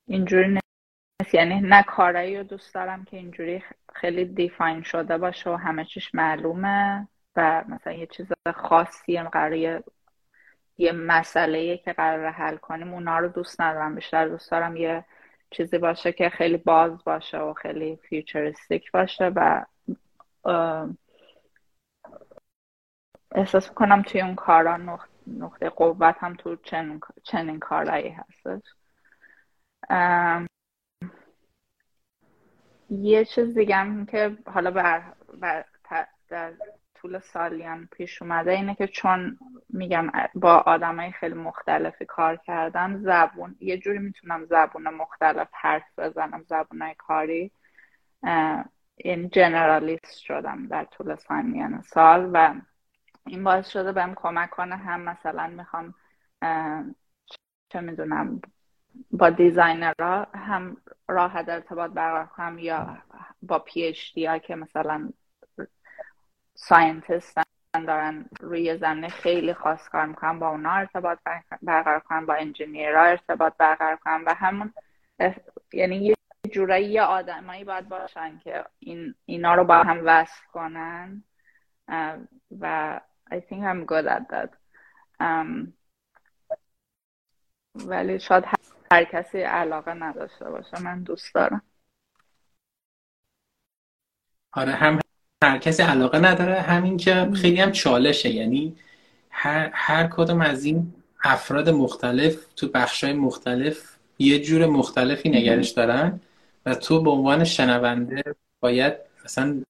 اینجوری نیست. یعنی نه کارایی رو دوست دارم که اینجوری خیلی دیفاین شده باشه و همه چیش معلومه و مثلا یه چیز خاصی قراره یه مسئله که قرار حل کنیم. اونا رو دوست ندارم. بیشتر دوست دارم یه چیزی باشه که خیلی باز باشه و خیلی فیوچریستیک باشه و احساس کنم توی اون کارا نقطه قوت هم تو چنین, چنین کارایی هستش. یه چیز دیگه هم که حالا بر, بر در طول سالیان پیش اومده اینه که چون میگم با آدمای خیلی مختلفی کار کردم زبون یه جوری می‌تونم زبون مختلف حرف بزنم زبونای کاری این generalist شدم در طول سالیان سال و این باعث شده بهم کمک کنه هم مثلا می‌خوام چه می‌دونم با designer ها هم راحت ارتباط برقرار کنم یا با PhD ها که مثلا scientist دارن روی زمینه خیلی خاص کار می‌کنن با اونا ارتباط برقرار کنم با engineer ها ارتباط برقرار کنم و همون یعنی یه جورایی یه آدمایی باید باشن که این اینا رو با هم وصل کنن. و I think I'm good at that. um, ولی شاید هر کسی علاقه نداشته باشه من دوست دارم.
آره هم هر کسی علاقه نداره. همین که خیلی هم چالشه. یعنی هر, هر کدوم از این افراد مختلف تو بخشای مختلف یه جور مختلفی نگرش دارن و تو به عنوان شنونده باید مثلا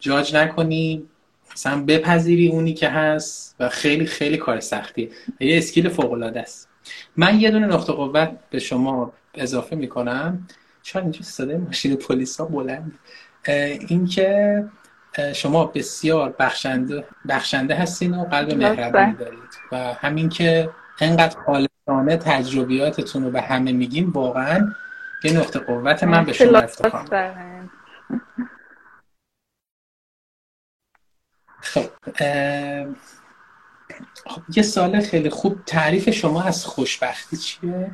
جاج نکنی مثلا بپذیری اونی که هست و خیلی خیلی کار سختیه یه اسکیل فوق العاده است. من یه دونه نقطه قوت به شما اضافه می‌کنم. چون اینجا صدای ماشین پلیس ها بلند اینکه شما بسیار بخشنده بخشنده هستین و قلب مهربانی دارید. و همین که انقدر خالصانه تجربیاتتون رو به همه میگین واقعا یه نقطه قوت من به شما افتخار خب خب یه سال خیلی خوب. تعریف شما از خوشبختی چیه؟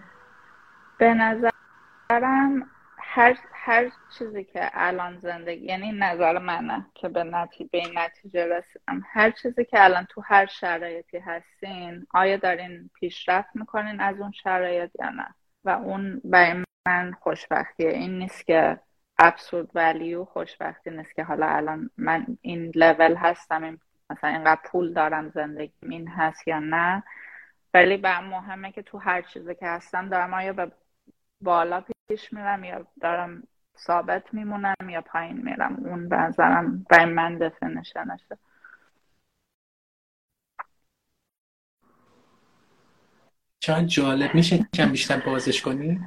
به نظرم هر هر چیزی که الان زندگی یعنی نظر منه که به نتیجه به این نتیجه رسیدم. هر چیزی که الان تو هر شرایطی هستین آیا دارین پیشرفت می‌کنین از اون شرایط یا نه؟ و اون برای من خوشبختیه. این نیست که ابسولد ولیو خوشبختی نیست که حالا الان من این لول هستم این مثلا اینقدر پول دارم زندگی این هست یا نه. ولی برام مهمه که تو هر چیزی که هستم دارم آیا به بالا پیش میرم یا دارم ثابت میمونم یا پایین میرم اون به نظرم برای من دفنشنشه
چند جالب میشه کم بیشتر بازش کنی؟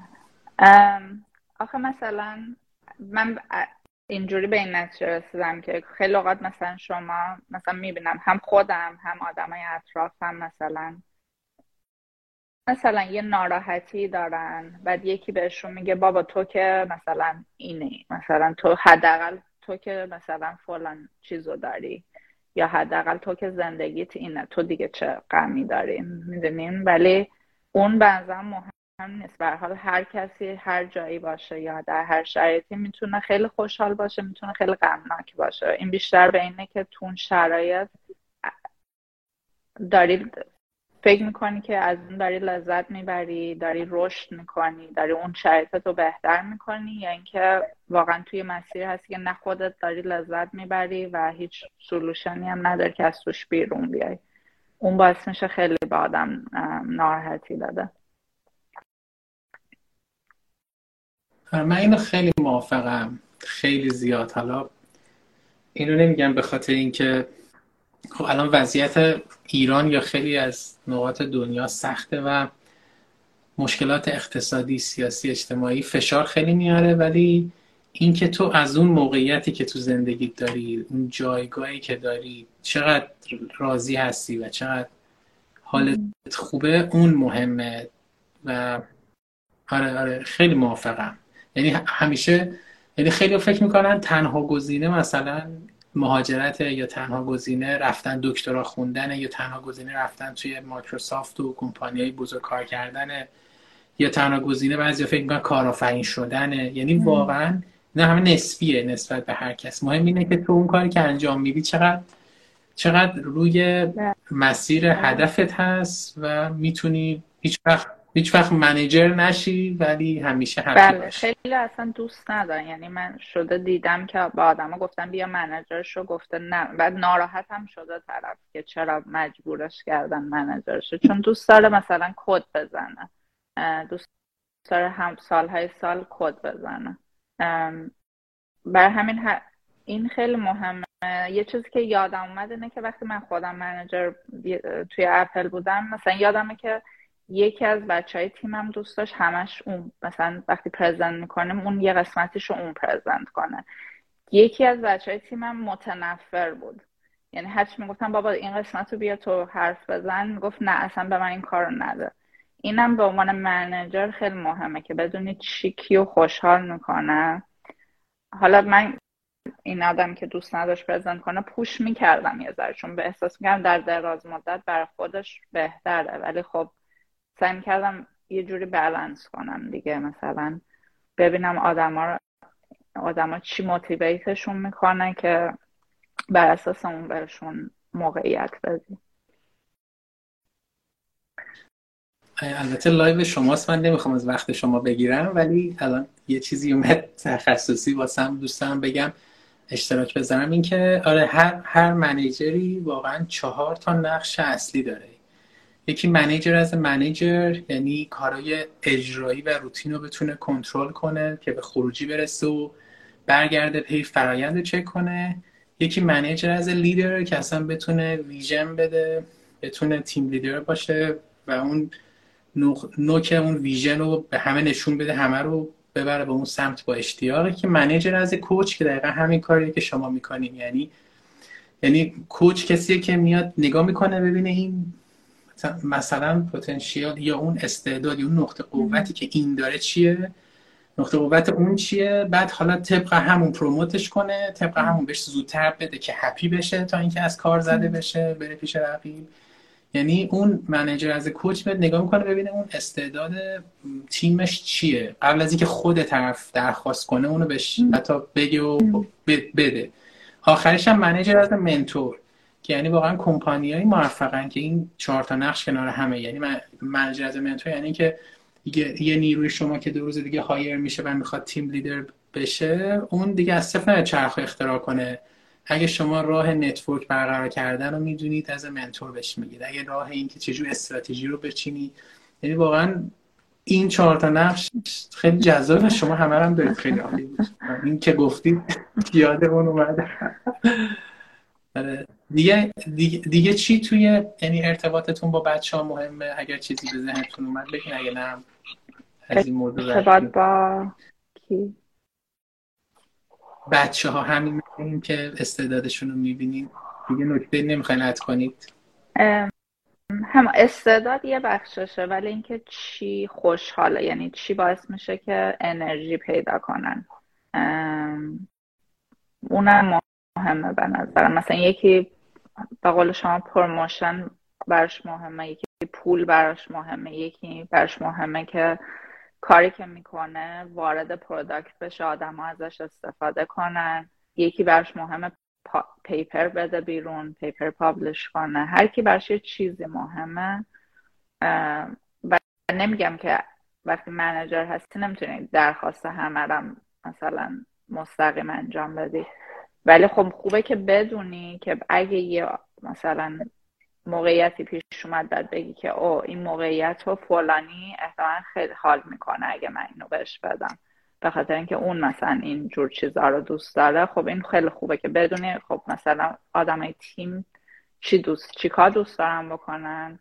آخه مثلا من اینجوری به این نتیجه رسیدم که خیلی اوقات مثلا شما مثلا می‌بینم هم خودم هم آدمای اطرافم مثلا مثلا یه ناراحتی دارن بعد یکی بهشون میگه بابا تو که مثلا اینه مثلا تو حداقل تو که مثلا فلان چیزو داری یا حداقل تو که زندگیت اینه تو دیگه چه غمی داری می‌دونین ولی اون بنظرم نیست. به حال هر کسی هر جایی باشه یا در هر شرایطی می‌تونه خیلی خوشحال باشه می‌تونه خیلی غمناک باشه. این بیشتر به اینه که تون شرایط داری فکر می‌کنی که از اون داری لذت می‌بری داری رشد می‌کنی داری اون شرایطت رو بهتر می‌کنی یا اینکه واقعا توی مسیر هستی که نه خودت داری لذت می‌بری و هیچ سلوشنی هم نداری که از توش بیرون بیای؟ اون باعث میشه خیلی به آدم ناراحتی داده
من اینو خیلی موافقم. خیلی زیاد. حالا اینو نمیگم به خاطر اینکه خب الان وضعیت ایران یا خیلی از نقاط دنیا سخته و مشکلات اقتصادی سیاسی اجتماعی فشار خیلی میاره ولی اینکه تو از اون موقعیتی که تو زندگی داری اون جایگاهی که داری چقدر راضی هستی و چقدر حالت خوبه اون مهمه و آره آره خیلی موافقم. یعنی همیشه یعنی خیلی فکر می‌کنن تنها گزینه مثلا مهاجرت یا تنها گزینه رفتن دکترا خوندن یا تنها گزینه رفتن توی مایکروسافت و کمپانی بزرگ کار کردن یا تنها گزینه بعضی فکر می‌کنن کارآفرین شدنه یعنی واقعا نه همه نسبیه نسبت به هر کس مهم اینه که تو اون کاری که انجام میدی چقدر چقدر روی بله. مسیر بله. هدفت هست و می‌تونی هیچ وقت هیچ وقت منیجر نشی ولی همیشه هپی
بله خیلی اصلا دوست ندارن یعنی من شده دیدم که با آدما گفتم بیا منیجرش رو گفته نه. بعد ناراحت هم شده طرف که چرا مجبورش کردن منیجرش چون دوست داره مثلا کد بزنه. دوست داره هم سالهای سال کد بزنه. بر همین این خیلی مهمه. یه چیزی که یادم اومد اینه که وقتی من خودم منیجر توی اپل بودم مثلا یادمه که یکی از بچه های تیمم دوست داشت همش اون مثلا وقتی پرزنت می‌کنیم اون یه قسمتیش اون پرزنت کنه. یکی از بچه های تیمم متنفر بود. یعنی هرچی می‌گفتم بابا این قسمت رو بیا تو حرف بزن. می‌گفت نه اصلا به من این کار رو نده. اینم به عنوان منیجر خیلی مهمه که بدونی چی کیو خوشحال می‌کنه. حالا من این آدم که دوست نداشت پرزنت کنه پوش می‌کردم یه ذره چون به احساس می‌کردم در دراز مدت برای خودش بهتره. ولی خب سعی کردم یه جوری بالانس کنم دیگه. مثلا ببینم آدما آدما چی موتیویتشون می‌کنه که بر اساس اون برشون موقعیت بدی.
البته live شماست. من نمی‌خوام از وقت شما بگیرم ولی الان یه چیزی اومد تخصصی واسم دوستم بگم. اشتراک بزنم اینکه آره هر هر manager ی واقعا چهار تا نقش اصلی داره. یکی manager as manager یعنی کارهای اجرایی و روتین رو بتونه کنترل کنه که به خروجی برسه و برگرده پی فرایند رو چک کنه. یکی manager as leader که اصلا بتونه vision بده بتونه تیم لیدر باشه و اون نوک اون ویژن رو به همه نشون بده همه رو ببره به اون سمت با اشتیاقی که منیجر از کوچ که دقیقا همین کاریه که شما می‌کنیم یعنی یعنی کوچ کسیه که میاد نگاه می‌کنه ببینه این مثلا پتانسیل یا اون استعداد اون نقطه قوتی که این داره چیه؟ نقطه قوت اون چیه؟ بعد حالا طبق همون پروموتش کنه طبق همون بهش زودتر بده که هپی بشه تا اینکه از کار زده بشه بره پیش رقیب. یعنی اون منیجر از کوچ به نگاه می‌کنه ببینه اون استعداد تیمش چیه. قبل از اینکه خود طرف درخواست کنه اونو بهش حتی بگه و بده. آخرش هم منیجر از منتور. که یعنی واقعا کمپانیایی موفقن که این چهار تا نقش کنار همه. یعنی منیجر از منتور یعنی که یه نیروی شما که دو روز دیگه هایر میشه و می‌خواد تیم لیدر بشه اون دیگه از صفر چرخ اختراع کنه. اگه شما راه نتورک برقرار کردن رو می‌دونید از منتور بهش میگید. اگه راه این که چجور استراتژی رو بچینید یعنی واقعا این چهار تا نقش خیلی جذاب شما همه هم دارید. خیلی عالی بود. این که گفتید یاد اون اومده آره. دیگه, دیگه, دیگه چی توی یعنی ارتباطتون با بچه ها مهمه؟ اگر چیزی به ذهنتون اومد بگین اگه نه از این موضوع
ارتباط با کی؟
بچه ها همین این که استعدادشون رو می‌بینین. دیگه نکته نمی‌خواین add کنید
هم استعداد یه بخششه ولی اینکه چی خوشحاله یعنی چی باعث میشه که انرژی پیدا کنن. اونم مهمه به نظرم مثلا یکی به قول شما promotion برش مهمه یکی پول براش مهمه یکی براش مهمه که کاری که می‌کنه وارد product بشه آدم ازش استفاده کنن. یکی براش مهمه paper بده بیرون paper publish کنه. هر کی براش یه چیزی مهمه و نمیگم که وقتی manager هستی نمی‌تونی درخواست همه مثلا مستقیم انجام بدی. ولی خب خوبه که بدونی که اگه یه مثلا موقعیتی پیش اومد بعد بگی که او این موقعیت رو فلانی احتمالا خیلی حال می‌کنه اگه من اینو بهش بدم. به خاطر اینکه اون مثلا این جور چیزها رو دوست داره خب این خیلی خوبه که بدونی خب مثلا آدمای تیم چی دوست چی کار دوست دارن بکنن.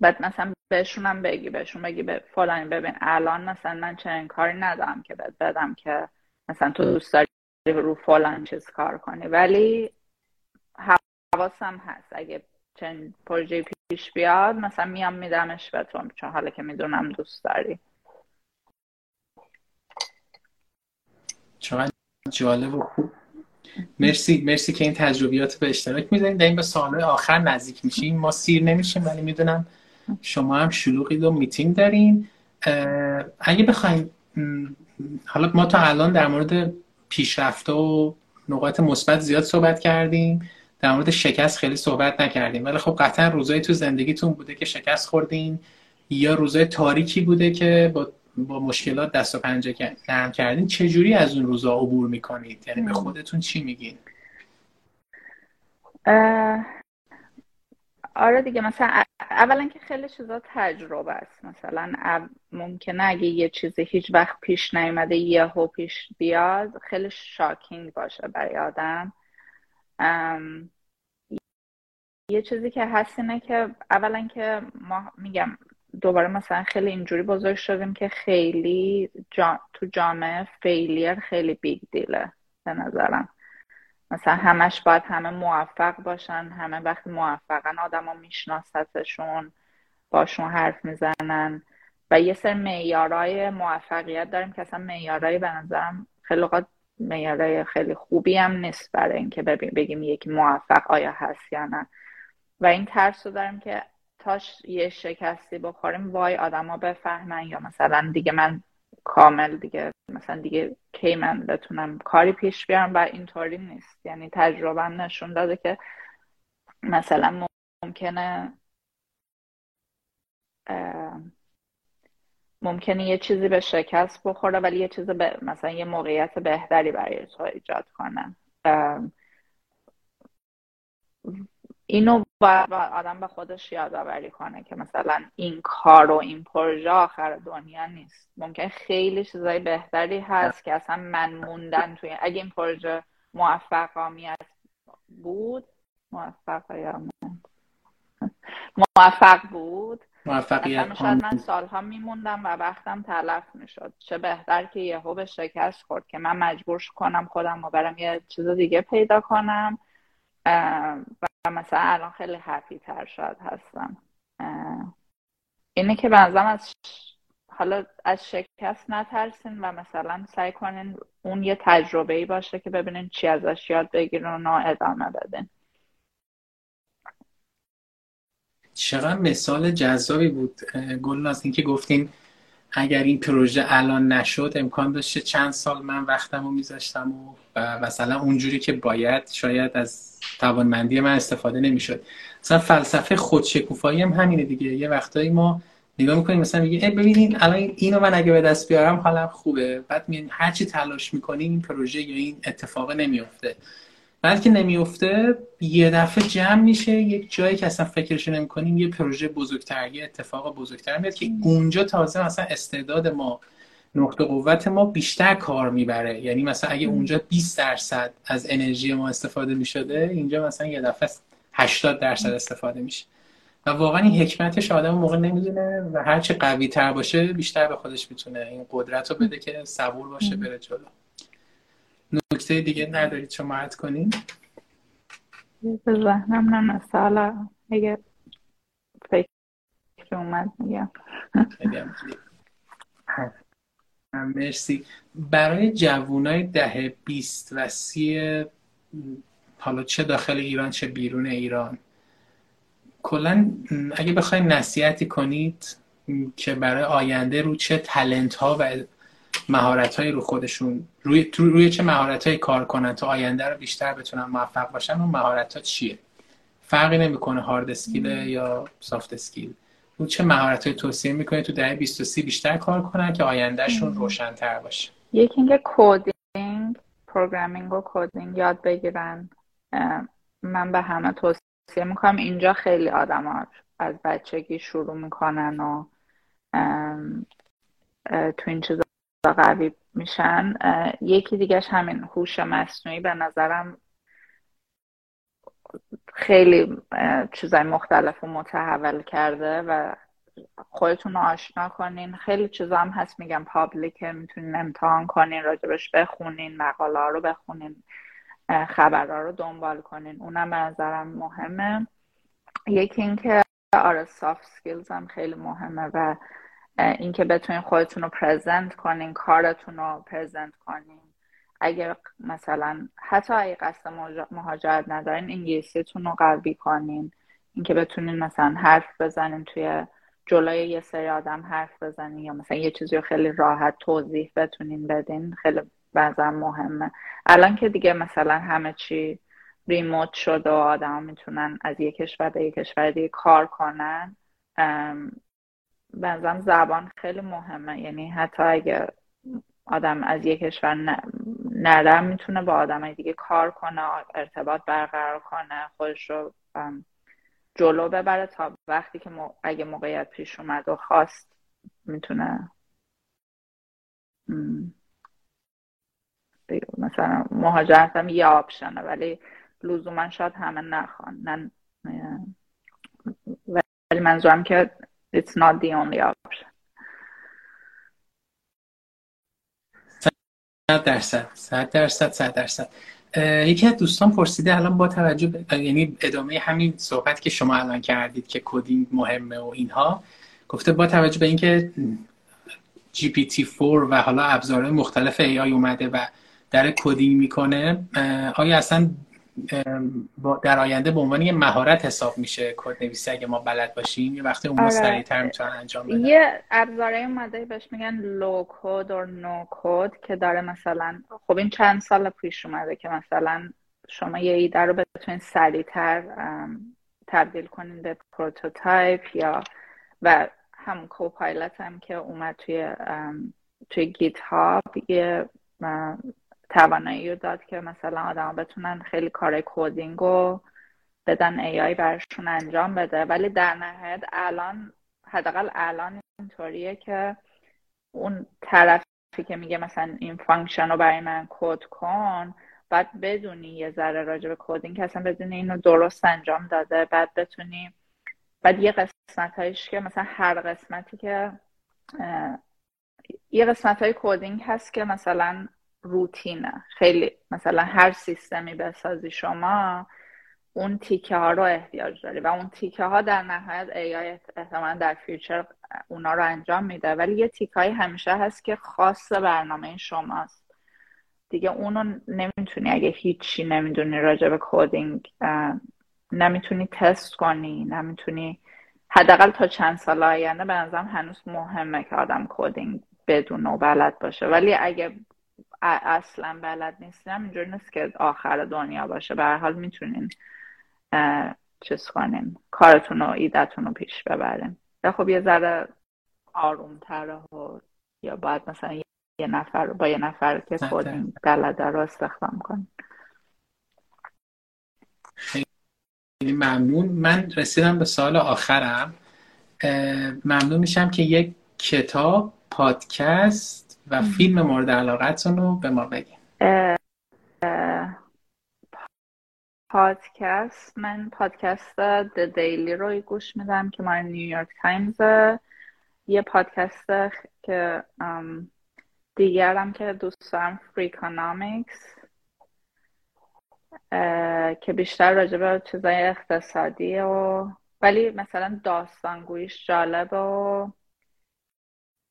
بعد مثلا بهشونم بگی بهشون بگی به فلانی ببین الان مثلا من چنین کاری ندارم که بدم که مثلا تو دوست داری رو فلان چیز کار کنی. ولی حواسم هست. اگه چند پروژه پیش بیاد مثلا میام میدمش به تو. چون حالا که می‌دونم دوست داری.
چقدر جالب و خوب. مرسی مرسی که این تجربیات به اشتراک می‌ذاریم داریم به سال آخر نزدیک میشیم. ما سیر نمیشیم ولی می‌دونم شما هم شلوغی و میتینگ دارین. اگه بخوایم حالا ما تا الان در مورد پیشرفته و نقاط مثبت زیاد صحبت کردیم. در مورد شکست خیلی صحبت نکردیم. ولی خب قطعا روزایی تو زندگیتون بوده که شکست خوردین یا روزای تاریکی بوده که با, با مشکلات دست و پنجه نرم کردین. چجوری از اون روزا عبور می‌کنید؟ یعنی به خودتون چی میگین؟
آره دیگه مثلا اولا که خیلی چیزا تجربه است. مثلا ممکنه اگه یه چیزی هیچ وقت پیش نیومده یهو پیش بیاد خیلی شاکینگ باشه برای آدم. یه چیزی که هست اینه که اولا که ما میگم دوباره مثلا خیلی اینجوری بزرگ شدیم که خیلی تو جامعه failure خیلی big deal ه به نظرم. مثلا همش باید همه موفق باشن همه وقتی موفقن آدم ها میشناستشون باشون حرف می‌زنن. و یه سر معیارای موفقیت داریم که اصلا معیارای به نظرم خیلی معیارای خیلی خوبی هم نیست برای اینکه بگیم یکی موفق آیا هست یا نه. و این ترس رو داریم که تاش یه شکستی بخوریم وای آدما بفهمن یا مثلا دیگه من کامل دیگه. مثلا دیگه کی من بتونم کاری پیش بیارم و اینطوری نیست. یعنی تجربه نشون داده که مثلا ممکنه ممکنه یه چیزی به شکست بخوره ولی یه چیز به مثلا یه موقعیت بهتری برای تو ایجاد کنه. اینو باید آدم به خودش یادآوری کنه که مثلا این کار و این پروژه آخر دنیا نیست. ممکن خیلی چیزای بهتری هست که اصلا من موندن توی اگه این پروژه موفقامیت بود موفق موفق بود موفقیت شاید من سالها میموندم و وقتم تلف می‌شد. چه بهتر که یهو به شکست خورد که من مجبور کنم خودم و برم یه چیز دیگه پیدا کنم. و مثلا الان خیلی هپی تر شاید هستم. اینه که بنظرم از حالا از شکست نترسین و مثلا سعی کنین اون یه تجربه ای باشه که ببینین چی ازش یاد بگیرین و ادامه بدین.
چقدر مثال جذابی بود گلناز اینکه گفتین اگر این پروژه الان نشد امکان داشته چند سال من وقتم رو میذاشتم و مثلا اونجوری که باید شاید از توانمندی من استفاده نمی‌شد. مثلا فلسفه خودشکوفایی هم همینه دیگه. یه وقتایی ما نگاه می‌کنیم مثلا میگه ببینین الان اینو من اگه به دست بیارم حالم خوبه. بعد میگن هرچی تلاش می‌کنیم این پروژه یا این اتفاق نمیفته بلکه نمیفته یه دفعه جمع میشه یک جایی که اصلا فکرش نمی‌کنیم یه پروژه بزرگتر یه اتفاق بزرگتر میاد که اونجا تازه مثلا استعداد ما نقطه قوت ما بیشتر کار می‌بره. یعنی مثلا اگه اونجا 20 درصد از انرژی ما استفاده می‌شده اینجا مثلا یه دفعه 80 درصد استفاده میشه. و واقعا این حکمتش آدم موقع نمی‌دونه و هرچی قوی تر باشه بیشتر به خودش می‌تونه این قدرت رو بده که صبور باشه بره جلو. نکته دیگه ندارید شما عد کنین.
به ذهنم نمیسته حالا اگه فکر اومد میگم.
مرسی. برای جوانای ده بیست و سی حالا چه داخل ایران چه بیرون ایران کلا اگه بخواید نصیحتی کنید که برای آینده رو چه تلنت ها و مهارت رو خودشون روی, روی چه مهارت های کار کنن تا آینده رو بیشتر بتونن موفق باشن اون مهارت ها چیه؟ فرقی نمی‌کنه hard skill یا soft skill رو چه مهارت های توصیه می‌کنه تو دهه 20 بیشتر کار کنن که آیندهشون روشنتر باشه؟
یکی اینکه coding programming و coding یاد بگیرن. من به همه توصیه می‌کنم. اینجا خیلی آدم از بچگی شروع می‌کنن و تو این چیزا قوی میشن یکی دیگهش همین هوش مصنوعی به نظرم خیلی چیزای مختلف و متحول کرده و خودتون آشنا کنین. خیلی چیزا هم هست میگم public می‌تونین امتحان کنین راجبش بخونین مقاله رو بخونین خبرها رو دنبال کنین. اونم به نظرم مهمه. یکی اینکه آره soft skills هم خیلی مهمه و اینکه بتونین خودتون رو present کنین کارتون رو present کنین. اگر مثلا حتی اگه قصد مهاجرت ندارین انگلیسیتون رو قوی کنین. اینکه بتونین مثلا حرف بزنین توی جلوی یه سری آدم حرف بزنین یا مثلا یه چیزی رو خیلی راحت توضیح بتونین بدین خیلی بعضا مهمه. الان که دیگه مثلا همه چی ریموت شده و آدم می‌تونن از یه کشور به یه کشور دیگه کار کنن بنظرم زبان خیلی مهمه. یعنی حتی اگه آدم از یک کشور نرم می‌تونه با آدم دیگه کار کنه ارتباط برقرار کنه خودش رو جلو ببره تا وقتی که اگه موقعیت پیش اومد و خواست می‌تونه مثلا مهاجرت هم یه آپشنه ولی لزوما شاید همه نخوان. نه ولی منظورم که it's not the only option.
صد درصد صد درصد صد درصد. یکی از دوستان پرسیده الان با توجه ب... یعنی ادامه همین صحبت که شما الان کردید که coding مهمه و اینها گفته با توجه به اینکه GPT-4 و حالا ابزارهای مختلف AI اومده و در coding می‌کنه آیا اصلا در آینده به عنوان یه مهارت حساب میشه کد نویسی اگه ما بلد باشیم یه وقتی اون آره. سریعتر می‌تونن انجام بدن
یه ابزاره اومده بهش میگن low code و no code که داره مثلا خب این چند سال پیش اومده که مثلا شما یه ایده رو بتونید سریعتر تبدیل کنید به prototype یا و همون Copilot هم که اومد توی توی GitHub یه توانایی رو داد که مثلا آدم بتونن خیلی کار coding رو بدن AI براشون انجام بده. ولی در نهایت الان حداقل الان اینطوریه که اون طرفی که میگه مثلا این function رو برای من کد کن بعد بدونی یه ذره راجع به coding که اصلا بدونی اینو درست انجام داده بعد بتونی بعد یه قسمت هایش که مثلا هر قسمتی که یه قسمت های کودینگ هست که مثلا روتینه. خیلی مثلا هر سیستمی بسازی شما اون تیکه ها رو احتیاج داری و اون تیکه ها در نهایت AI احتمالا در فیوچر اونا رو انجام میده. ولی یه تیکه همیشه هست که خاص برنامه شماست. دیگه اونو نمی‌تونی اگه هیچی نمی‌دونی راجع به کودینگ نمی‌تونی تست کنی نمی‌تونی حداقل تا چند سال آینده به نظرم هنوز مهمه که آدم کودینگ بدون و بلد باشه. ولی اگه اصلا بلد نیستم. اینجور نیست که آخر دنیا باشه. به هر حال می‌تونین چیز کنین کارتون و ایدتون رو پیش ببرین. خب یه ذره آرومتره و یا باید مثلا یه نفر با یه نفر که کدین بلده رو استخدام کنین.
خیلی ممنون. من رسیدم به سوال آخرم. ممنون میشم که یک کتاب پادکست و فیلم مورد علاقتون رو به ما بگیم
پادکست من پادکست The Daily رو گوش میدم که مال نیویورک تایمز. یه پادکست که دیگرم که دوست دارم Freakonomics که بیشتر راجع به چیزای اقتصادی و ولی مثلا داستانگویش جالب و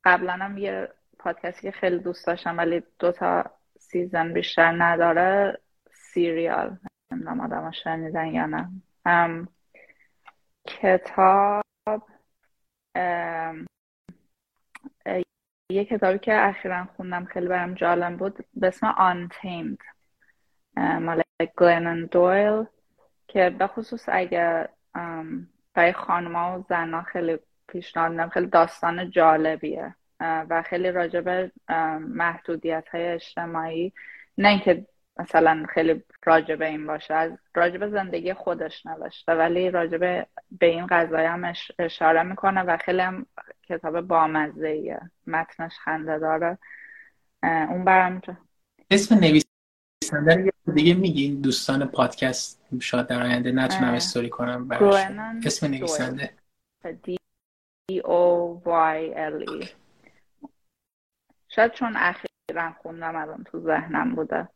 قبلا هم یه پادکستی که خیلی دوست داشتم ولی دو تا سیزن بیشتر نداره سیریال. نمی‌دونم آدم شنیدن یا نه. کتاب یه کتابی که اخیرا خوندم خیلی برم جالب بود به اسم Untamed. مال گلنن دویل که به خصوص اگه برای خانما و زنها خیلی پیشنهاد خیلی داستان جالبیه. و خیلی راجب محدودیت های اجتماعی. نه اینکه مثلا خیلی راجب این باشه از راجب زندگی خودش نوشته ولی راجب به این قضایی هم اشاره می‌کنه و خیلی هم کتاب بامزه ایه متنش خنده داره. اون برم
اسم نویسنده دیگه میگین دوستان پادکست شاید در آینده نتونم استوری کنم اسم نویسنده.
دی او وای ال ای شاید چون اخیرا خوندم الان تو ذهنم بوده.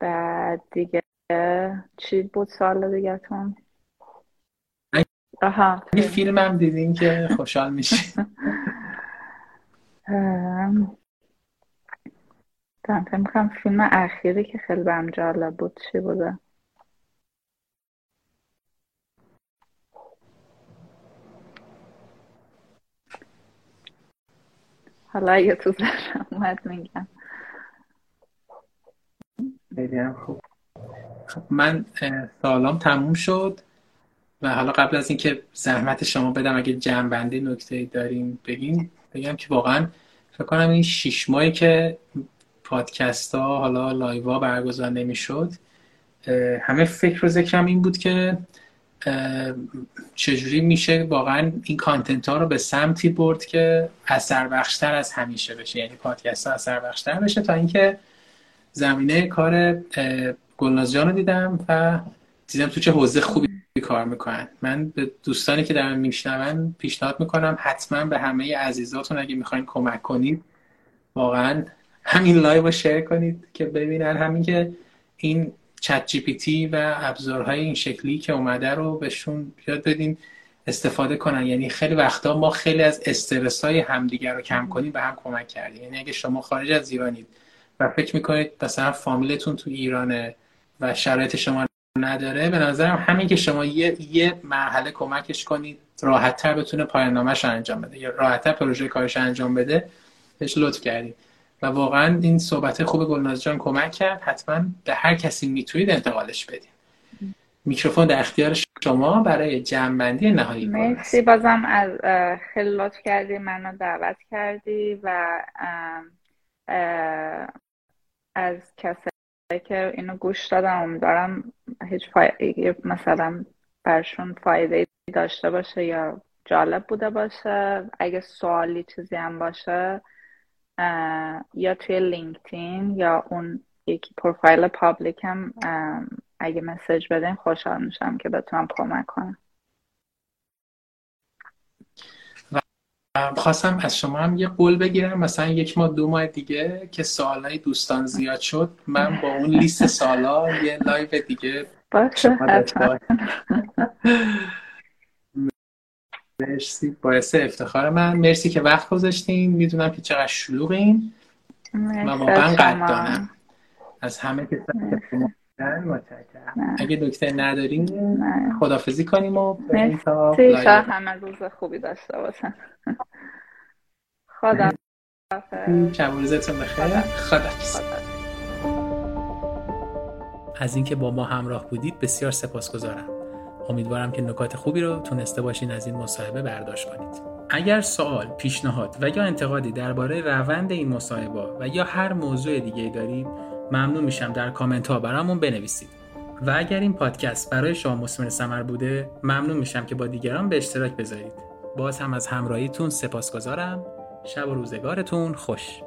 بعد دیگه چی بود سال دیگه تون
آها یه فیلم هم دیدین که خوشحال میشه
دارم فکر فیلم اخیری که خیلی برم جالب بود چی بوده؟ حالا اگه تو زرم اومد میگم.
خوب. خب من سالام تموم شد و حالا قبل از اینکه زحمت شما بدم اگه جمع نکته داریم بگیم بگم که واقعا فکر کنم این شیش ماهی که پادکست ها حالا لایوا برگزار نمی‌شد همه فکر و ذکرم این بود که چجوری میشه واقعا این کانتنت ها رو به سمتی برد که اثر بخشتر از همیشه بشه؟ یعنی پادکست ها اثر بخشتر بشه تا اینکه زمینه کار گلناز رو دیدم و دیدم تو چه حوزه خوبی کار می‌کنن. من به دوستانی که دارن میشنون پیشنهاد می‌کنم حتما به همه عزیزاتون اگه می‌خواین کمک کنید واقعا همین live رو share کنید که ببینن. همین که این ChatGPT و ابزارهای این شکلی که اومده رو بهشون یاد بدین استفاده کنن. یعنی خیلی وقتا ما خیلی از استرس های همدیگر رو کم کنیم به هم کمک کردیم. یعنی اگه شما خارج از ایرانید و فکر می‌کنید مثلا فامیلتون تو ایرانه و شرایط شما نداره به نظرم همین که شما یه, یه مرحله کمکش کنید راحتتر بتونه پایان نامش انجام بده یا راحتتر پروژه کارش انجام بده بهش لطف کردید. و واقعا این صحبت خوب گلناز جان کمک کرد. حتما به هر کسی می‌تونید انتقالش بدید میکروفون در اختیار شما برای جمعبندی نهایی
مرسی. بازم از خیلی لطف کردی منو دعوت کردی و از کسایی که اینو گوش دادم امیدوارم هیچ فایده مثلا برشون فایده داشته باشه یا جالب بوده باشه. اگه سوالی چیزی هم باشه یا توی لینکدین یا اون یکی پروفایل پابلیکم اگه مسج بدین خوشحال میشم که بتونم کمک کنم.
خواستم از شما هم یه قول بگیرم. مثلا یک ماه دو ماه دیگه که سوالای دوستان زیاد شد من با اون لیست سوالا یه لایو دیگه
باشه
مرسی. باعث افتخار من. مرسی که وقت گذاشتین. می‌دونم که چقدر شلوغین. و واقعا قدردانم از همه که متشکرم. اگه دکتر نداریم خدافزی کنیم و
مرسی. همه روز خوبی داشته باشن. خدا
شب روزتون بخیر. خدا از اینکه با ما همراه بودید بسیار سپاسگزارم. امیدوارم که نکات خوبی رو تونسته باشین از این مصاحبه برداشت کنید. اگر سوال، پیشنهاد و یا انتقادی درباره روند این مصاحبه و یا هر موضوع دیگه دارید ممنون میشم در کامنت ها برامون بنویسید. و اگر این پادکست برای شما مسمر سمر بوده ممنون میشم که با دیگران به اشتراک بذارید. باز هم از همراهیتون سپاسگزارم. شب و روزگارتون خوش.